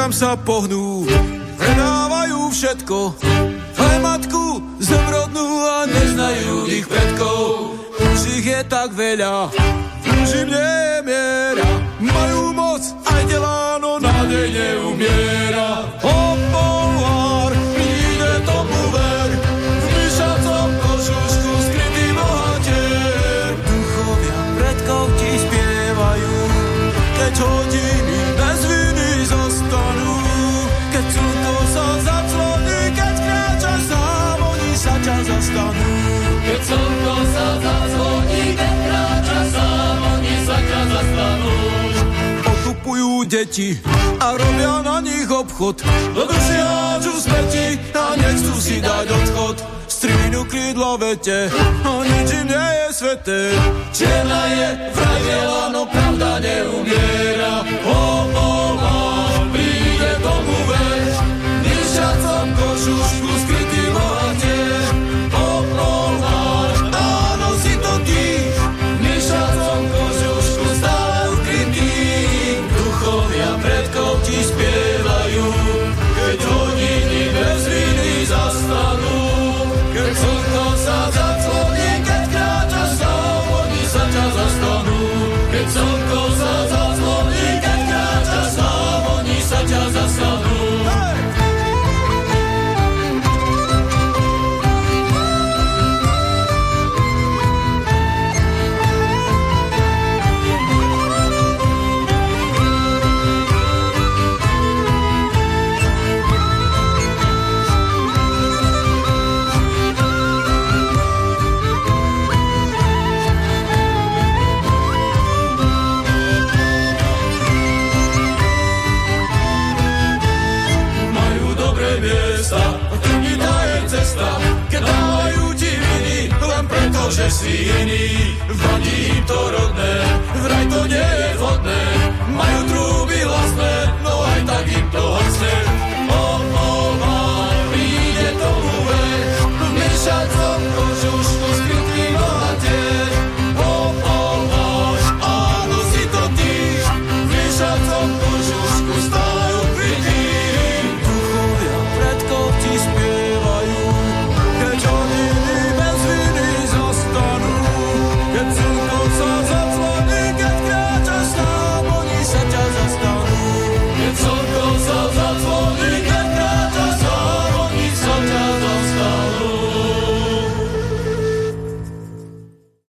Kam sa pohnú, predávajú všetko. Aj matku zemrodnú a neznajú ich predkov. Už ich je tak veľa, už im nie je miera. Majú moc, aj delá, no nádej neumiera. Okupujú deti a robia na nich obchod. Do duši hádžu smeti a nechcú si dať odchod. Strínu krídla vete a nič im nie je sveté. Čierna je vraj no pravda neumiera. O, o, si iný, vadí to rodné,